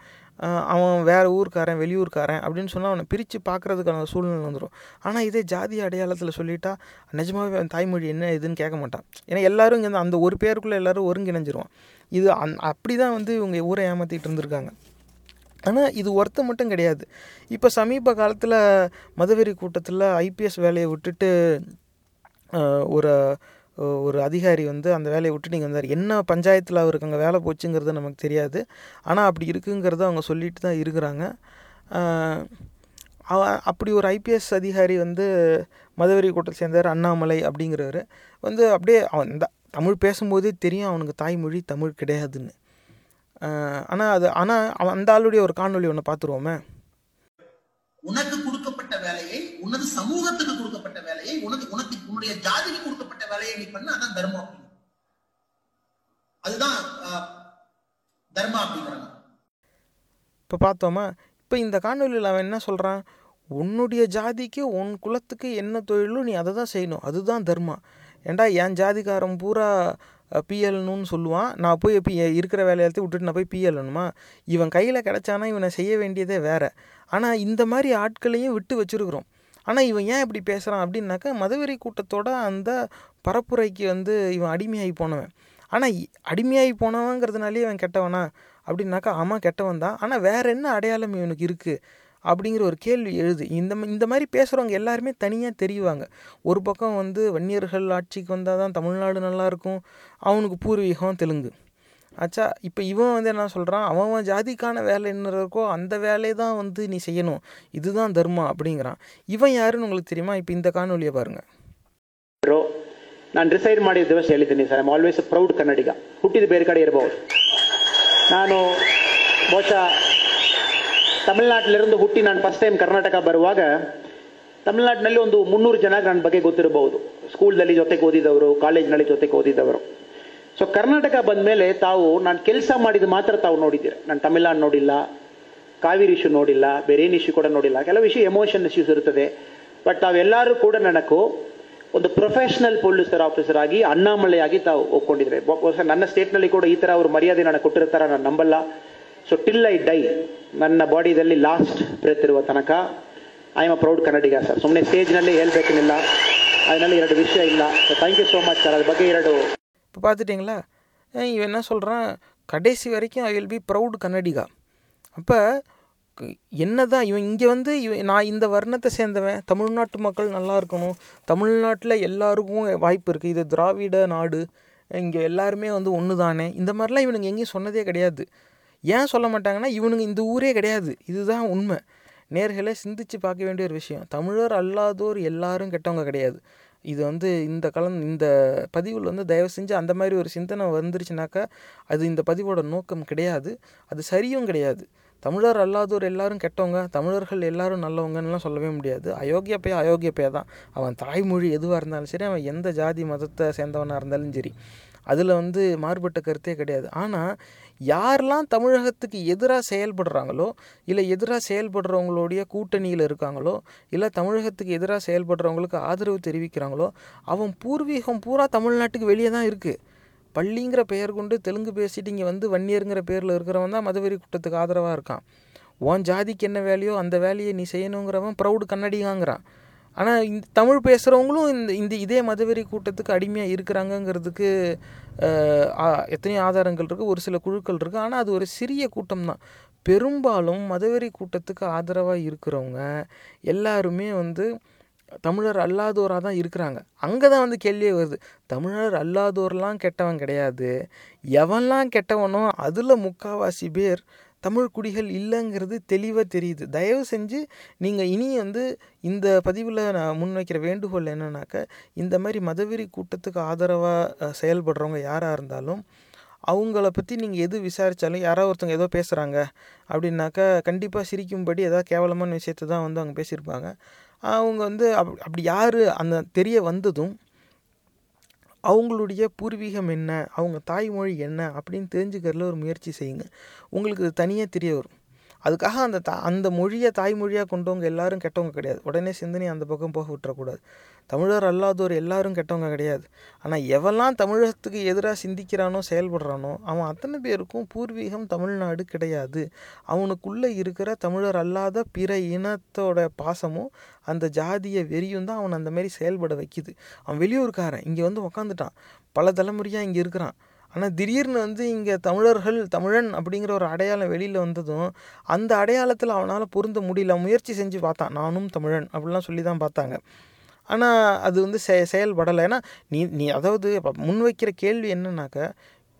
அவன் வேறு ஊருக்காரன் வெளியூர்காரன் அப்படின்னு சொன்னால் அவனை பிரித்து பார்க்குறதுக்கான சூழ்நிலை வந்துடும் ஆனால் இதே ஜாதி அடையாளத்தில் சொல்லிட்டா நிஜமாகவே அவன் தாய்மொழி என்ன இதுன்னு கேட்க மாட்டான். ஏன்னா எல்லோரும் இங்கே அந்த ஒரு பேருக்குள்ளே எல்லோரும் ஒருங்கிணைஞ்சிருவான். இது அந் அப்படி தான் வந்து இவங்க ஊரை ஏமாற்றிட்டு இருந்திருக்காங்க. ஆனால் இது ஒருத்த மட்டும் கிடையாது. இப்போ சமீப காலத்தில் மதுவெறி கூட்டத்தில் ஐபிஎஸ் வேலையை விட்டுட்டு ஒரு ஒரு அதிகாரி வந்து அந்த வேலையை விட்டு நீங்கள் வந்தார். என்ன பஞ்சாயத்தில் அவருக்கு அங்கே வேலை போச்சுங்கிறது நமக்கு தெரியாது. ஆனால் அப்படி இருக்குங்கிறத அவங்க சொல்லிட்டு தான் இருக்கிறாங்க. அப்படி ஒரு ஐபிஎஸ் அதிகாரி வந்து மதுவெறி கூட்டத்தை சேர்ந்தார் அண்ணாமலை அப்படிங்கிறவர். வந்து அப்படியே அவன் இந்த தமிழ் பேசும்போதே தெரியும் அவனுக்கு தாய்மொழி தமிழ் கிடையாதுன்னு. ஆனால் அது ஆனால் அந்த ஆளுடைய ஒரு காணொலி ஒன்று பார்த்துருவோமே உனக்கு கொடுக்கப்பட்ட வேலையை உனது சமூகத்துக்கு கொடுக்கப்பட்ட வேலையை உனது உனக்கு உன்னுடைய ஜாதிக்கு கொடுக்கப்பட்ட வேலையை நீ பண்ண அதான் தர்மம் அதுதான் தர்மா அப்படிங்கிறாங்க. இப்போ பார்த்தோமா இப்போ இந்த காணொலியில் அவன் என்ன சொல்கிறான் உன்னுடைய ஜாதிக்கு உன் குலத்துக்கு என்ன தொழிலோ நீ அதை தான் செய்யணும். அதுதான் தர்மா ஏண்டா என் ஜாதிக்காரன் பூரா பிஎல்னுன்னு சொல்லுவான். நான் போய் பி இருக்கிற வேலையெல்லாத்தையும் விட்டுட்டு நான் போய் பிஎல்னுமா இவன் கையில் கிடச்சானா இவனை செய்ய வேண்டியதே வேறு. ஆனால் இந்த மாதிரி ஆட்களையும் விட்டு வச்சுருக்குறோம். ஆனால் இவன் ஏன் இப்படி பேசுகிறான் அப்படின்னாக்கா மதவெறி கூட்டத்தோட அந்த பரப்புரைக்கு வந்து இவன் அடிமையாகி போனவன். ஆனால் அடிமையாகி போனவங்கிறதுனாலே இவன் கெட்டவனா? அப்படின்னாக்கா ஆமாம் கெட்டவன் தான் ஆனால் வேறு என்ன அடையாளம் இவனுக்கு இருக்குது அப்படிங்கிற ஒரு கேள்வி எழுது இந்த இந்த மாதிரி பேசுகிறவங்க எல்லாருமே தனியாக தெரியுவாங்க ஒரு பக்கம் வந்து வன்னியர்கள் ஆட்சிக்கு வந்தால் தான் தமிழ்நாடு நல்லாயிருக்கும் அவனுக்கு பூர்வீகம் தெலுங்கு ஆச்சா இப்போ இவன் வந்து என்ன சொல்கிறான் அவன் ஜாதிக்கான வேலை என்ன இருக்கோ அந்த வேலையை தான் வந்து நீ செய்யணும் இதுதான் தர்மம் அப்படிங்கிறான் இவன் யாருன்னு உங்களுக்கு தெரியுமா இப்போ இந்த காணொலியை பாருங்கள் ನಾನು ಡಿಸೈಡ್ ಮಾಡಿದ ದಿವಸ ಹೇಳಿದ್ದೀನಿ sir I'm always a proud Kannadiga ಹುಟ್ಟಿದ ಬೇರೆ ಕಡೆ ಇರಬಹುದು ನಾನು ಬಹುಶಃ ತಮಿಳ್ನಾಟಿಲಿருந்து ಹುಟ್ಟಿ ನಾನು ಫಸ್ಟ್ ಟೈಮ್ ಕರ್ನಾಟಕ ಬರುವಾಗ ತಮಿಳುನಾಡಿನಲ್ಲಿ ಒಂದು ಮುನ್ನೂರು ಜನ ನನ್ನ ಬಗ್ಗೆ ಗೊತ್ತಿರಬಹುದು. ಸ್ಕೂಲ್ನಲ್ಲಿ ಜೊತೆಗೆ ಓದಿದವರು, ಕಾಲೇಜ್ನಲ್ಲಿ ಜೊತೆಗೆ ಓದಿದವರು. ಸೊ ಕರ್ನಾಟಕ ಬಂದ ಮೇಲೆ ತಾವು, ನಾನು ಕೆಲಸ ಮಾಡಿದ ಮಾತ್ರ ತಾವು ನೋಡಿದ್ದೀರಿ. ನಾನು ತಮಿಳ್ನಾಡು ನೋಡಿಲ್ಲ, ಕಾವೇರಿ ಇಶ್ಯೂ ನೋಡಿಲ್ಲ, ಬೇರೆ ಏನು ಇಶ್ಯೂ ಕೂಡ ನೋಡಿಲ್ಲ. ಕೆಲವು ಇಶ್ಯೂ ಎಮೋಷನ್ ಇಶ್ಯೂಸ್ ಇರುತ್ತದೆ ಬಟ್ ತಾವೆಲ್ಲರೂ ಕೂಡ ನನಗೂ ಒಂದು ಪ್ರೊಫೆಷನಲ್ ಪೊಲೀಸರ್ ಆಫೀಸರ್ ಆಗಿ ಅಣ್ಣಾಮಳೆಯಾಗಿ ತಾವು ಒಪ್ಕೊಂಡಿದ್ರೆ. ನನ್ನ ಸ್ಟೇಟ್ನಲ್ಲಿ ಕೂಡ ಈ ಥರ ಅವರು ಮರ್ಯಾದೆ ನನಗೆ ಕೊಟ್ಟಿರ್ತಾರ ನಾನು ನಂಬಲ್ಲ. ಸೊ ಟಿಲ್ ಐ ಡೈ ನನ್ನ ಬಾಡಿದಲ್ಲಿ ಲಾಸ್ಟ್ ಬ್ರೆತ್ ಇರುವ ತನಕ I am a proud Kannadiga sir ಸುಮ್ಮನೆ ಸ್ಟೇಜ್ನಲ್ಲಿ ಹೇಳ್ಬೇಕೇನಿಲ್ಲ ಅದರಲ್ಲಿ ಎರಡು ವಿಷಯ ಇಲ್ಲ so thank you so much sir ಅದ್ರ ಬಗ್ಗೆ ಎರಡು இப்போ பார்த்துட்டிங்களா இவன் என்ன சொல்கிறான் கடைசி வரைக்கும் I will be proud Kannadiga அப்போ என்னதான் இவன் இங்கே வந்து இவன் நான் இந்த வர்ணத்தை சேர்ந்தவன் தமிழ்நாட்டு மக்கள் நல்லா இருக்கணும் தமிழ்நாட்டில் எல்லாருக்கும் வாய்ப்பு இருக்குது இது திராவிட நாடு இங்கே எல்லாருமே வந்து ஒன்று தானே இந்த மாதிரிலாம் இவனுங்க எங்கேயும் சொன்னதே கிடையாது ஏன் சொல்ல மாட்டாங்கன்னா இவனுங்க இந்த ஊரே கிடையாது. இதுதான் உண்மை. நேர்களை சிந்திச்சு பார்க்க வேண்டிய ஒரு விஷயம். தமிழர் அல்லாதோர் எல்லாரும் கெட்டவங்க கிடையாது. இது வந்து இந்த கலந் இந்த பதிவில் வந்து தயவு செஞ்சு அந்த மாதிரி ஒரு சிந்தனை வந்துருச்சுனாக்கா அது இந்த பதிவோட நோக்கம் கிடையாது. அது சரியும் கிடையாது. தமிழர் அல்லாதோர் எல்லாரும் கெட்டவங்க தமிழர்கள் எல்லாரும் நல்லவங்கன்னுலாம் சொல்லவே முடியாது. அயோக்கிய பைய அயோக்கிய பைய தான். அவன் தாய்மொழி எதுவாக இருந்தாலும் சரி அவன் எந்த ஜாதி மதத்தை சேர்ந்தவனாக இருந்தாலும் சரி அதில் வந்து மாறுபட்ட கருத்தே கிடையாது. ஆனால் யாரெல்லாம் தமிழகத்துக்கு எதிராக செயல்படுறாங்களோ இல்லை எதிராக செயல்படுறவங்களுடைய கூட்டணியில் இருக்காங்களோ இல்லை தமிழகத்துக்கு எதிராக செயல்படுறவங்களுக்கு ஆதரவு தெரிவிக்கிறாங்களோ அவன் பூர்வீகம் பூரா தமிழ்நாட்டுக்கு வெளியே தான் இருக்குது பள்ளிங்கிற பெயர் கொண்டு தெலுங்கு பேசிட்டு இங்கே வந்து வன்னியருங்கிற பேரில் இருக்கிறவன் தான் மதுவெறி கூட்டத்துக்கு ஆதரவாக இருக்கான். உன் ஜாதிக்கு என்ன வேலையோ அந்த வேலையை நீ செய்யணுங்கிறவன் ப்ரௌடு கன்னடிகாங்கிறான் ஆனால் இந்த தமிழ் பேசுகிறவங்களும் இந்த இந்த இதே மதவெறி கூட்டத்துக்கு அடிமையாக இருக்கிறாங்கங்கிறதுக்கு எத்தனையோ ஆதாரங்கள் இருக்குது ஒரு சில குழுக்கள் இருக்குது ஆனால் அது ஒரு சிறிய கூட்டம் தான். பெரும்பாலும் மதவெறி கூட்டத்துக்கு ஆதரவாக இருக்கிறவங்க எல்லாருமே வந்து தமிழர் அல்லாதோராக தான் இருக்கிறாங்க. அங்கே தான் வந்து கேள்வியே வருது. தமிழர் அல்லாதோர்லாம் கெட்டவன் கிடையாது. எவன்லாம் கெட்டவனோ அதில் முக்காவாசி பேர் தமிழ் குடிகள் இல்லைங்கிறது தெளிவாக தெரியுது. தயவு செஞ்சு நீங்கள் இனி வந்து இந்த பதிவில் நான் முன்வைக்கிற வேண்டுகோள் என்னன்னாக்க இந்த மாதிரி மதவெறி கூட்டத்துக்கு ஆதரவாக செயல்படுறவங்க யாராக இருந்தாலும் அவங்கள பற்றி நீங்கள் எது விசாரித்தாலும் யாரோ ஒருத்தவங்க ஏதோ பேசுகிறாங்க அப்படின்னாக்கா கண்டிப்பாக சிரிக்கும்படி ஏதாவது கேவலமான விஷயத்தை தான் வந்து அவங்க பேசியிருப்பாங்க. அவங்க வந்து அப் அப்படி யார் அந்த தெரிய வந்ததும் அவங்களுடைய பூர்வீகம் என்ன? அவங்க தாய்மொழி என்ன? அப்படின்னு தெரிஞ்சுக்கிறதுல ஒரு முயற்சி செய்யுங்க. உங்களுக்கு தனியாக தெரிய வரும். அதுக்காக அந்த த அந்த மொழியை தாய்மொழியாக கொண்டவங்க எல்லாரும் கெட்டவங்க கிடையாது. உடனே சிந்தனை அந்த பக்கம் போக விட்டுறக்கூடாது. தமிழர் அல்லாதோர் எல்லாரும் கெட்டவங்க கிடையாது. ஆனால் எவெல்லாம் தமிழகத்துக்கு எதிராக சிந்திக்கிறானோ செயல்படுறானோ அவன் அத்தனை பேருக்கும் பூர்வீகம் தமிழ்நாடு கிடையாது. அவனுக்குள்ளே இருக்கிற தமிழர் அல்லாத பிற இனத்தோட பாசமும் அந்த ஜாதிய வெறியும் தான் அவனை அந்தமாரி செயல்பட வைக்குது. அவன் வெளியூர்காரன் இங்கே வந்து உக்காந்துட்டான். பல தலைமுறையாக இங்கே இருக்கிறான். ஆனால் திடீர்னு வந்து இங்கே தமிழர்கள் தமிழன் அப்படிங்கிற ஒரு அடையாளம் வெளியில் வந்ததும் அந்த அடையாளத்தில் அவனால் பொருந்த முடியல. முயற்சி செஞ்சு பார்த்தான் நானும் தமிழன் அப்படிலாம் சொல்லி தான் பார்த்தாங்க. ஆனால் அது வந்து செ செயல்படலை. ஏன்னா நீ நீ அதாவது முன் முன்வைக்கிற கேள்வி என்னன்னாக்க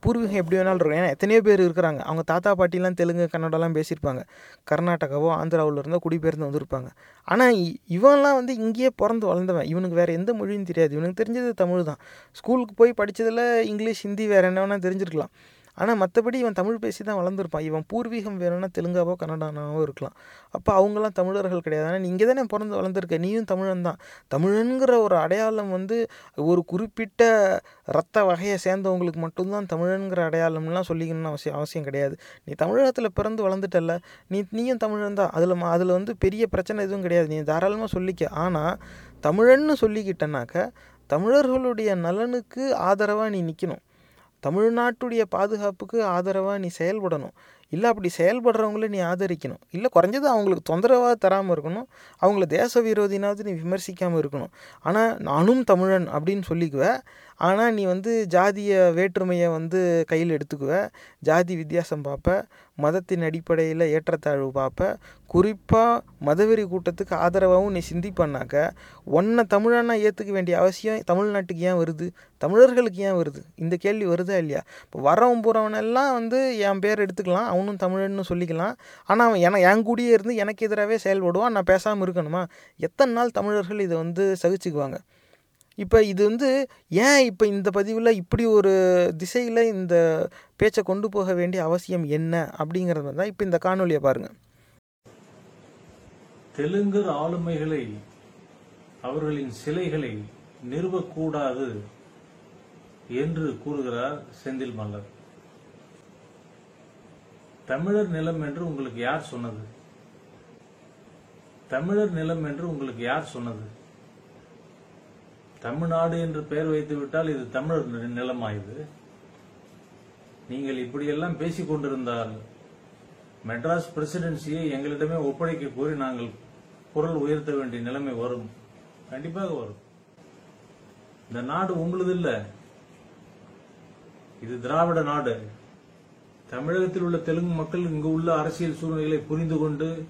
பூர்வீகம் எப்படி வேணாலும் இருக்கும். ஏன்னா எத்தனையோ பேர் இருக்கிறாங்க. அவங்க தாத்தா பாட்டிலாம் தெலுங்கு கன்னடாலாம் பேசியிருப்பாங்க. கர்நாடகாவோ ஆந்திராவில் இருந்தோ குடிபெயர்ந்து வந்திருப்பாங்க. ஆனால் இ- இவன்லாம் வந்து இங்கேயே பிறந்து வளர்ந்தவன். இவனுக்கு வேறு எந்த மொழியும் தெரியாது. இவனுக்கு தெரிஞ்சது தமிழ் தான். ஸ்கூலுக்கு போய் படித்ததில் இங்கிலீஷ் ஹிந்தி வேறு என்ன வேணால் தெரிஞ்சிருக்கலாம். ஆனால் மற்றபடி இவன் தமிழ் பேசி தான் வளர்ந்துருப்பான். இவன் பூர்வீகம் வேணும்னா தெலுங்காவோ கன்னடானாவோ இருக்கலாம். அப்போ அவங்களாம் தமிழர்கள் கிடையாது. ஆனால் நீங்கள் தானே பிறந்து வளர்ந்துருக்க. நீயும் தமிழன் தான். தமிழனுங்கிற ஒரு அடையாளம் வந்து ஒரு குறிப்பிட்ட ரத்த வகையை சேர்ந்தவங்களுக்கு மட்டும்தான் தமிழனுங்கிற அடையாளம்லாம் சொல்லிக்கணும்னு அவசியம் அவசியம் கிடையாது. நீ தமிழகத்தில் பிறந்து வளர்ந்துட்டல்ல. நீ நீயும் தமிழன் தான். அதில் அதில் வந்து பெரிய பிரச்சனை எதுவும் கிடையாது. நீ தாராளமாக சொல்லிக்க. ஆனால் தமிழன்னு சொல்லிக்கிட்டனாக்க தமிழர்களுடைய நலனுக்கு ஆதரவாக நீ நிற்கணும் தமிழ்நாட்டுடைய பாதுகாப்புக்கு ஆதரவாக நீ செயல்படணும். இல்லை அப்படி செயல்படுறவங்கள நீ ஆதரிக்கணும். இல்லை குறைஞ்சது அவங்களுக்கு தொந்தரவாக தராமல் இருக்கணும். அவங்கள தேச விரோதினாவது நீ விமர்சிக்காமல் இருக்கணும். ஆனால் நானும் தமிழன் அப்படின்னு சொல்லிக்குவேன். ஆனால் நீ வந்து ஜாதிய வேற்றுமையை வந்து கையில் எடுத்துக்குவ. ஜாதி வித்தியாசம் பார்ப்ப மதத்தின் அடிப்படையில் ஏற்றத்தாழ்வு பார்ப்ப குறிப்பாக மதவெறி கூட்டத்துக்கு ஆதரவாகவும் நீ சிந்திப்பன்னாக்க ஒன்றை தமிழனா ஏற்றுக்க வேண்டிய அவசியம் தமிழ்நாட்டுக்கு ஏன் வருது? தமிழர்களுக்கு ஏன் வருது? இந்த கேள்வி வருதா இல்லையா? இப்போ வரவன் போகிறவனெல்லாம் வந்து என் பேர் எடுத்துக்கலாம். அவனும் தமிழன்னு சொல்லிக்கலாம். ஆனால் அவன் என என் கூடயே இருந்து எனக்கு எதிராகவே செயல்படுவான். நான் பேசாமல் இருக்கணுமா? எத்தனை நாள் தமிழர்கள் இதை வந்து சகிச்சுக்குவாங்க? இப்போ இது வந்து ஏன் இப்போ இந்த பதிவில் இப்படி ஒரு திசையில் இந்த பேச்சை கொண்டு போக வேண்டிய அவசியம் என்ன அப்படிங்கிறது தான் இப்போ இந்த காணொலியை பாருங்கள் தெலுங்கர் ஆளுமைகளை அவர்களின் சிலைகளை நிறுவக்கூடாது என்று கூறுகிறார் செந்தில் மல்லர். தமிழர் நிலம் என்று உங்களுக்கு யார் சொன்னது? தமிழர் நிலம் என்று உங்களுக்கு யார் சொன்னது? தமிழ்நாடு என்று பெயர் வைத்து விட்டால் இது தமிழர் நி- நிலமா இது நீங்கள் இப்படியெல்லாம் பேசிக் கொண்டிருந்தால் மெட்ராஸ் பிரசிடென்சியை எங்களிடமே ஒப்படைக்க கோரி நாங்கள் குரல் உயர்த்த வேண்டிய நிலைமை வரும். கண்டிப்பாக வரும். இந்த நாடு உங்களது இல்ல இது திராவிட நாடு. தமிழகத்தில் உள்ள தெலுங்கு மக்கள் இங்கு உள்ள அரசியல் சூழ்நிலைகளை புரிந்து கொண்டு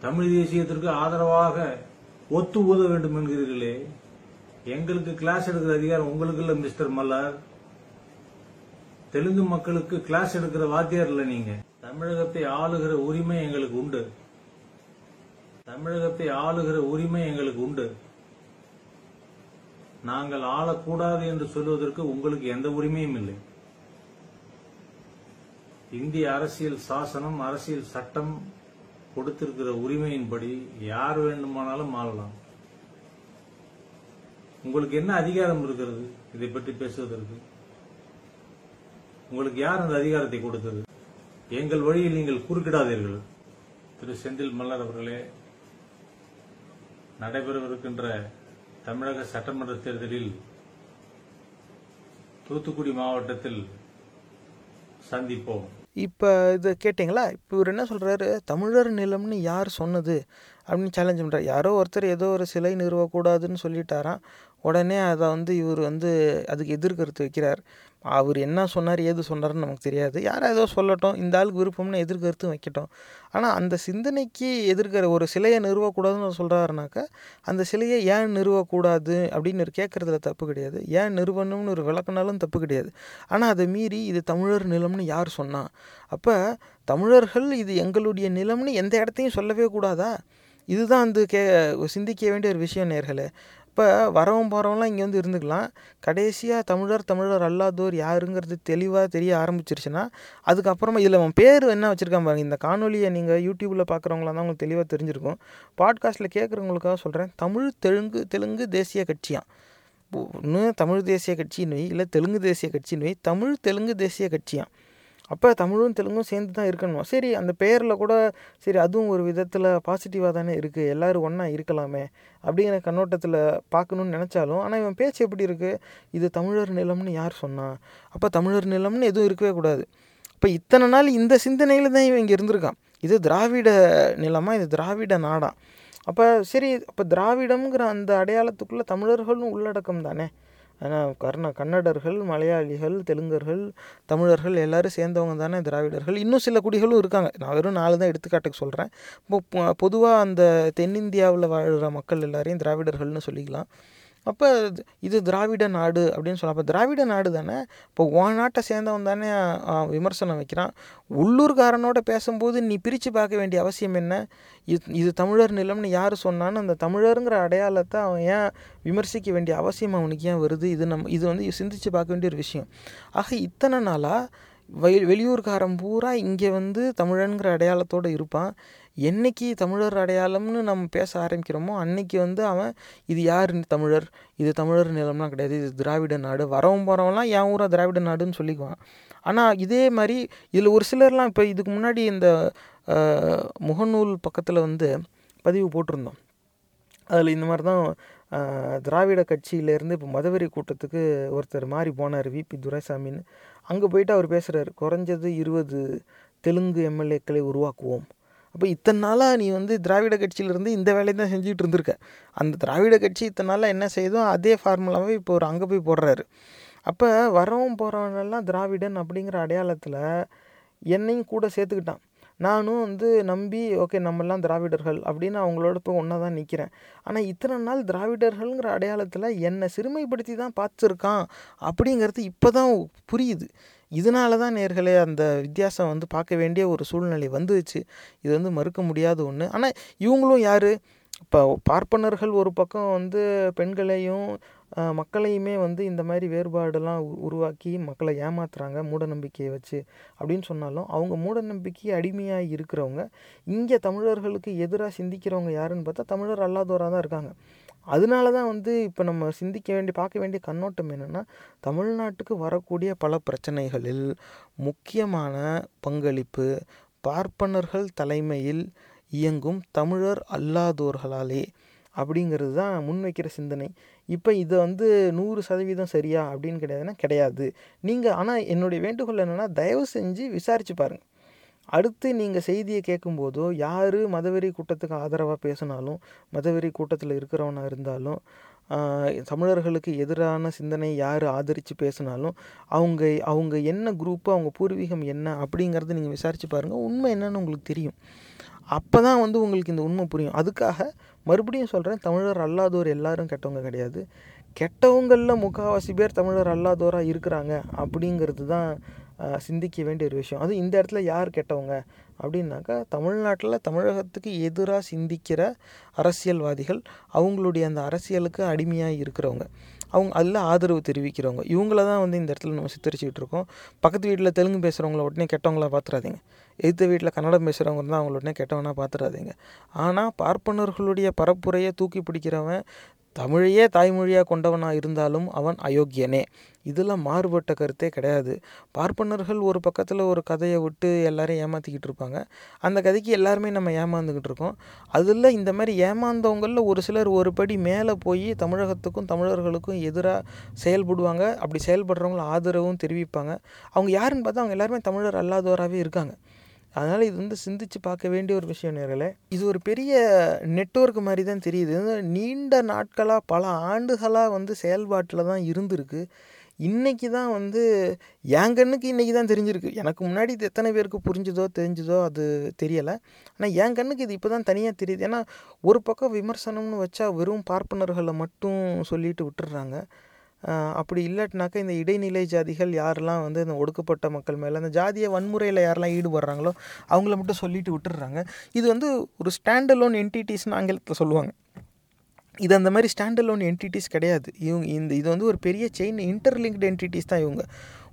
தமிழ் தேசியத்திற்கு ஆதரவாக ஒத்து ஊத வேண்டும் என்கிறீர்களே. எங்களுக்கு கிளாஸ் எடுக்கிற அதிகாரம் உங்களுக்கு இல்ல மிஸ்டர் மல்லார். தெலுங்கு மக்களுக்கு கிளாஸ் எடுக்கிற வாத்தியார் இல்ல நீங்க. தமிழகத்தை ஆளுகிற உரிமை எங்களுக்கு உண்டு. தமிழகத்தை ஆளுகிற உரிமை எங்களுக்கு உண்டு. நாங்கள் ஆளக்கூடாது என்று சொல்வதற்கு உங்களுக்கு எந்த உரிமையும் இல்லை. இந்திய அரசியல் சாசனம் அரசியல் சட்டம் கொடுத்திருக்கிற உரிமையின்படி யார் வேண்டுமானாலும் ஆளலாம். உங்களுக்கு என்ன அதிகாரம் இருக்கிறது? இதை பற்றி பேசுவதற்கு. உங்களுக்கு யார் அந்த அதிகாரத்தை கொடுத்தது? எங்கள் வழியில் நீங்கள் குறுக்கிடாதீர்கள். திரு செந்தில் மல்லர் அவர்களே நடைபெறவிருக்கின்ற தமிழக சட்டமன்ற தேர்தலில் தூத்துக்குடி மாவட்டத்தில் சந்திப்போம். இப்போ இது கேட்டிங்களா? இப்போ இவர் என்ன சொல்கிறாரு தமிழர் நிலம்னு யார் சொன்னது? அப்படின்னு சேலஞ்ச் பண்ணுறாரு யாரோ ஒருத்தர் ஏதோ ஒரு சிலை நிறுவக்கூடாதுன்னு சொல்லிட்டாராம். உடனே அதை வந்து இவர் வந்து அதுக்கு எதிர்கருத்து வைக்கிறார். அவர் என்ன சொன்னார் ஏது சொன்னார்னு நமக்கு தெரியாது. யாராவது ஏதோ சொல்லட்டும் இந்த ஆளுக்கு விருப்பம்னு எதிர்கருத்தும் வைக்கட்டும். ஆனால் அந்த சிந்தனைக்கு எதிர்க்கிற ஒரு சிலையை நிறுவக்கூடாதுன்னு சொல்கிறாருனாக்கா அந்த சிலையை ஏன் நிறுவக்கூடாது அப்படின்னு கேட்குறதுல தப்பு கிடையாது. ஏன் நிறுவனம்னு ஒரு விளக்குனாலும் தப்பு கிடையாது. ஆனால் அதை மீறி இது தமிழர் நிலம்னு யார் சொன்னா? அப்போ தமிழர்கள் இது எங்களுடைய நிலம்னு எந்த இடத்தையும் சொல்லவே கூடாதா? இதுதான் அந்த கே சிந்திக்க வேண்டிய ஒரு விஷயம் நேர்களே. இப்போ வரவும் போகிறவங்களாம் இங்கே வந்து இருந்துக்கலாம். கடைசியாக தமிழர் தமிழர் அல்லாதோர் யாருங்கிறது தெளிவாக தெரிய ஆரம்பிச்சிருச்சுன்னா அதுக்கப்புறமா இதில் அவன் பேர் என்ன வச்சுருக்கான் பாருங்க. இந்த காணொலியை நீங்கள் யூடியூப்பில் பார்க்குறவங்களா தான் உங்களுக்கு தெளிவாக தெரிஞ்சிருக்கும். பாட்காஸ்ட்டில் கேட்குறவங்களுக்காக சொல்கிறேன் தமிழ் தெலுங்கு தெலுங்கு தேசிய கட்சியான் ஒன்று தமிழ் தேசிய கட்சின்னு வை இல்லை தெலுங்கு தேசிய கட்சின்னு வை தமிழ் தெலுங்கு தேசிய கட்சியான் அப்போ தமிழும் தெலுங்கும் சேர்ந்து தான் இருக்கணும்? சரி அந்த பெயரில் கூட சரி அதுவும் ஒரு விதத்தில் பாசிட்டிவாக தானே இருக்குது எல்லோரும் ஒன்றா இருக்கலாமே அப்படிங்கிற கண்ணோட்டத்தில் பார்க்கணுன்னு நினச்சாலும் ஆனால் இவன் பேச்சு எப்படி இருக்குது இது தமிழர் நிலம்னு யார் சொன்னான் அப்போ தமிழர் நிலம்னு எதுவும் இருக்கவே கூடாது. இப்போ இத்தனை நாள் இந்த சிந்தனையில் தான் இவன் இங்கே இருந்திருக்கான். இது திராவிட நிலமா? இது திராவிட நாடா? அப்போ சரி அப்போ திராவிடம்ங்கிற அந்த அடையாளத்துக்குள்ளே தமிழர்களும் உள்ளடக்கம் தானே? ஏன்னா கர்ண கன்னடர்கள் மலையாளிகள் தெலுங்கர்கள் தமிழர்கள் எல்லோரும் சேர்ந்தவங்க தானே திராவிடர்கள். இன்னும் சில குடிகளும் இருக்காங்க. நான் வெறும் நாலு தான் எடுத்துக்காட்டுக்கு சொல்கிறேன் இப்போ பொதுவாக அந்த தென்னிந்தியாவில் வாழ்கிற மக்கள் எல்லாரையும் திராவிடர்கள்னு சொல்லிக்கலாம். அப்போ இது திராவிட நாடு அப்படின்னு சொல்லலாம் அப்போ திராவிட நாடு தானே? இப்போ உன் நாட்டை சேர்ந்தவன் தானே விமர்சனம் வைக்கிறான். உள்ளூர்காரனோட பேசும்போது நீ பிரித்து பார்க்க வேண்டிய அவசியம் என்ன? இது இது தமிழர் நிலம்னு யார் சொன்னான்னு அந்த தமிழருங்கிற அடையாளத்தை அவன் ஏன் விமர்சிக்க வேண்டிய அவசியம் அவனுக்கு ஏன் வருது? இது நம்ம இது வந்து சிந்திச்சு பார்க்க வேண்டிய ஒரு விஷயம். ஆக இத்தனை நாளாக வெளி வெளியூர்காரன் பூரா இங்கே வந்து தமிழனுங்கிற அடையாளத்தோடு இருப்பான். என்னைக்கு தமிழர் அடையாளம்னு நம்ம பேச ஆரம்பிக்கிறோமோ அன்னைக்கு வந்து அவன் இது யார் தமிழர்? இது தமிழர் நிலம்லாம் கிடையாது. இது திராவிட நாடு. வரவும் போகிறவன்லாம் என் ஊராக திராவிட நாடுன்னு சொல்லிக்குவான். ஆனால் இதே மாதிரி இதில் ஒரு சிலர்லாம் இப்போ இதுக்கு முன்னாடி இந்த முகநூல் பக்கத்தில் வந்து பதிவு போட்டிருந்தோம். அதில் இந்த மாதிரி தான் திராவிட கட்சியிலேருந்து இப்போ மதவெறி கூட்டத்துக்கு ஒருத்தர் மாறி போனார் விபி துரைசாமின்னு. அங்கே போயிட்டு அவர் பேசுகிறாரு குறைஞ்சது இருபது தெலுங்கு எம்எல்ஏக்களை உருவாக்குவோம். அப்போ இத்தனை நாளாக நீ வந்து திராவிட கட்சியிலேருந்து இந்த வேலையை தான் செஞ்சுட்டு இருந்திருக்க. அந்த திராவிட கட்சி இத்தனை நாளாக என்ன செய்யுதோ அதே ஃபார்முலாவே இப்போ ஒரு அங்கே போய் போடுறாரு. அப்போ வரவும் போகிறவனெல்லாம் திராவிடன் அப்படிங்கிற அடையாளத்தில் என்னையும் கூட சேர்த்துக்கிட்டான். நானும் வந்து நம்பி ஓகே நம்மெல்லாம் திராவிடர்கள் அப்படின்னு அவங்களோட போய் ஒன்றா தான் நிற்கிறேன் ஆனால் இத்தனை நாள் திராவிடர்கள்ங்கிற அடையாளத்தில் என்னை சிறுமைப்படுத்தி தான் பார்த்துருக்கான் அப்படிங்கிறது இப்போ தான் புரியுது. இதனால தான் நேர்களே அந்த வித்தியாசம் வந்து பார்க்க வேண்டிய ஒரு சூழ்நிலை வந்துச்சு. இது வந்து மறுக்க முடியாத ஒன்று ஆனால் இவங்களும் யார்? இப்போ பார்ப்பனர்கள் ஒரு பக்கம் வந்து பெண்களையும் மக்களையுமே வந்து இந்த மாதிரி வேறுபாடெல்லாம் உருவாக்கி மக்களை ஏமாத்துறாங்க மூடநம்பிக்கையை வச்சு அப்படின்னு சொன்னாலும் அவங்க மூடநம்பிக்கை அடிமையாக இருக்கிறவங்க இங்கே தமிழர்களுக்கு எதிராக சிந்திக்கிறவங்க யாருன்னு பார்த்தா தமிழர் அல்லாதோராக தான் இருக்காங்க. அதனால தான் வந்து இப்போ நம்ம சிந்திக்க வேண்டிய பார்க்க வேண்டிய கண்ணோட்டம் என்னென்னா தமிழ்நாட்டுக்கு வரக்கூடிய பல பிரச்சனைகளில் முக்கியமான பங்களிப்பு பார்ப்பனர்கள் தலைமையில் இயங்கும் தமிழர் அல்லாதோர்களாலே அப்படிங்கிறது தான் முன்வைக்கிற சிந்தனை. இப்போ இதை வந்து நூறு சதவீதம் சரியா அப்படின்னு கிடையாதுன்னா கிடையாது. நீங்கள் ஆனால் என்னுடைய வேண்டுகோள் என்னென்னா தயவு செஞ்சு விசாரித்து பாருங்கள் அடுத்து நீங்கள் செய்தியை கேட்கும்போதோ யார் மதவெறி கூட்டத்துக்கு ஆதரவாக பேசினாலும் மதவெறி கூட்டத்தில் இருக்கிறவனாக இருந்தாலும் தமிழர்களுக்கு எதிரான சிந்தனை யார் ஆதரித்து பேசினாலும் அவங்க அவங்க என்ன குரூப்பு அவங்க பூர்வீகம் என்ன அப்படிங்கிறத நீங்கள் விசாரித்து பாருங்கள் உண்மை என்னன்னு உங்களுக்கு தெரியும். அப்போ தான் வந்து உங்களுக்கு இந்த உண்மை புரியும். அதுக்காக மறுபடியும் சொல்கிறேன் தமிழர் அல்லாதோர் எல்லாரும் கெட்டவங்க கிடையாது. கெட்டவங்களில் முக்கால்வாசி பேர் தமிழர் அல்லாதோராக இருக்கிறாங்க அப்படிங்கிறது தான் சிந்திக்க வேண்டிய ஒரு விஷயம். அது இந்த இடத்துல யார் கெட்டவங்க? அப்படின்னாக்கா தமிழ்நாட்டில் தமிழகத்துக்கு எதிராக சிந்திக்கிற அரசியல்வாதிகள் அவங்களுடைய அந்த அரசியலுக்கு அடிமையாக இருக்கிறவங்க. அவங்க அதில் ஆதரவு தெரிவிக்கிறவங்க. இவங்கள தான் வந்து இந்த இடத்துல நம்ம சித்தரிச்சுக்கிட்டு இருக்கோம். பக்கத்து வீட்டில் தெலுங்கு பேசுகிறவங்கள உடனே கெட்டவங்களா பார்த்துறாதீங்க எதிர்த்த வீட்டில் கன்னடம் பேசுகிறவங்க தான் அவங்கள உடனே கெட்டவனா பார்த்துறாதீங்க ஆனால் பார்ப்பனர்களுடைய பரப்புரையை தூக்கி பிடிக்கிறவன் தமிழையே தாய்மொழியாக கொண்டவனாக இருந்தாலும் அவன் அயோக்கியனே. இதில் மாறுபட்ட கருத்தே கிடையாது. பார்ப்பனர்கள் ஒரு பக்கத்தில் ஒரு கதையை விட்டு எல்லாரையும் ஏமாற்றிக்கிட்டு இருப்பாங்க. அந்த கதைக்கு எல்லாருமே நம்ம ஏமாந்துக்கிட்டு இருக்கோம். அதில் இந்த மாதிரி ஏமாந்தவங்களில் ஒரு சிலர் ஒரு படி மேலே போய் தமிழகத்துக்கும் தமிழர்களுக்கும் எதிராக செயல்படுவாங்க. அப்படி செயல்படுறவங்கள ஆதரவும் தெரிவிப்பாங்க. அவங்க யாருன்னு பார்த்தா அவங்க எல்லாருமே தமிழர் அல்லாதவராகவே இருக்காங்க. அதனால் இது வந்து சிந்திச்சு பார்க்க வேண்டிய ஒரு விஷயம் நேர்களே இது ஒரு பெரிய நெட்வொர்க் மாதிரி தான் தெரியுது. நீண்ட நாட்களாக பல ஆண்டுகளாக வந்து செயல்பாட்டில் தான் இருந்திருக்கு. இன்றைக்கி தான் வந்து என் கண்ணுக்கு இன்றைக்கி தான் தெரிஞ்சிருக்கு. எனக்கு முன்னாடி இது எத்தனை பேருக்கு புரிஞ்சுதோ தெரிஞ்சுதோ அது தெரியலை. ஆனால் என் கண்ணுக்கு இது இப்போ தான் தனியாக தெரியுது. ஏன்னா ஒரு பக்கம் விமர்சனம்னு வச்சா வெறும் பார்ப்பனர்களை மட்டும் சொல்லிட்டு விட்டுடுறாங்க அப்படி இல்லாட்டினாக்கா இந்த இடைநிலை ஜாதிகள் யாரெல்லாம் வந்து இந்த ஒடுக்கப்பட்ட மக்கள் மேலே அந்த ஜாதிய வன்முறையில் யாரெல்லாம் ஈடுபடுறாங்களோ அவங்கள மட்டும் சொல்லிட்டு விட்டுடுறாங்க. இது வந்து ஒரு ஸ்டாண்டலோன் என்டிட்டிஸ்னு ஆங்கிலத்தில் சொல்லுவாங்க. இது அந்த மாதிரி ஸ்டாண்டலோன் என்டிட்டிஸ் கிடையாது. இவங்க இந்த இது வந்து ஒரு பெரிய செயின் இன்டர்லிங்க்டு என்டிட்டிஸ் தான் இவங்க.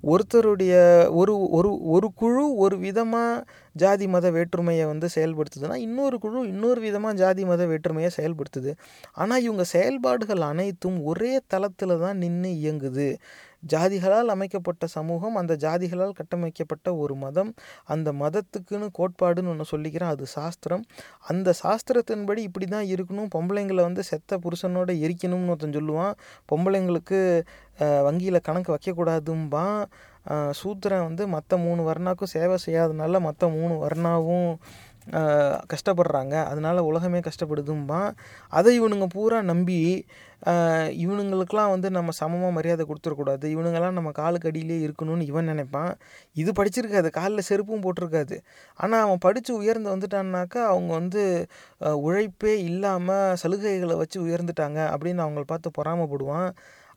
ஒருத்தருடைய ஒரு ஒரு ஒரு குழு ஒரு விதமாக ஜாதி மத வேற்றுமையை வந்து செயல்படுத்துதுன்னா இன்னொரு குழு இன்னொரு விதமாக ஜாதி மத வேற்றுமையை செயல்படுத்துது. ஆனால் இவங்க செயல்பாடுகள் அனைத்தும் ஒரே தளத்தில் தான் நின்று இயங்குது. ஜாதிகளால் அமைக்கப்பட்ட சமூகம் அந்த ஜாதிகளால் கட்டமைக்கப்பட்ட ஒரு மதம். அந்த மதத்துக்குன்னு கோட்பாடுன்னு ஒன்று சொல்லிக்கிறேன். அது சாஸ்திரம். அந்த சாஸ்திரத்தின்படி இப்படி தான் இருக்கணும். பொம்பளைங்களை வந்து செத்த புருஷனோட எரிக்கணும்னு ஒருத்தன் சொல்லுவான். பொம்பளைங்களுக்கு வங்கியில் கணக்கு வைக்கக்கூடாதும்பான். சூத்திரம் சூத்திரன் வந்து மற்ற மூணு வர்ணாக்கும் சேவை செய்யாதனால மற்ற மூணு வர்ணாவும் கஷ்டப்படுறாங்க. அதனால உலகமே கஷ்டப்படுதும்பான் அதை இவனுங்க பூரா நம்பி இவனுங்களுக்கெலாம் வந்து நம்ம சமமாக மரியாதை கொடுத்துடக்கூடாது இவனுங்கெல்லாம் நம்ம காலுக்கு அடியிலே இருக்கணும்னு இவன் நினைப்பான். இது படிச்சிருக்காது. காலில் செருப்பும் போட்டிருக்காது. ஆனால் அவன் படித்து உயர்ந்து வந்துட்டான்னாக்கா அவங்க வந்து உழைப்பே இல்லாமல் சலுகைகளை வச்சு உயர்ந்துட்டாங்க அப்படின்னு அவங்கள பார்த்து பொறாமைப்படுவான்.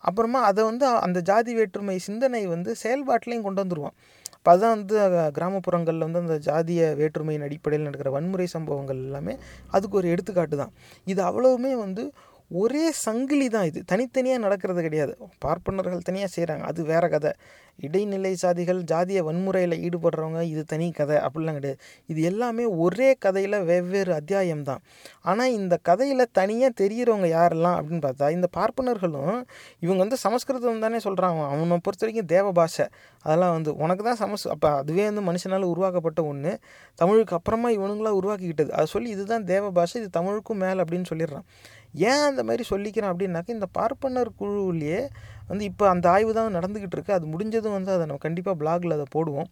அப்புறமா அதை வந்து அந்த ஜாதி வேற்றுமை சிந்தனை வந்து செயல்பாட்டிலையும் கொண்டு வந்துருவான். இப்போ அதுதான் வந்து கிராமப்புறங்களில் வந்து அந்த ஜாதிய வேற்றுமையின் அடிப்படையில் நடக்கிற வன்முறை சம்பவங்கள் எல்லாமே அதுக்கு ஒரு எடுத்துக்காட்டு தான். இது அவ்வளவுமே வந்து ஒரே சங்கிலி தான் இது. தனித்தனியாக நடக்கிறது கிடையாது. பார்ப்பனர்கள் தனியாக செய்கிறாங்க அது வேறு கதை. இடைநிலை சாதிகள் ஜாதிய வன்முறையில் ஈடுபடுறவங்க இது தனி கதை அப்படிலாம் கிடையாது. இது எல்லாமே ஒரே கதையில் வெவ்வேறு அத்தியாயம் தான். ஆனால் இந்த கதையில் தனியாக தெரிகிறவங்க யாரெல்லாம் அப்படின்னு பார்த்தா இந்த பார்ப்பனர்களும் இவங்க வந்து சமஸ்கிருதம் தானே சொல்கிறாங்க அவனை பொறுத்த வரைக்கும் தேவ பாஷை. அதெல்லாம் வந்து உனக்கு தான் சமஸ் அப்போ அதுவே வந்து மனுஷனால் உருவாக்கப்பட்ட ஒன்று தமிழுக்கு அப்புறமா இவனுங்களாம் உருவாக்கிக்கிட்டது. அதை சொல்லி இதுதான் தேவ பாஷை இது தமிழுக்கும் மேலே அப்படின்னு சொல்லிடுறான். ஏன் அந்த மாதிரி சொல்லிக்கிறேன் அப்படின்னாக்கா இந்த பார்ப்பனர் குழுவிலேயே வந்து இப்போ அந்த ஆய்வு தான் நடந்துக்கிட்டு இருக்கு. அது முடிஞ்சதும் வந்து அதை நம்ம கண்டிப்பாக பிளாகில் அதை போடுவோம்.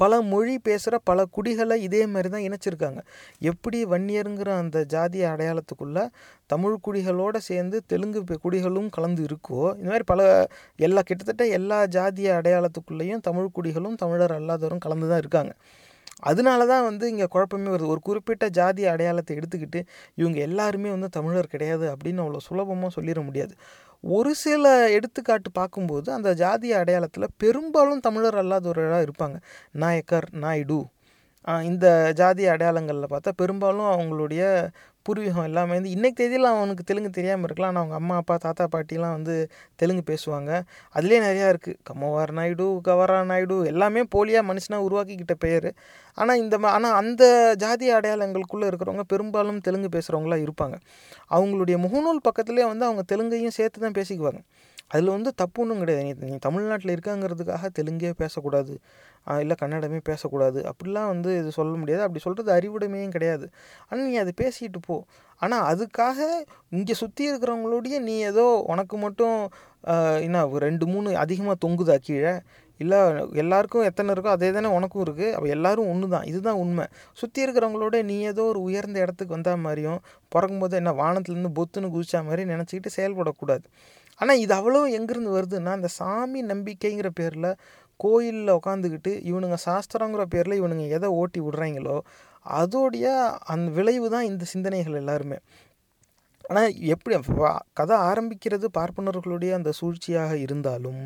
பல மொழி பேசுகிற பல குடிகளை இதே மாதிரி தான் இணைச்சிருக்காங்க. எப்படி வன்னியருங்கிற அந்த ஜாதிய அடையாளத்துக்குள்ளே தமிழ் குடிகளோடு சேர்ந்து தெலுங்கு குடிகளும் கலந்து இருக்கோ இந்த மாதிரி பல எல்லா கிட்டத்தட்ட எல்லா ஜாதிய அடையாளத்துக்குள்ளேயும் தமிழ் குடிகளும் தமிழர் அல்லாதவரும் கலந்து தான் இருக்காங்க. அதனால தான் வந்து இங்கே குழப்பமே வருது. ஒரு குறிப்பிட்ட ஜாதி அடையாளத்தை எடுத்துக்கிட்டு இவங்க எல்லாருமே வந்து தமிழர் கிடையாது அப்படின்னு அவ்வளோ சுலபமாக சொல்லிட முடியாது. ஒரு சில எடுத்துக்காட்டு பார்க்கும்போது அந்த ஜாதிய அடையாளத்தில் பெரும்பாலும் தமிழர் அல்லாதவர்களாக இருப்பாங்க. நாயக்கர் நாயுடு இந்த ஜாதி அடையாளங்களில் பார்த்தா பெரும்பாலும் அவங்களுடைய பூர்வீகம் எல்லாமே வந்து இன்றைக்கு தேதியில் அவனுக்கு தெலுங்கு தெரியாமல் இருக்கலாம். ஆனால் அவங்க அம்மா அப்பா தாத்தா பாட்டிலாம் வந்து தெலுங்கு பேசுவாங்க. அதுலேயே நிறையா இருக்குது கம்மவார் நாயுடு கவரா நாயுடு எல்லாமே போலியாக மனுஷனாக உருவாக்கிக்கிட்ட பெயர் ஆனால் இந்த மா ஆனால் அந்த ஜாதி அடையாளங்களுக்குள்ளே இருக்கிறவங்க பெரும்பாலும் தெலுங்கு பேசுகிறவங்களாக இருப்பாங்க. அவங்களுடைய முகநூல் பக்கத்துலேயே வந்து அவங்க தெலுங்கையும் சேர்த்து தான் பேசிக்குவாங்க. அதில் வந்து தப்பு ஒன்றும் கிடையாது. நீ நீ தமிழ்நாட்டில் இருக்காங்கிறதுக்காக தெலுங்கே பேசக்கூடாது. இல்லை கன்னடமே பேசக்கூடாது. அப்படிலாம் வந்து இது சொல்ல முடியாது. அப்படி சொல்கிறது அறிவுடைமையும் கிடையாது. ஆனால் நீ அதை பேசிட்டு போ. ஆனால் அதுக்காக இங்கே சுற்றி இருக்கிறவங்களோடய நீ ஏதோ உனக்கு மட்டும் என்ன ரெண்டு மூணு அதிகமாக தொங்குதா கீழே? இல்லை எல்லாருக்கும் எத்தனை இருக்கோ அதே தானே உனக்கும் இருக்குது அப்போ எல்லோரும் ஒன்று தான். இதுதான் உண்மை. சுற்றி இருக்கிறவங்களோட நீ ஏதோ ஒரு உயர்ந்த இடத்துக்கு வந்தால் மாதிரியும் பிறக்கும்போது என்ன வானத்துலேருந்து பொத்துன்னு குதிச்சா மாதிரி நினச்சிக்கிட்டு செயல்படக்கூடாது. ஆனால் இது அவ்வளோ எங்கேருந்து வருதுன்னா அந்த சாமி நம்பிக்கைங்கிற பேரில் கோயிலில் உட்காந்துக்கிட்டு இவனுங்க சாஸ்திரங்கிற பேரில் இவனுங்க எதை ஓட்டி விடுறாங்களோ அதோடைய அந்த விளைவு தான் இந்த சிந்தனைகள் எல்லாருமே. ஆனால் எப்படி கதை ஆரம்பிக்கிறது பார்ப்பனர்களுடைய அந்த சூழ்ச்சியாக இருந்தாலும்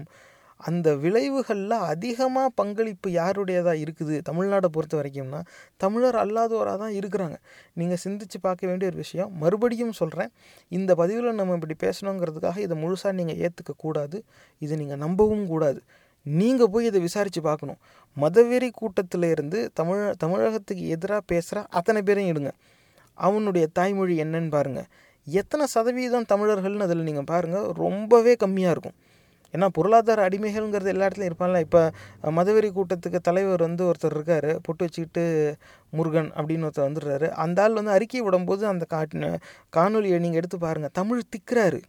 அந்த விளைவுகளில் அதிகமாக பங்களிப்பு யாருடையதாக இருக்குது? தமிழ்நாடை பொறுத்த வரைக்கும்னா தமிழர் அல்லாதவராக தான் இருக்கிறாங்க. நீங்கள் சிந்திச்சு பார்க்க வேண்டிய ஒரு விஷயம். மறுபடியும் சொல்கிறேன் இந்த பதிவில் நம்ம இப்படி பேசணுங்கிறதுக்காக இதை முழுசாக நீங்கள் ஏற்றுக்க கூடாது. இதை நீங்கள் நம்பவும் கூடாது. நீங்கள் போய் இதை விசாரித்து பார்க்கணும். மதவெறி கூட்டத்தில் இருந்து தமிழ் தமிழகத்துக்கு எதிராக பேசுகிற அத்தனை பேரையும் இடுங்க. அவனுடைய தாய்மொழி என்னன்னு பாருங்கள் எத்தனை சதவீதம் தமிழர்கள்னு அதில் நீங்கள் பாருங்கள் ரொம்பவே கம்மியாக இருக்கும். ஏன்னா பொருளாதார அடிமைகள்ங்கிறது எல்லா இடத்துலையும் இருப்பான்ல இப்போ மதவெறி கூட்டத்துக்கு தலைவர் வந்து ஒருத்தர் இருக்கார். பொட்டு வச்சுக்கிட்டு முருகன் அப்படின்னு ஒருத்தர் வந்துடுறாரு. அந்த ஆள் வந்து அறிக்கை விடும்போது அந்த காட்டின காணொலியை நீங்கள் எடுத்து பாருங்கள் தமிழ் திக்கிறாரு.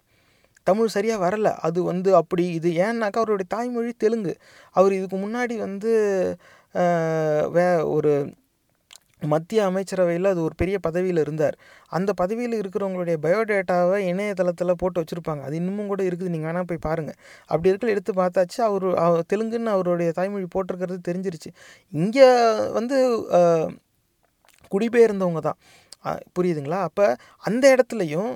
தமிழ் சரியாக வரல. அது வந்து அப்படி இது ஏன்னாக்கா அவருடைய தாய்மொழி தெலுங்கு. அவர் இதுக்கு முன்னாடி வந்து வே ஒரு மத்திய அமைச்சரவையில் அது ஒரு பெரிய பதவியில் இருந்தார். அந்த பதவியில் இருக்கிறவங்களுடைய பயோடேட்டாவை இணையதளத்தில் போட்டு வச்சுருப்பாங்க. அது இன்னமும் கூட இருக்குது. நீங்கள் வேணால் போய் பாருங்கள் அப்படி இருக்கிற எடுத்து பார்த்தாச்சு. அவர் தெலுங்குன்னு அவருடைய தாய்மொழி போட்டிருக்கிறது தெரிஞ்சிருச்சு. இங்கே வந்து குடிபெயர்ந்தவங்க தான். புரியுதுங்களா? அப்போ அந்த இடத்துலையும்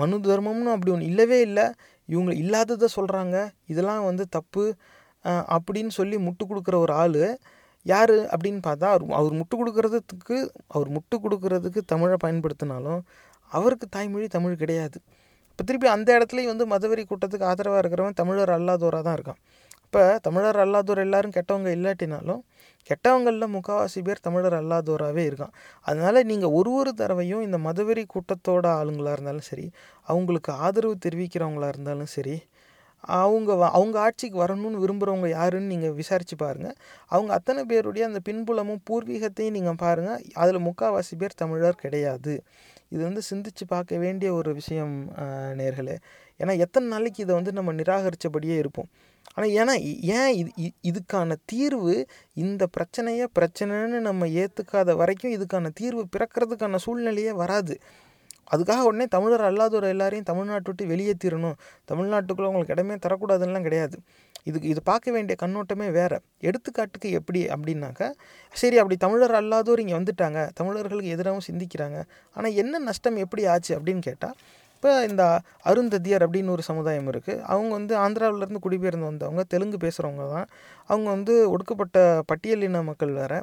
மனு தர்மம்னு அப்படி ஒன்று இல்லவே இல்லை. இவங்க இல்லாததை சொல்கிறாங்க இதெல்லாம் வந்து தப்பு. அப்படின்னு சொல்லி முட்டு கொடுக்குற ஒரு ஆள் யார் அப்படின்னு பார்த்தா அவர் அவர் முட்டு கொடுக்கறதுக்கு அவர் முட்டு கொடுக்கறதுக்கு தமிழை பயன்படுத்தினாலும் அவருக்கு தாய்மொழி தமிழ் கிடையாது. இப்போ திருப்பி அந்த இடத்துலையும் வந்து மதவெறி கூட்டத்துக்கு ஆதரவாக இருக்கிறவன் தமிழர் அல்லாதோராக தான் இருக்கான். இப்போ தமிழர் அல்லாதோர் எல்லாரும் கெட்டவங்க இல்லாட்டினாலும் கெட்டவங்களில் முக்கால்வாசி பேர் தமிழர் அல்லாதோராகவே இருக்கான். அதனால் நீங்கள் ஒரு ஒரு தடவையும் இந்த மதவெறி கூட்டத்தோட ஆளுங்களாக இருந்தாலும் சரி அவங்களுக்கு ஆதரவு தெரிவிக்கிறவங்களாக இருந்தாலும் சரி அவங்க அவங்க ஆட்சிக்கு வரணும்னு விரும்புகிறவங்க யாருன்னு நீங்கள் விசாரித்து பாருங்கள் அவங்க அத்தனை பேருடைய அந்த பின்புலமும் பூர்வீகத்தையும் நீங்கள் பாருங்கள் அதில் முக்கால்வாசி பேர் தமிழர் கிடையாது. இது வந்து சிந்திச்சு பார்க்க வேண்டிய ஒரு விஷயம் நேர்களே. ஏன்னா எத்தனை நாளைக்கு இதை வந்து நம்ம நிராகரித்தபடியே இருப்போம். ஆனால் ஏன்னா ஏன் இது இதுக்கான தீர்வு இந்த பிரச்சனையை பிரச்சனைன்னு நம்ம ஏற்றுக்காத வரைக்கும் இதுக்கான தீர்வு பிறக்கிறதுக்கான சூழ்நிலையே வராது. அதுக்காக உடனே தமிழர் அல்லாதோர் எல்லாரையும் தமிழ்நாட்டை விட்டு வெளியேற்றிடணும் தமிழ்நாட்டுக்குள்ளே உங்களுக்கு இடமே தரக்கூடாதுன்னெலாம் கிடையாது. இதுக்கு இது பார்க்க வேண்டிய கண்ணோட்டமே வேறு. எடுத்துக்காட்டுக்கு எப்படி அப்படின்னாக்கா சரி அப்படி தமிழர் அல்லாதோர் இங்கே வந்துட்டாங்க. தமிழர்களுக்கு எதிராகவும் சிந்திக்கிறாங்க. ஆனால் என்ன நஷ்டம் எப்படி ஆச்சு அப்படின்னு கேட்டால் இப்போ இந்த அருந்ததியர் அப்படின்னு ஒரு சமுதாயம் இருக்குது அவங்க வந்து ஆந்திராவிலேருந்து குடிபெயர்ந்து வந்தவங்க தெலுங்கு பேசுகிறவங்க தான். அவங்க வந்து ஒடுக்கப்பட்ட பட்டியலின மக்கள் வேறு.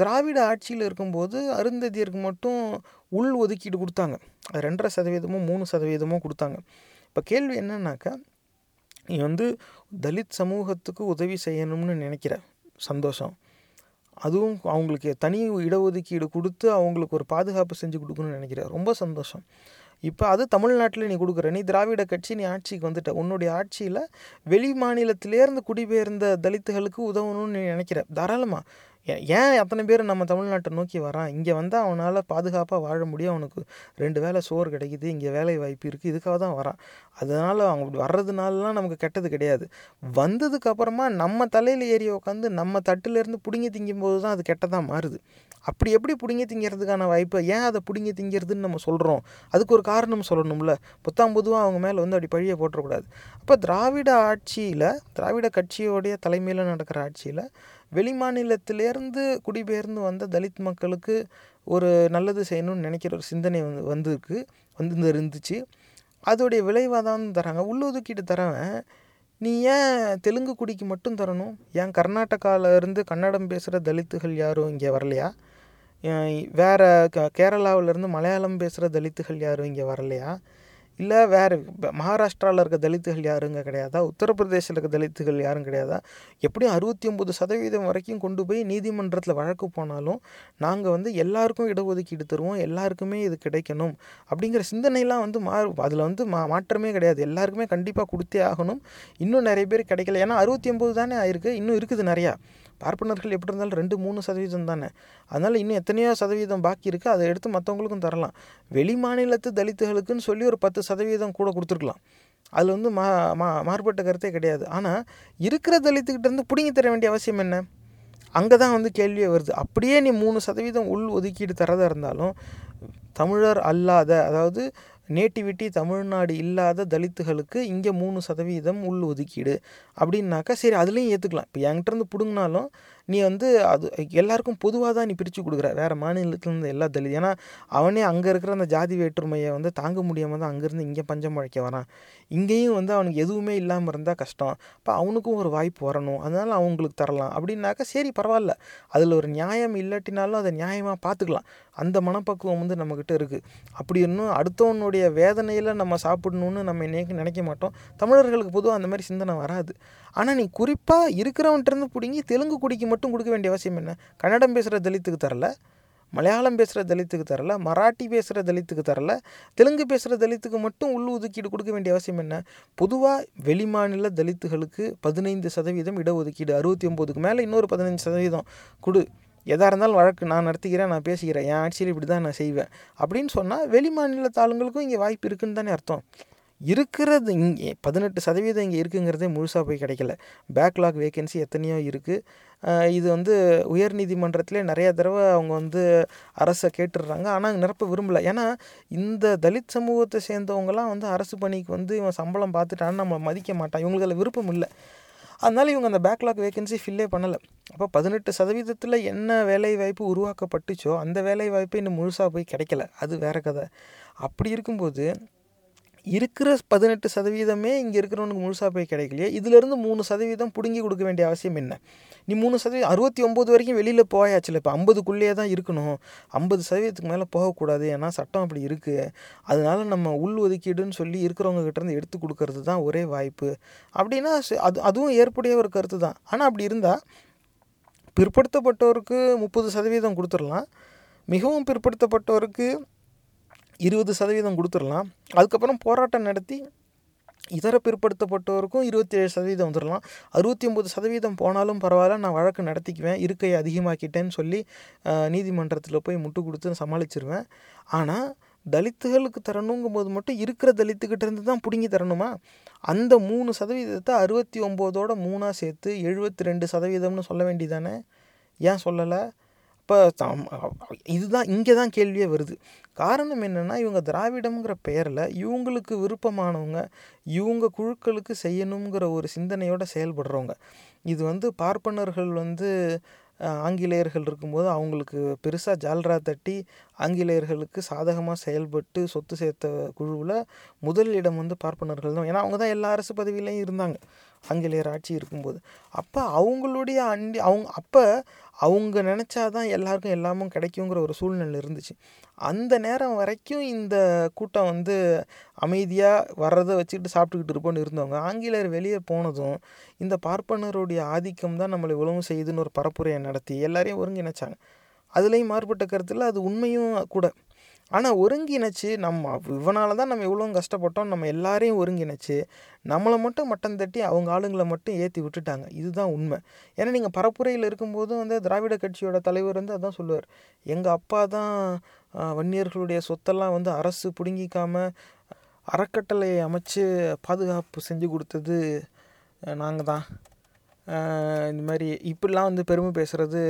திராவிட ஆட்சியில் இருக்கும்போது அருந்ததியருக்கு மட்டும் உள் ஒதுக்கீடு கொடுத்தாங்க. அது ரெண்டரை சதவீதமோ மூணு சதவீதமோ கொடுத்தாங்க. இப்போ கேள்வி என்னன்னாக்கா நீ வந்து தலித் சமூகத்துக்கு உதவி செய்யணும்னு நினைக்கிற சந்தோஷம். அதுவும் அவங்களுக்கு தனி இடஒதுக்கீடு கொடுத்து அவங்களுக்கு ஒரு பாதுகாப்பு செஞ்சு கொடுக்கணும்னு நினைக்கிற ரொம்ப சந்தோஷம். இப்போ அது தமிழ்நாட்டில் நீ கொடுக்குற நீ திராவிட கட்சி நீ ஆட்சிக்கு வந்துட்ட. உன்னுடைய ஆட்சியில் வெளி மாநிலத்திலேருந்து குடிபெயர்ந்த தலித்துகளுக்கு உதவணும்னு நீ நினைக்கிற. தாராளமாக ஏன் அத்தனை பேர் நம்ம தமிழ்நாட்டை நோக்கி வரான் இங்கே வந்தால் அவனால் பாதுகாப்பாக வாழ முடியும். அவனுக்கு ரெண்டு வேளை சோறு கிடைக்குது. இங்கே வேலை வாய்ப்பு இருக்குது இதுக்காக தான் வரான் அதனால் அவங்க இப்படி வர்றதுனாலலாம் நமக்கு கெட்டது கிடையாது. வந்ததுக்கப்புறமா நம்ம தலையில் ஏறி உட்காந்து நம்ம தட்டிலேருந்து பிடுங்கி திங்கும்போது தான் அது கெட்டதாக மாறுது. அப்படி எப்படி பிடுங்கி திங்கிறதுக்கான வாய்ப்பை ஏன் அதை பிடுங்கி திங்கிறதுன்னு நம்ம சொல்கிறோம் அதுக்கு ஒரு காரணம் சொல்லணும்ல. புத்தாம் பொதுவாக அவங்க மேலே வந்து அப்படி பழியை போட்டுறக்கூடாது. அப்போ திராவிட ஆட்சியில் திராவிட கட்சியோடைய தலைமையில் நடக்கிற ஆட்சியில் வெளிமாநிலத்திலேருந்து குடிபெயர்ந்து வந்த தலித் மக்களுக்கு ஒரு நல்லது செய்யணும்னு நினைக்கிற ஒரு சிந்தனை வந்து வந்திருக்கு வந்து இருந்துச்சு. அதோடைய விளைவாக தான் தராங்க. உள்ளொதுக்கீடு தரவன் நீ ஏன் தெலுங்கு குடிக்கு மட்டும் தரணும்? ஏன் கர்நாடகாவிலேருந்து கன்னடம் பேசுகிற தலித்துகள் யாரும் இங்கே வரலையா? வேறு க கேரளாவிலேருந்து மலையாளம் பேசுகிற தலித்துகள் யாரும் இங்கே வரலையா? இல்லை வேறு மகாராஷ்டிராவில் இருக்க தலித்துகள் யாருங்க கிடையாதா? உத்தரப்பிரதேசில் இருக்க தலித்துகள் யாரும் கிடையாதா? எப்படியும் அறுபத்தி ஒம்பது சதவீதம் வரைக்கும் கொண்டு போய் நீதிமன்றத்தில் வழக்கு போனாலும் நாங்கள் வந்து எல்லாருக்கும் இடஒதுக்கீடு தருவோம் எல்லாருக்குமே இது கிடைக்கணும் அப்படிங்கிற சிந்தனைலாம் வந்து மா அதில் வந்து மா மாற்றமே கிடையாது. எல்லாருக்குமே கண்டிப்பாக கொடுத்தே ஆகணும். இன்னும் நிறைய பேர் கிடைக்கல. ஏன்னா அறுபத்தி ஒம்பது தானே ஆயிருக்கு. இன்னும் இருக்குது நிறையா. பார்ப்பனர்கள் எப்படி இருந்தாலும் ரெண்டு மூணு சதவீதம் தானே. அதனால் இன்னும் எத்தனையோ சதவீதம் பாக்கி இருக்குது அதை எடுத்து மற்றவங்களுக்கும் தரலாம். வெளி மாநிலத்து தலித்துகளுக்குன்னு சொல்லி ஒரு பத்து சதவீதம் கூட கொடுத்துருக்கலாம். அதில் வந்து மா மா மாறுபட்ட கருத்தே கிடையாது. ஆனால் இருக்கிற தலித்துக்கிட்ட இருந்து பிடுங்கி தர வேண்டிய அவசியம் என்ன? அங்கே தான் வந்து கேள்வியே வருது. அப்படியே நீ மூணு சதவீதம் உள் ஒதுக்கீடு தரதா இருந்தாலும் தமிழர் அல்லாத அதாவது நேட்டிவிட்டி தமிழ்நாடு இல்லாத தலித்துகளுக்கு இங்கே மூணு சதவீதம் உள் ஒதுக்கீடு. அப்படின்னாக்கா சரி அதுலேயும் ஏற்றுக்கலாம் இப்போ என்கிட்டருந்து பிடுங்கினாலும் நீ வந்து அது எல்லாருக்கும் பொதுவாக தான் நீ பிரித்து கொடுக்குற. வேறு மாநிலத்துலேருந்து எல்லா தலித் ஏன்னா அவனே அங்கே இருக்கிற அந்த ஜாதி வேற்றுமையை வந்து தாங்க முடியாமல் தான் அங்கேருந்து இங்கே பஞ்சம் முழைக்க வரான். இங்கேயும் வந்து அவனுக்கு எதுவுமே இல்லாமல் இருந்தால் கஷ்டம். அப்போ அவனுக்கும் ஒரு வாய்ப்பு வரணும். அதனால் அவங்களுக்கு தரலாம். அப்படின்னாக்கா சரி பரவாயில்ல. அதில் ஒரு நியாயம் இல்லாட்டினாலும் அதை நியாயமாக பார்த்துக்கலாம் அந்த மனப்பக்குவம் வந்து நம்மக்கிட்ட இருக்குது அப்படி இன்னும் அடுத்தவனுடைய வேதனையில் நம்ம சாப்பிடணும்னு நம்ம என்னைக்கு நினைக்க மாட்டோம். தமிழர்களுக்கு பொதுவாக அந்த மாதிரி சிந்தனை வராது. ஆனால் நீ குறிப்பாக இருக்கிறவன்ட்டேருந்து பிடிங்கி தெலுங்கு குடிக்கு மட்டும் கொடுக்க வேண்டிய அவசியம் என்ன? கன்னடம் பேசுகிற தலித்துக்கு தரல மலையாளம் பேசுகிற தலித்துக்கு தரல மராட்டி பேசுகிற தலித்துக்கு தரல தெலுங்கு பேசுகிற தலித்துக்கு மட்டும் உள் ஒதுக்கீடு கொடுக்க வேண்டிய அவசியம் என்ன? பொதுவாக வெளிமாநில தலித்துகளுக்கு பதினைந்து சதவீதம் இடஒதுக்கீடு அறுபத்தி ஒம்போதுக்கு மேலே இன்னொரு பதினஞ்சு சதவீதம் கொடு. எதாக இருந்தாலும் வழக்கு நான் நடத்திக்கிறேன் நான் பேசிக்கிறேன் என் ஆட்சியில் இப்படி தான் நான் செய்வேன். அப்படின்னு சொன்னால் வெளி தாளுங்களுக்கும் இங்கே வாய்ப்பு இருக்குன்னு தானே அர்த்தம். இருக்கிறது இங்கே பதினெட்டு சதவீதம் இங்கே இருக்குங்கிறதே முழுசாக போய் கிடைக்கல. பேக்லாக் வேகன்சி எத்தனையோ இருக்குது இது வந்து உயர்நீதிமன்றத்திலே நிறைய தடவை அவங்க வந்து அரசை கேட்டுடுறாங்க. ஆனால் நிரப்ப விரும்பலை. ஏன்னா இந்த தலித் சமூகத்தை சேர்ந்தவங்கலாம் வந்து அரசு பணிக்கு வந்து இவன் சம்பளம் பார்த்துட்டான்னு நம்மளை மதிக்க மாட்டான். இவங்களுக்கு அதில் விருப்பம் இல்லை. அதனால் இவங்க அந்த பேக்லாக் வேகன்சி ஃபில்லே பண்ணலை. அப்போ பதினெட்டு சதவீதத்தில் என்ன வேலை வாய்ப்பு உருவாக்கப்பட்டுச்சோ அந்த வேலை வாய்ப்பு இன்னும் முழுசாக போய் கிடைக்கல. அது வேற கதை. அப்படி இருக்கும்போது இருக்கிற பதினெட்டு சதவீதமே இங்கே இருக்கிறவனுக்கு முழுசாக போய் கிடைக்கலையே. இதிலேருந்து மூணு சதவீதம் பிடுங்கி கொடுக்க வேண்டிய அவசியம் என்ன? நீ மூணு சதவீதம் அறுபத்தி ஒம்பது வரைக்கும் வெளியில் போயாச்சுல இப்போ. ஐம்பதுக்குள்ளேயே தான் இருக்கணும். ஐம்பது சதவீதத்துக்கு மேலே போகக்கூடாது ஏன்னா சட்டம் அப்படி இருக்குது அதனால நம்ம உள் ஒதுக்கீடுன்னு சொல்லி இருக்கிறவங்க கிட்டேருந்து எடுத்து கொடுக்கறது தான் ஒரே வாய்ப்பு. அப்படின்னா அது அதுவும் ஏற்புடைய ஒரு கருத்து தான். ஆனால் அப்படி இருந்தால் பிற்படுத்தப்பட்டோருக்கு முப்பது சதவீதம் கொடுத்துடலாம். மிகவும் பிற்படுத்தப்பட்டோருக்கு இருபது சதவீதம் கொடுத்துடலாம். அதுக்கப்புறம் போராட்டம் நடத்தி இதர பிற்படுத்தப்பட்டோருக்கும் இருபத்தி ஏழு சதவீதம் வந்துடலாம். அறுபத்தி ஒம்பது சதவீதம் போனாலும் பரவாயில்ல நான் வழக்கு நடத்திக்குவேன் இருக்கையை அதிகமாக்கிட்டேன்னு சொல்லி நீதிமன்றத்தில் போய் முட்டு கொடுத்து சமாளிச்சிருவேன். ஆனால் தலித்துகளுக்கு தரணுங்கும் போது மட்டும் இருக்கிற தலித்துக்கிட்டேருந்து தான் பிடுங்கி தரணுமா? அந்த மூணு சதவீதத்தை அறுபத்தி ஒம்போதோட மூணாக சேர்த்து எழுபத்தி ரெண்டு சதவீதம்னு சொல்ல வேண்டியதானே? ஏன் சொல்லலை? இப்போ இதுதான் இங்கே தான் கேள்வியே வருது. காரணம் என்னென்னா இவங்க திராவிடம்ங்கிற பெயரில் இவங்களுக்கு விருப்பமானவங்க இவங்க குழுக்களுக்கு செய்யணுங்கிற ஒரு சிந்தனையோட செயல்படுறவங்க. இது வந்து பார்ப்பனர்கள் வந்து ஆங்கிலேயர்கள் இருக்கும்போது அவங்களுக்கு பெருசாக ஜால்ரா தட்டி ஆங்கிலேயர்களுக்கு சாதகமாக செயல்பட்டு சொத்து சேர்த்த குழுவில் முதல் இடம் வந்து பார்ப்பனர்கள் தான். ஏன்னா அவங்க தான் எல்லா அரசு பதவியிலையும் இருந்தாங்க. ஆங்கிலேயர் ஆட்சி இருக்கும்போது. அப்போ அவங்களுடைய அண்டி அவங்க அப்போ அவங்க நினச்சாதான் எல்லாருக்கும் எல்லாமும் கிடைக்குங்கிற ஒரு சூழ்நிலை இருந்துச்சு. அந்த நேரம் வரைக்கும் இந்த கூட்டம் வந்து அமைதியாக வர்றதை வச்சுக்கிட்டு சாப்பிட்டுக்கிட்டு இருப்போம்னு இருந்தவங்க ஆங்கிலேயர் வெளியே போனதும் இந்த பார்ப்பனருடைய ஆதிக்கம் தான் நம்மளை உழவு செய்யுதுன்னு ஒரு பரப்புரையை நடத்தி எல்லாரையும் ஒருங்கிணைச்சாங்க. அதுலேயும் மாறுபட்ட கருத்தில் அது உண்மையும் கூட. ஆனால் ஒருங்கிணைச்சு நம்ம இவனால் தான் நம்ம இவ்வளோ கஷ்டப்பட்டோம் நம்ம எல்லாரையும் ஒருங்கிணைச்சு நம்மளை மட்டும் மட்டம் தட்டி அவங்க ஆளுங்களை மட்டும் ஏற்றி விட்டுட்டாங்க. இதுதான் உண்மை. ஏன்னா நீங்கள் பரப்புரையில் இருக்கும்போதும் வந்து திராவிட கட்சியோட தலைவர் வந்து அதான் சொல்லுவார். எங்கள் அப்பா தான் வன்னியர்களுடைய சொத்தெல்லாம் வந்து அரசு பிடுங்கிக்காமல் அறக்கட்டளையை அமைச்சு பாதுகாப்பு செஞ்சு கொடுத்தது நாங்கள் தான் இந்த மாதிரி இப்படிலாம் வந்து பெருமை பேசுகிறது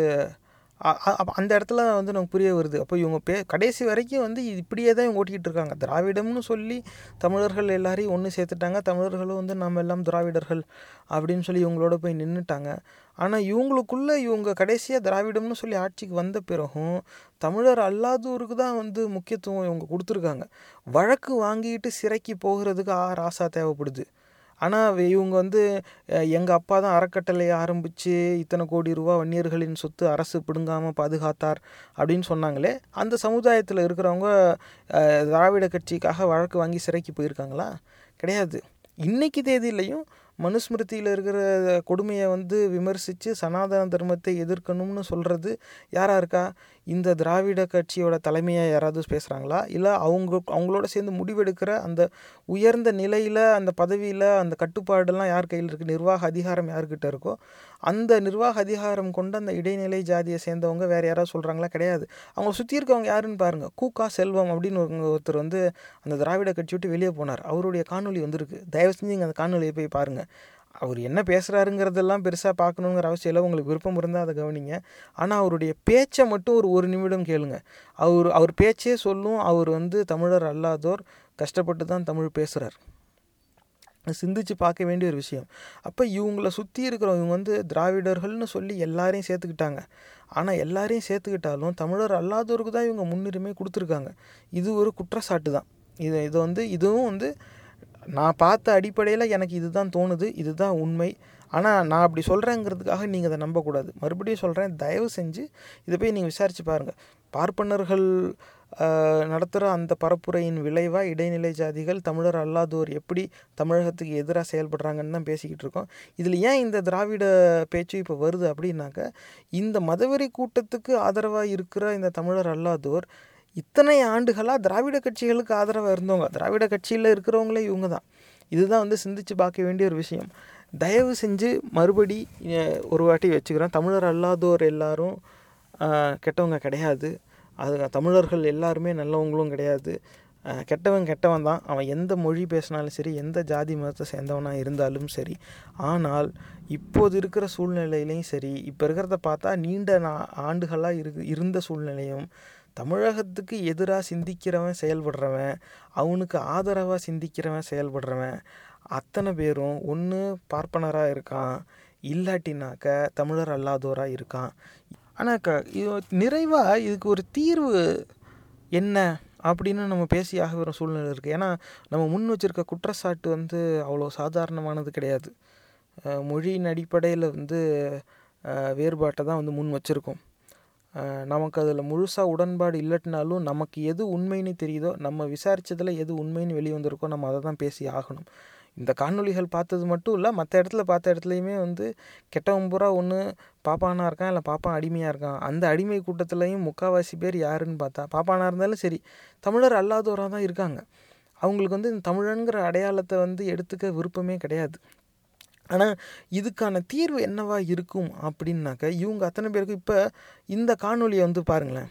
அந்த இடத்துல வந்து நமக்கு புரிய வருது. அப்போ இவங்க பே கடைசி வரைக்கும் வந்து இப்படியே தான் இவங்க ஓட்டிக்கிட்டு இருக்காங்க. திராவிடம்னு சொல்லி தமிழர்கள் எல்லாரையும் ஒன்று சேர்த்துட்டாங்க. தமிழர்களும் வந்து நம்ம எல்லாம் திராவிடர்கள் அப்படின்னு சொல்லி இவங்களோட போய் நின்றுட்டாங்க ஆனால் இவங்களுக்குள்ளே இவங்க கடைசியாக திராவிடம்னு சொல்லி ஆட்சிக்கு வந்த பிறகும் தமிழர் அல்லாதோருக்கு தான் வந்து முக்கியத்துவம் இவங்க கொடுத்துருக்காங்க. வழக்கு வாங்கிட்டு சிறைக்கு போகிறதுக்கு ஆ ராசா தேவைப்படுது. ஆனால் இவங்க வந்து எங்கள் அப்பா தான் அறக்கட்டளையை ஆரம்பித்து இத்தனை கோடி ரூபா வன்னியர்களின் சொத்து அரசு பிடுங்காமல் பாதுகாத்தார் அப்படின்னு சொன்னாங்களே அந்த சமுதாயத்தில் இருக்கிறவங்க திராவிட கட்சிக்காக வழக்கு வாங்கி சிறைக்கு போயிருக்காங்களா? கிடையாது. இன்னைக்கு தேதியிலையும் மனுஸ்மிருதியில் இருக்கிற கொடுமையை வந்து விமர்சித்து சனாதன தர்மத்தை எதிர்க்கணும்னு சொல்கிறது யாராக இருக்கா? இந்த திராவிட கட்சியோட தலைமையாக யாராவது பேசுகிறாங்களா இல்லை அவங்க அவங்களோட சேர்ந்து முடிவெடுக்கிற அந்த உயர்ந்த நிலையில் அந்த பதவியில் அந்த கட்டுப்பாடெல்லாம் யார் கையில் இருக்குது நிர்வாக அதிகாரம் யார்கிட்ட இருக்கோ? அந்த நிர்வாக அதிகாரம் கொண்ட அந்த இடைநிலை ஜாதியை சேர்ந்தவங்க வேறு யாராவது சொல்கிறாங்களா கிடையாது. அவங்க சுற்றி இருக்கவங்க யாருன்னு பாருங்கள் கூக்கா செல்வம் அப்படின்னு ஒரு ஒருத்தர் வந்து அந்த திராவிட கட்சி விட்டு வெளியே போனார். அவருடைய காணொலி வந்திருக்கு. தயவு செஞ்சு நீங்கள் அந்த காணொலியை போய் பாருங்கள் அவர் என்ன பேசுகிறாருங்கிறதெல்லாம் பெருசாக பார்க்கணுங்கிற அவசியம் இல்லை. உங்களுக்கு விருப்பம் இருந்தால் அதை கவனிங்க. ஆனால் அவருடைய பேச்சை மட்டும் ஒரு ஒரு நிமிடம் கேளுங்க. அவர் அவர் பேச்சே சொல்லும். அவர் வந்து தமிழர் அல்லாதோர். கஷ்டப்பட்டு தான் தமிழ் பேசுகிறார் சிந்திச்சு பார்க்க வேண்டிய ஒரு விஷயம். அப்போ இவங்கள சுற்றி இருக்கிறவங்க இவங்க வந்து திராவிடர்கள்னு சொல்லி எல்லாரையும் சேர்த்துக்கிட்டாங்க. ஆனால் எல்லாரையும் சேர்த்துக்கிட்டாலும் தமிழர் அல்லாதோருக்கு தான் இவங்க முன்னுரிமை கொடுத்துருக்காங்க. இது ஒரு குற்றச்சாட்டு தான். இது இது வந்து இதுவும் வந்து நான் பார்த்த அடிப்படையில் எனக்கு இதுதான் தோணுது இதுதான் உண்மை. ஆனால் நான் அப்படி சொல்கிறேங்கிறதுக்காக நீங்கள் அதை நம்பக்கூடாது. மறுபடியும் சொல்கிறேன் தயவு செஞ்சு இதை போய் நீங்கள் விசாரித்து பாருங்கள் பார்ப்பனர்கள் நடத்துகிற அந்த பரப்புரையின் விளைவாக இடைநிலை ஜாதிகள் தமிழர் அல்லாதோர் எப்படி தமிழகத்துக்கு எதிராக செயல்படுறாங்கன்னு தான் பேசிக்கிட்டு இருக்கோம். இதில் ஏன் இந்த திராவிட பேச்சு இப்போ வருது அப்படின்னாக்க இந்த மதவெறி கூட்டத்துக்கு ஆதரவாக இருக்கிற இந்த தமிழர் அல்லாதோர் இத்தனை ஆண்டுகளாக திராவிட கட்சிகளுக்கு ஆதரவாக இருந்தவங்க. திராவிட கட்சியில் இருக்கிறவங்களே இவங்க தான் இதுதான் வந்து சிந்திச்சு பார்க்க வேண்டிய ஒரு விஷயம். தயவு செஞ்சு மறுபடி ஒரு வாட்டி வச்சுக்கிறோம் தமிழர் அல்லாதோர் எல்லாரும் கெட்டவங்க கிடையாது. அது தமிழர்கள் எல்லாருமே நல்லவங்களும் கிடையாது. கெட்டவன் கெட்டவன் தான். அவன் எந்த மொழி பேசினாலும் சரி எந்த ஜாதி மதத்தை சேர்ந்தவனாக இருந்தாலும் சரி. ஆனால் இப்போது இருக்கிற சூழ்நிலையிலையும் சரி இப்போ இருக்கிறத பார்த்தா நீண்ட நா ஆண்டுகளாக இரு இருந்த சூழ்நிலையும் தமிழகத்துக்கு எதிராக சிந்திக்கிறவன் செயல்படுறவன் அவனுக்கு ஆதரவாக சிந்திக்கிறவன் செயல்படுறவன் அத்தனை பேரும் ஒன்று பார்ப்பனராக இருக்கான். இல்லாட்டினாக்க தமிழர் அல்லாதோராக இருக்கான். ஆனால் க இது நிறைவாக இதுக்கு ஒரு தீர்வு என்ன அப்படின்னு நம்ம பேசி ஆக வரும் சூழ்நிலை இருக்குது ஏன்னா நம்ம முன் வச்சுருக்க குற்றச்சாட்டு வந்து அவ்வளோ சாதாரணமானது கிடையாது. மொழியின் அடிப்படையில் வந்து வேறுபாட்டை தான் வந்து முன் வச்சுருக்கோம். நமக்கு அதில் முழுசாக உடன்பாடு இல்லட்டினாலும் நமக்கு எது உண்மைன்னு தெரியுதோ நம்ம விசாரித்ததில் எது உண்மைன்னு வெளியே வந்திருக்கோ நம்ம அதை தான் பேசி ஆகணும். இந்த காணொளிகள் பார்த்தது மட்டும் இல்லை மற்ற இடத்துல பார்த்த இடத்துலையுமே வந்து கெட்டவன் பூரா ஒன்று பாப்பானா இருக்கான் இல்லை பாப்பான் அடிமையாக இருக்கான். அந்த அடிமை கூட்டத்துலையும் முக்கால்வாசி பேர் யாருன்னு பார்த்தா பாப்பானா இருந்தாலும் சரி தமிழர் அல்லாதவராக தான் இருக்காங்க. அவங்களுக்கு வந்து இந்த தமிழனுங்கிற அடையாளத்தை வந்து எடுத்துக்க விருப்பமே கிடையாது. ஆனால் இதுக்கான தீர்வு என்னவா இருக்கும் அப்படின்னாக்க இவங்க அத்தனை பேருக்கு இப்போ இந்த காணொலியை வந்து பாருங்களேன்.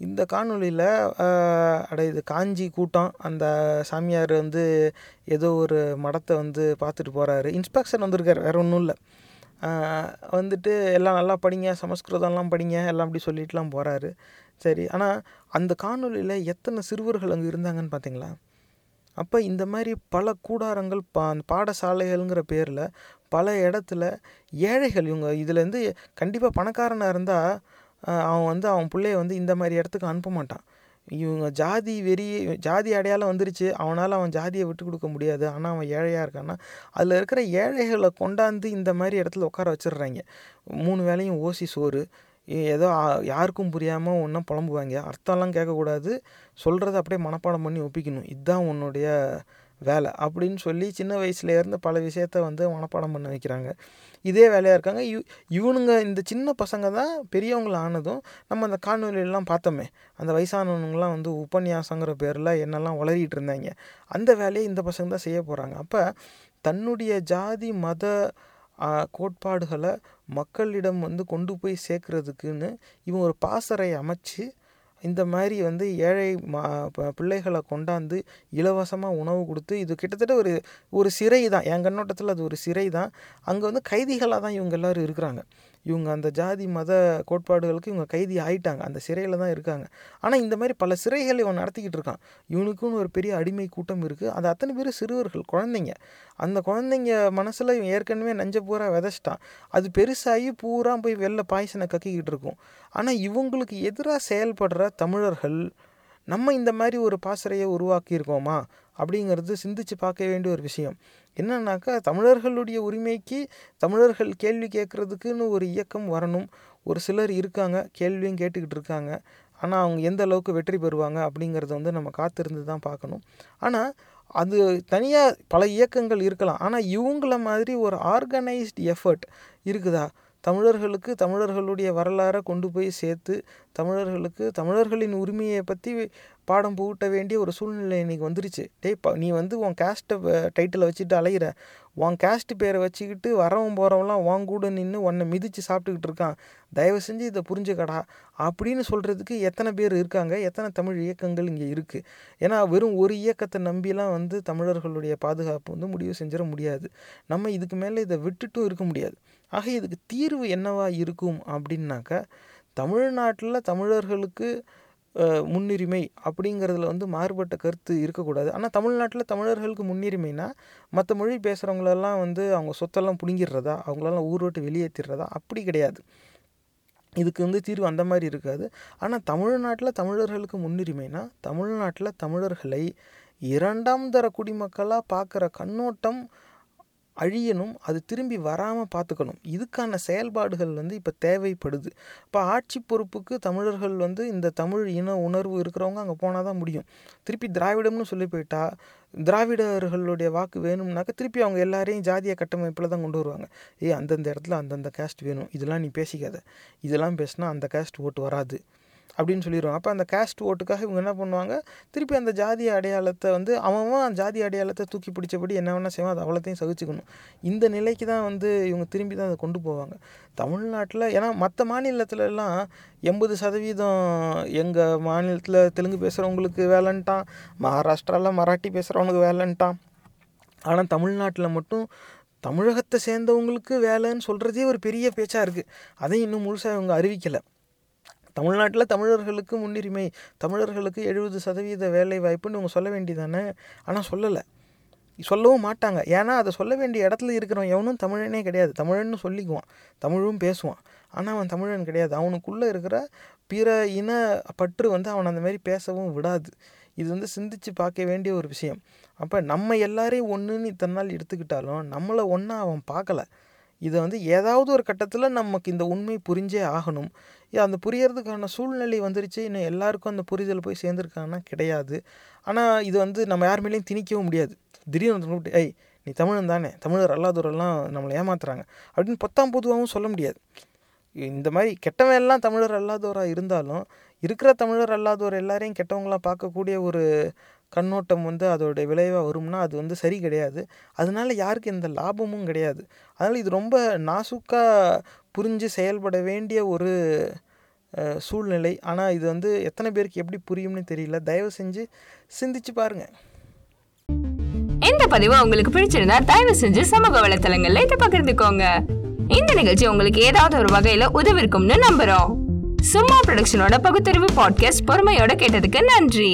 இந்த காணொளியில் அட இது காஞ்சி கூட்டம் அந்த சாமியார் வந்து ஏதோ ஒரு மடத்தை வந்து பார்த்துட்டு போகிறாரு இன்ஸ்பெக்ஷன் வந்திருக்காரு வேறு ஒன்றும் இல்லை. வந்துட்டு எல்லாம் நல்லா படிங்க சமஸ்கிருதம்லாம் படிங்க எல்லாம் அப்படி சொல்லிட்டுலாம் போகிறாரு சரி ஆனால் அந்த காணொளியில் எத்தனை சிறுவர்கள் அங்கே இருந்தாங்கன்னு பார்த்தீங்களா அப்போ இந்த மாதிரி பல கூடாரங்கள் பா அந்த பாடசாலைகள்ங்கிற பேரில் பல இடத்துல ஏழைகள் இவங்க இதுலேருந்து கண்டிப்பாக பணக்காரனாக இருந்தால் அவன் வந்து அவன் பிள்ளைய வந்து இந்த மாதிரி இடத்துக்கு அனுப்ப மாட்டான். இவங்க ஜாதி வெறி ஜாதி அடையாளம் வந்துருச்சு. அவனால் அவன் ஜாதியை விட்டு கொடுக்க முடியாது. ஆனால் அவன் ஏழையாக இருக்கான்னா அதில் இருக்கிற ஏழைகளை கொண்டாந்து இந்த மாதிரி இடத்துல உட்கார வச்சிடுறாங்க. மூணு வேலையும் ஓசி சோறு. ஏதோ யாருக்கும் புரியாமல் ஒன்றும் புலம்புவாங்க. அர்த்தம்லாம் கேட்கக்கூடாது. சொல்கிறத அப்படியே மனப்பாடம் பண்ணி ஒப்பிக்கணும். இதுதான் உன்னுடைய வேலை அப்படின்னு சொல்லி சின்ன வயசுலேருந்து பல விஷயத்த வந்து மனப்பாடம் பண்ண வைக்கிறாங்க. இதே வேலையாக இருக்காங்க. இவ் இவனுங்க இந்த சின்ன பசங்க தான் பெரியவங்கள ஆனதும் நம்ம அந்த காணொலியெல்லாம் பார்த்தோமே அந்த வயசானவனுங்களாம் வந்து உபன்யாசங்கிற பேரில் என்னெல்லாம் உளறிட்டு இருந்தாங்க. அந்த வேலையை இந்த பசங்க தான் செய்ய போகிறாங்க அப்போ தன்னுடைய ஜாதி மத கோட்பாடுகளை மக்களிடம் வந்து கொண்டு போய் சேர்க்குறதுக்குன்னு இவன் ஒரு பாசறை அமைச்சு இந்த மாதிரி வந்து ஏழை மா ப- பிள்ளைகளை கொண்டாந்து இலவசமாக உணவு கொடுத்து இது கிட்டத்தட்ட ஒரு ஒரு சிறை தான். என் கண்ணோட்டத்தில் அது ஒரு சிறை தான். அங்கே வந்து கைதிகளாக தான் இவங்க எல்லாரும் இருக்கிறாங்க. இவங்க அந்த ஜாதி மத கோட்பாடுகளுக்கு இவங்க கைதி ஆயிட்டாங்க. அந்த சிறையில் தான் இருக்காங்க. ஆனால் இந்த மாதிரி பல சிறைகள் இவன் நடத்திக்கிட்டு இருக்கான். இவனுக்குன்னு ஒரு பெரிய அடிமை கூட்டம் இருக்குது அது அத்தனை பேர் சிறுவர்கள் குழந்தைங்க. அந்த குழந்தைங்க மனசில் இவன் ஏற்கனவே நஞ்ச பூரா விதைச்சிட்டான். அது பெருசாகி பூரா போய் வெளில பாய்சனை கக்கிக்கிட்டு இருக்கும். ஆனால் இவங்களுக்கு எதிராக செயல்படுற தமிழர்கள் நம்ம இந்த மாதிரி ஒரு பாசறையை உருவாக்கியிருக்கோமா? அப்படிங்கிறது சிந்திச்சு பார்க்க வேண்டிய ஒரு விஷயம். என்னன்னாக்கா தமிழர்களுடைய உரிமைக்கு தமிழர்கள் கேள்வி கேட்குறதுக்குன்னு ஒரு இயக்கம் வரணும். ஒரு சிலர் இருக்காங்க கேள்வியும் கேட்டுக்கிட்டு இருக்காங்க. ஆனால் அவங்க எந்த அளவுக்கு வெற்றி பெறுவாங்க அப்படிங்கிறத வந்து நம்ம காத்திருந்து தான் பார்க்கணும். ஆனால் அது தனியாக பல இயக்கங்கள் இருக்கலாம். ஆனால் இவங்கள மாதிரி ஒரு ஆர்கனைஸ்ட் எஃபர்ட் இருக்குதா? தமிழர்களுக்கு தமிழர்களுடைய வரலாறை கொண்டு போய் சேர்த்து தமிழர்களுக்கு தமிழர்களின் உரிமையை பற்றி பாடம் புகட்ட வேண்டிய ஒரு சூழ்நிலை இன்றைக்கி வந்துருச்சு. டேய் நீ வந்து உன் கேஸ்ட்டை டைட்டிலை வச்சுட்டு அலையிற. உன் கேஸ்ட் பேரை வச்சுக்கிட்டு வரவன் போகிறவன்லாம் உன் கூட நின்று உன்னை மிதித்து சாப்பிட்டுக்கிட்டு இருக்கான். தயவு செஞ்சு இதை புரிஞ்சுக்கடா. அப்படின்னு சொல்கிறதுக்கு எத்தனை பேர் இருக்காங்க? எத்தனை தமிழ் இயக்கங்கள் இங்கே இருக்குது ஏன்னா வெறும் ஒரு இயக்கத்தை நம்பிலாம் வந்து தமிழர்களுடைய பாதுகாப்பு வந்து முடிவு செஞ்சிட முடியாது. நம்ம இதுக்கு மேலே இதை விட்டுட்டும் இருக்க முடியாது. ஆக இதுக்கு தீர்வு என்னவா இருக்கும்? அப்படின்னாக்கா தமிழ்நாட்டில் தமிழர்களுக்கு முன்னுரிமை அப்படிங்கிறதுல வந்து மாறுபட்ட கருத்து இருக்கக்கூடாது. ஆனால் தமிழ்நாட்டில் தமிழர்களுக்கு முன்னுரிமைனா மற்ற மொழி பேசுகிறவங்களெல்லாம் வந்து அவங்க சொத்தெல்லாம் பிடுங்கிடுறதா அவங்களெல்லாம் ஊர் விட்டு வெளியேற்றிடுறதா அப்படி கிடையாது. இதுக்கு வந்து தீர்வு அந்த மாதிரி இருக்காது. ஆனால் தமிழ்நாட்டில் தமிழர்களுக்கு முன்னுரிமைனா தமிழ்நாட்டில் தமிழர்களை இரண்டாம் தர குடிமக்களாக பார்க்குற கண்ணோட்டம் அழியணும் அது திரும்பி வராமல் பார்த்துக்கணும். இதுக்கான செயல்பாடுகள் வந்து இப்போ தேவைப்படுது. இப்போ ஆட்சி பொறுப்புக்கு தமிழர்கள் வந்து இந்த தமிழ் இன உணர்வு இருக்கிறவங்க அங்கே போனால் தான் முடியும். திருப்பி திராவிடம்னு சொல்லி போயிட்டா திராவிடர்களுடைய வாக்கு வேணும்னாக்க திருப்பி அவங்க எல்லாரையும் ஜாதிய கட்டமைப்பில் தான் கொண்டு வருவாங்க. ஏய் அந்தந்த இடத்துல அந்தந்த கேஸ்ட் வேணும். இதெல்லாம் நீ பேசிக்காத. இதெல்லாம் பேசினா அந்த கேஸ்ட் ஓட்டு வராது. அப்படின்னு சொல்லிடுவாங்க. அப்போ அந்த கேஸ்ட் ஓட்டுக்காக இவங்க என்ன பண்ணுவாங்க? திருப்பி அந்த ஜாதி அடையாளத்தை வந்து அவன் அந்த ஜாதி அடையாளத்தை தூக்கி பிடிச்சபடி என்ன வேணால் செய்வான் அது அவ்வளோத்தையும் சகிச்சுக்கணும். இந்த நிலைக்கு தான் வந்து இவங்க திரும்பி தான் அதை கொண்டு போவாங்க. தமிழ்நாட்டில் ஏன்னா மற்ற மாநிலத்துலலாம் எண்பது சதவீதம் எங்கள் மாநிலத்தில் தெலுங்கு பேசுகிறவங்களுக்கு வேலைன்ட்டான். மகாராஷ்டிராவில் மராட்டி பேசுகிறவங்களுக்கு வேலைன்ட்டான். ஆனால் தமிழ்நாட்டில் மட்டும் தமிழகத்தை சேர்ந்தவங்களுக்கு வேலைன்னு சொல்கிறதே ஒரு பெரிய பேச்சாக இருக்குது அதையும் இன்னும் முழுசாக இவங்க அறிவிக்கலை. தமிழ்நாட்டில் தமிழர்களுக்கு முன்னுரிமை தமிழர்களுக்கு எழுபது சதவீத வேலை வாய்ப்புன்னு இவங்க சொல்ல வேண்டியதானே? ஆனால் சொல்லலை. சொல்லவும் மாட்டாங்க. ஏன்னா அதை சொல்ல வேண்டிய இடத்துல இருக்கிறவன் எவனும் தமிழனே கிடையாது. தமிழன்னு சொல்லிக்குவான். தமிழும் பேசுவான். ஆனால் அவன் தமிழன் கிடையாது. அவனுக்குள்ளே இருக்கிற பிற இன பற்று வந்து அவன் அந்த மாதிரி பேசவும் விடாது. இது வந்து சிந்திச்சு பார்க்க வேண்டிய ஒரு விஷயம். அப்போ நம்ம எல்லாரையும் ஒன்றுன்னு இத்தனை நாள் எடுத்துக்கிட்டாலும் நம்மளை ஒன்றா அவன் பார்க்கல. இதை வந்து ஏதாவது ஒரு கட்டத்தில் நமக்கு இந்த உண்மை புரிஞ்சே ஆகணும். அந்த புரியறதுக்கான சூழ்நிலை வந்துருச்சு. இன்னும் எல்லாருக்கும் அந்த புரிதல் போய் சேர்ந்துருக்காங்கன்னா கிடையாது. ஆனால் இது வந்து நம்ம யார் மேலேயும் திணிக்கவும் முடியாது. திடீர்னு கூப்பிட்டு ஏய் நீ தமிழன் தானே? தமிழர் அல்லாதவரெல்லாம் நம்மளை ஏமாத்துறாங்க. அப்படின்னு பொத்தாம் பொதுவாகவும் சொல்ல முடியாது. இந்த மாதிரி கெட்டவன் எல்லாம் தமிழர் அல்லாதவராக இருந்தாலும் இருக்கிற தமிழர் அல்லாதவர் எல்லாரையும் கெட்டவங்களாம் பார்க்கக்கூடிய ஒரு கண்ணோட்டம் வந்து அதோட விளைவாக வரும்னா அது வந்து சரி கிடையாது. அதனால யாருக்கு எந்த லாபமும் கிடையாது. அதனால் இது ரொம்ப நாசுக்காக புரிஞ்சு செயல்பட வேண்டிய ஒரு சூழ்நிலை. ஆனால் இது வந்து எத்தனை பேருக்கு எப்படி புரியும்னு தெரியல. தயவு செஞ்சு சிந்திச்சு பாருங்கள் இந்த பதிவு உங்களுக்கு பிடிச்சிருந்தா தயவு செஞ்சு சமூக வலைத்தளங்கள்ல இதை பகிர்ந்துக்கோங்க. இந்த நிகழ்ச்சி உங்களுக்கு ஏதாவது ஒரு வகையில உதவிருக்கும்னு நம்புறோம். சும்மா ப்ரொடக்ஷனோட பகுத்தறிவு பாட்காஸ்ட் பொறுமையோட கேட்டதுக்கு நன்றி.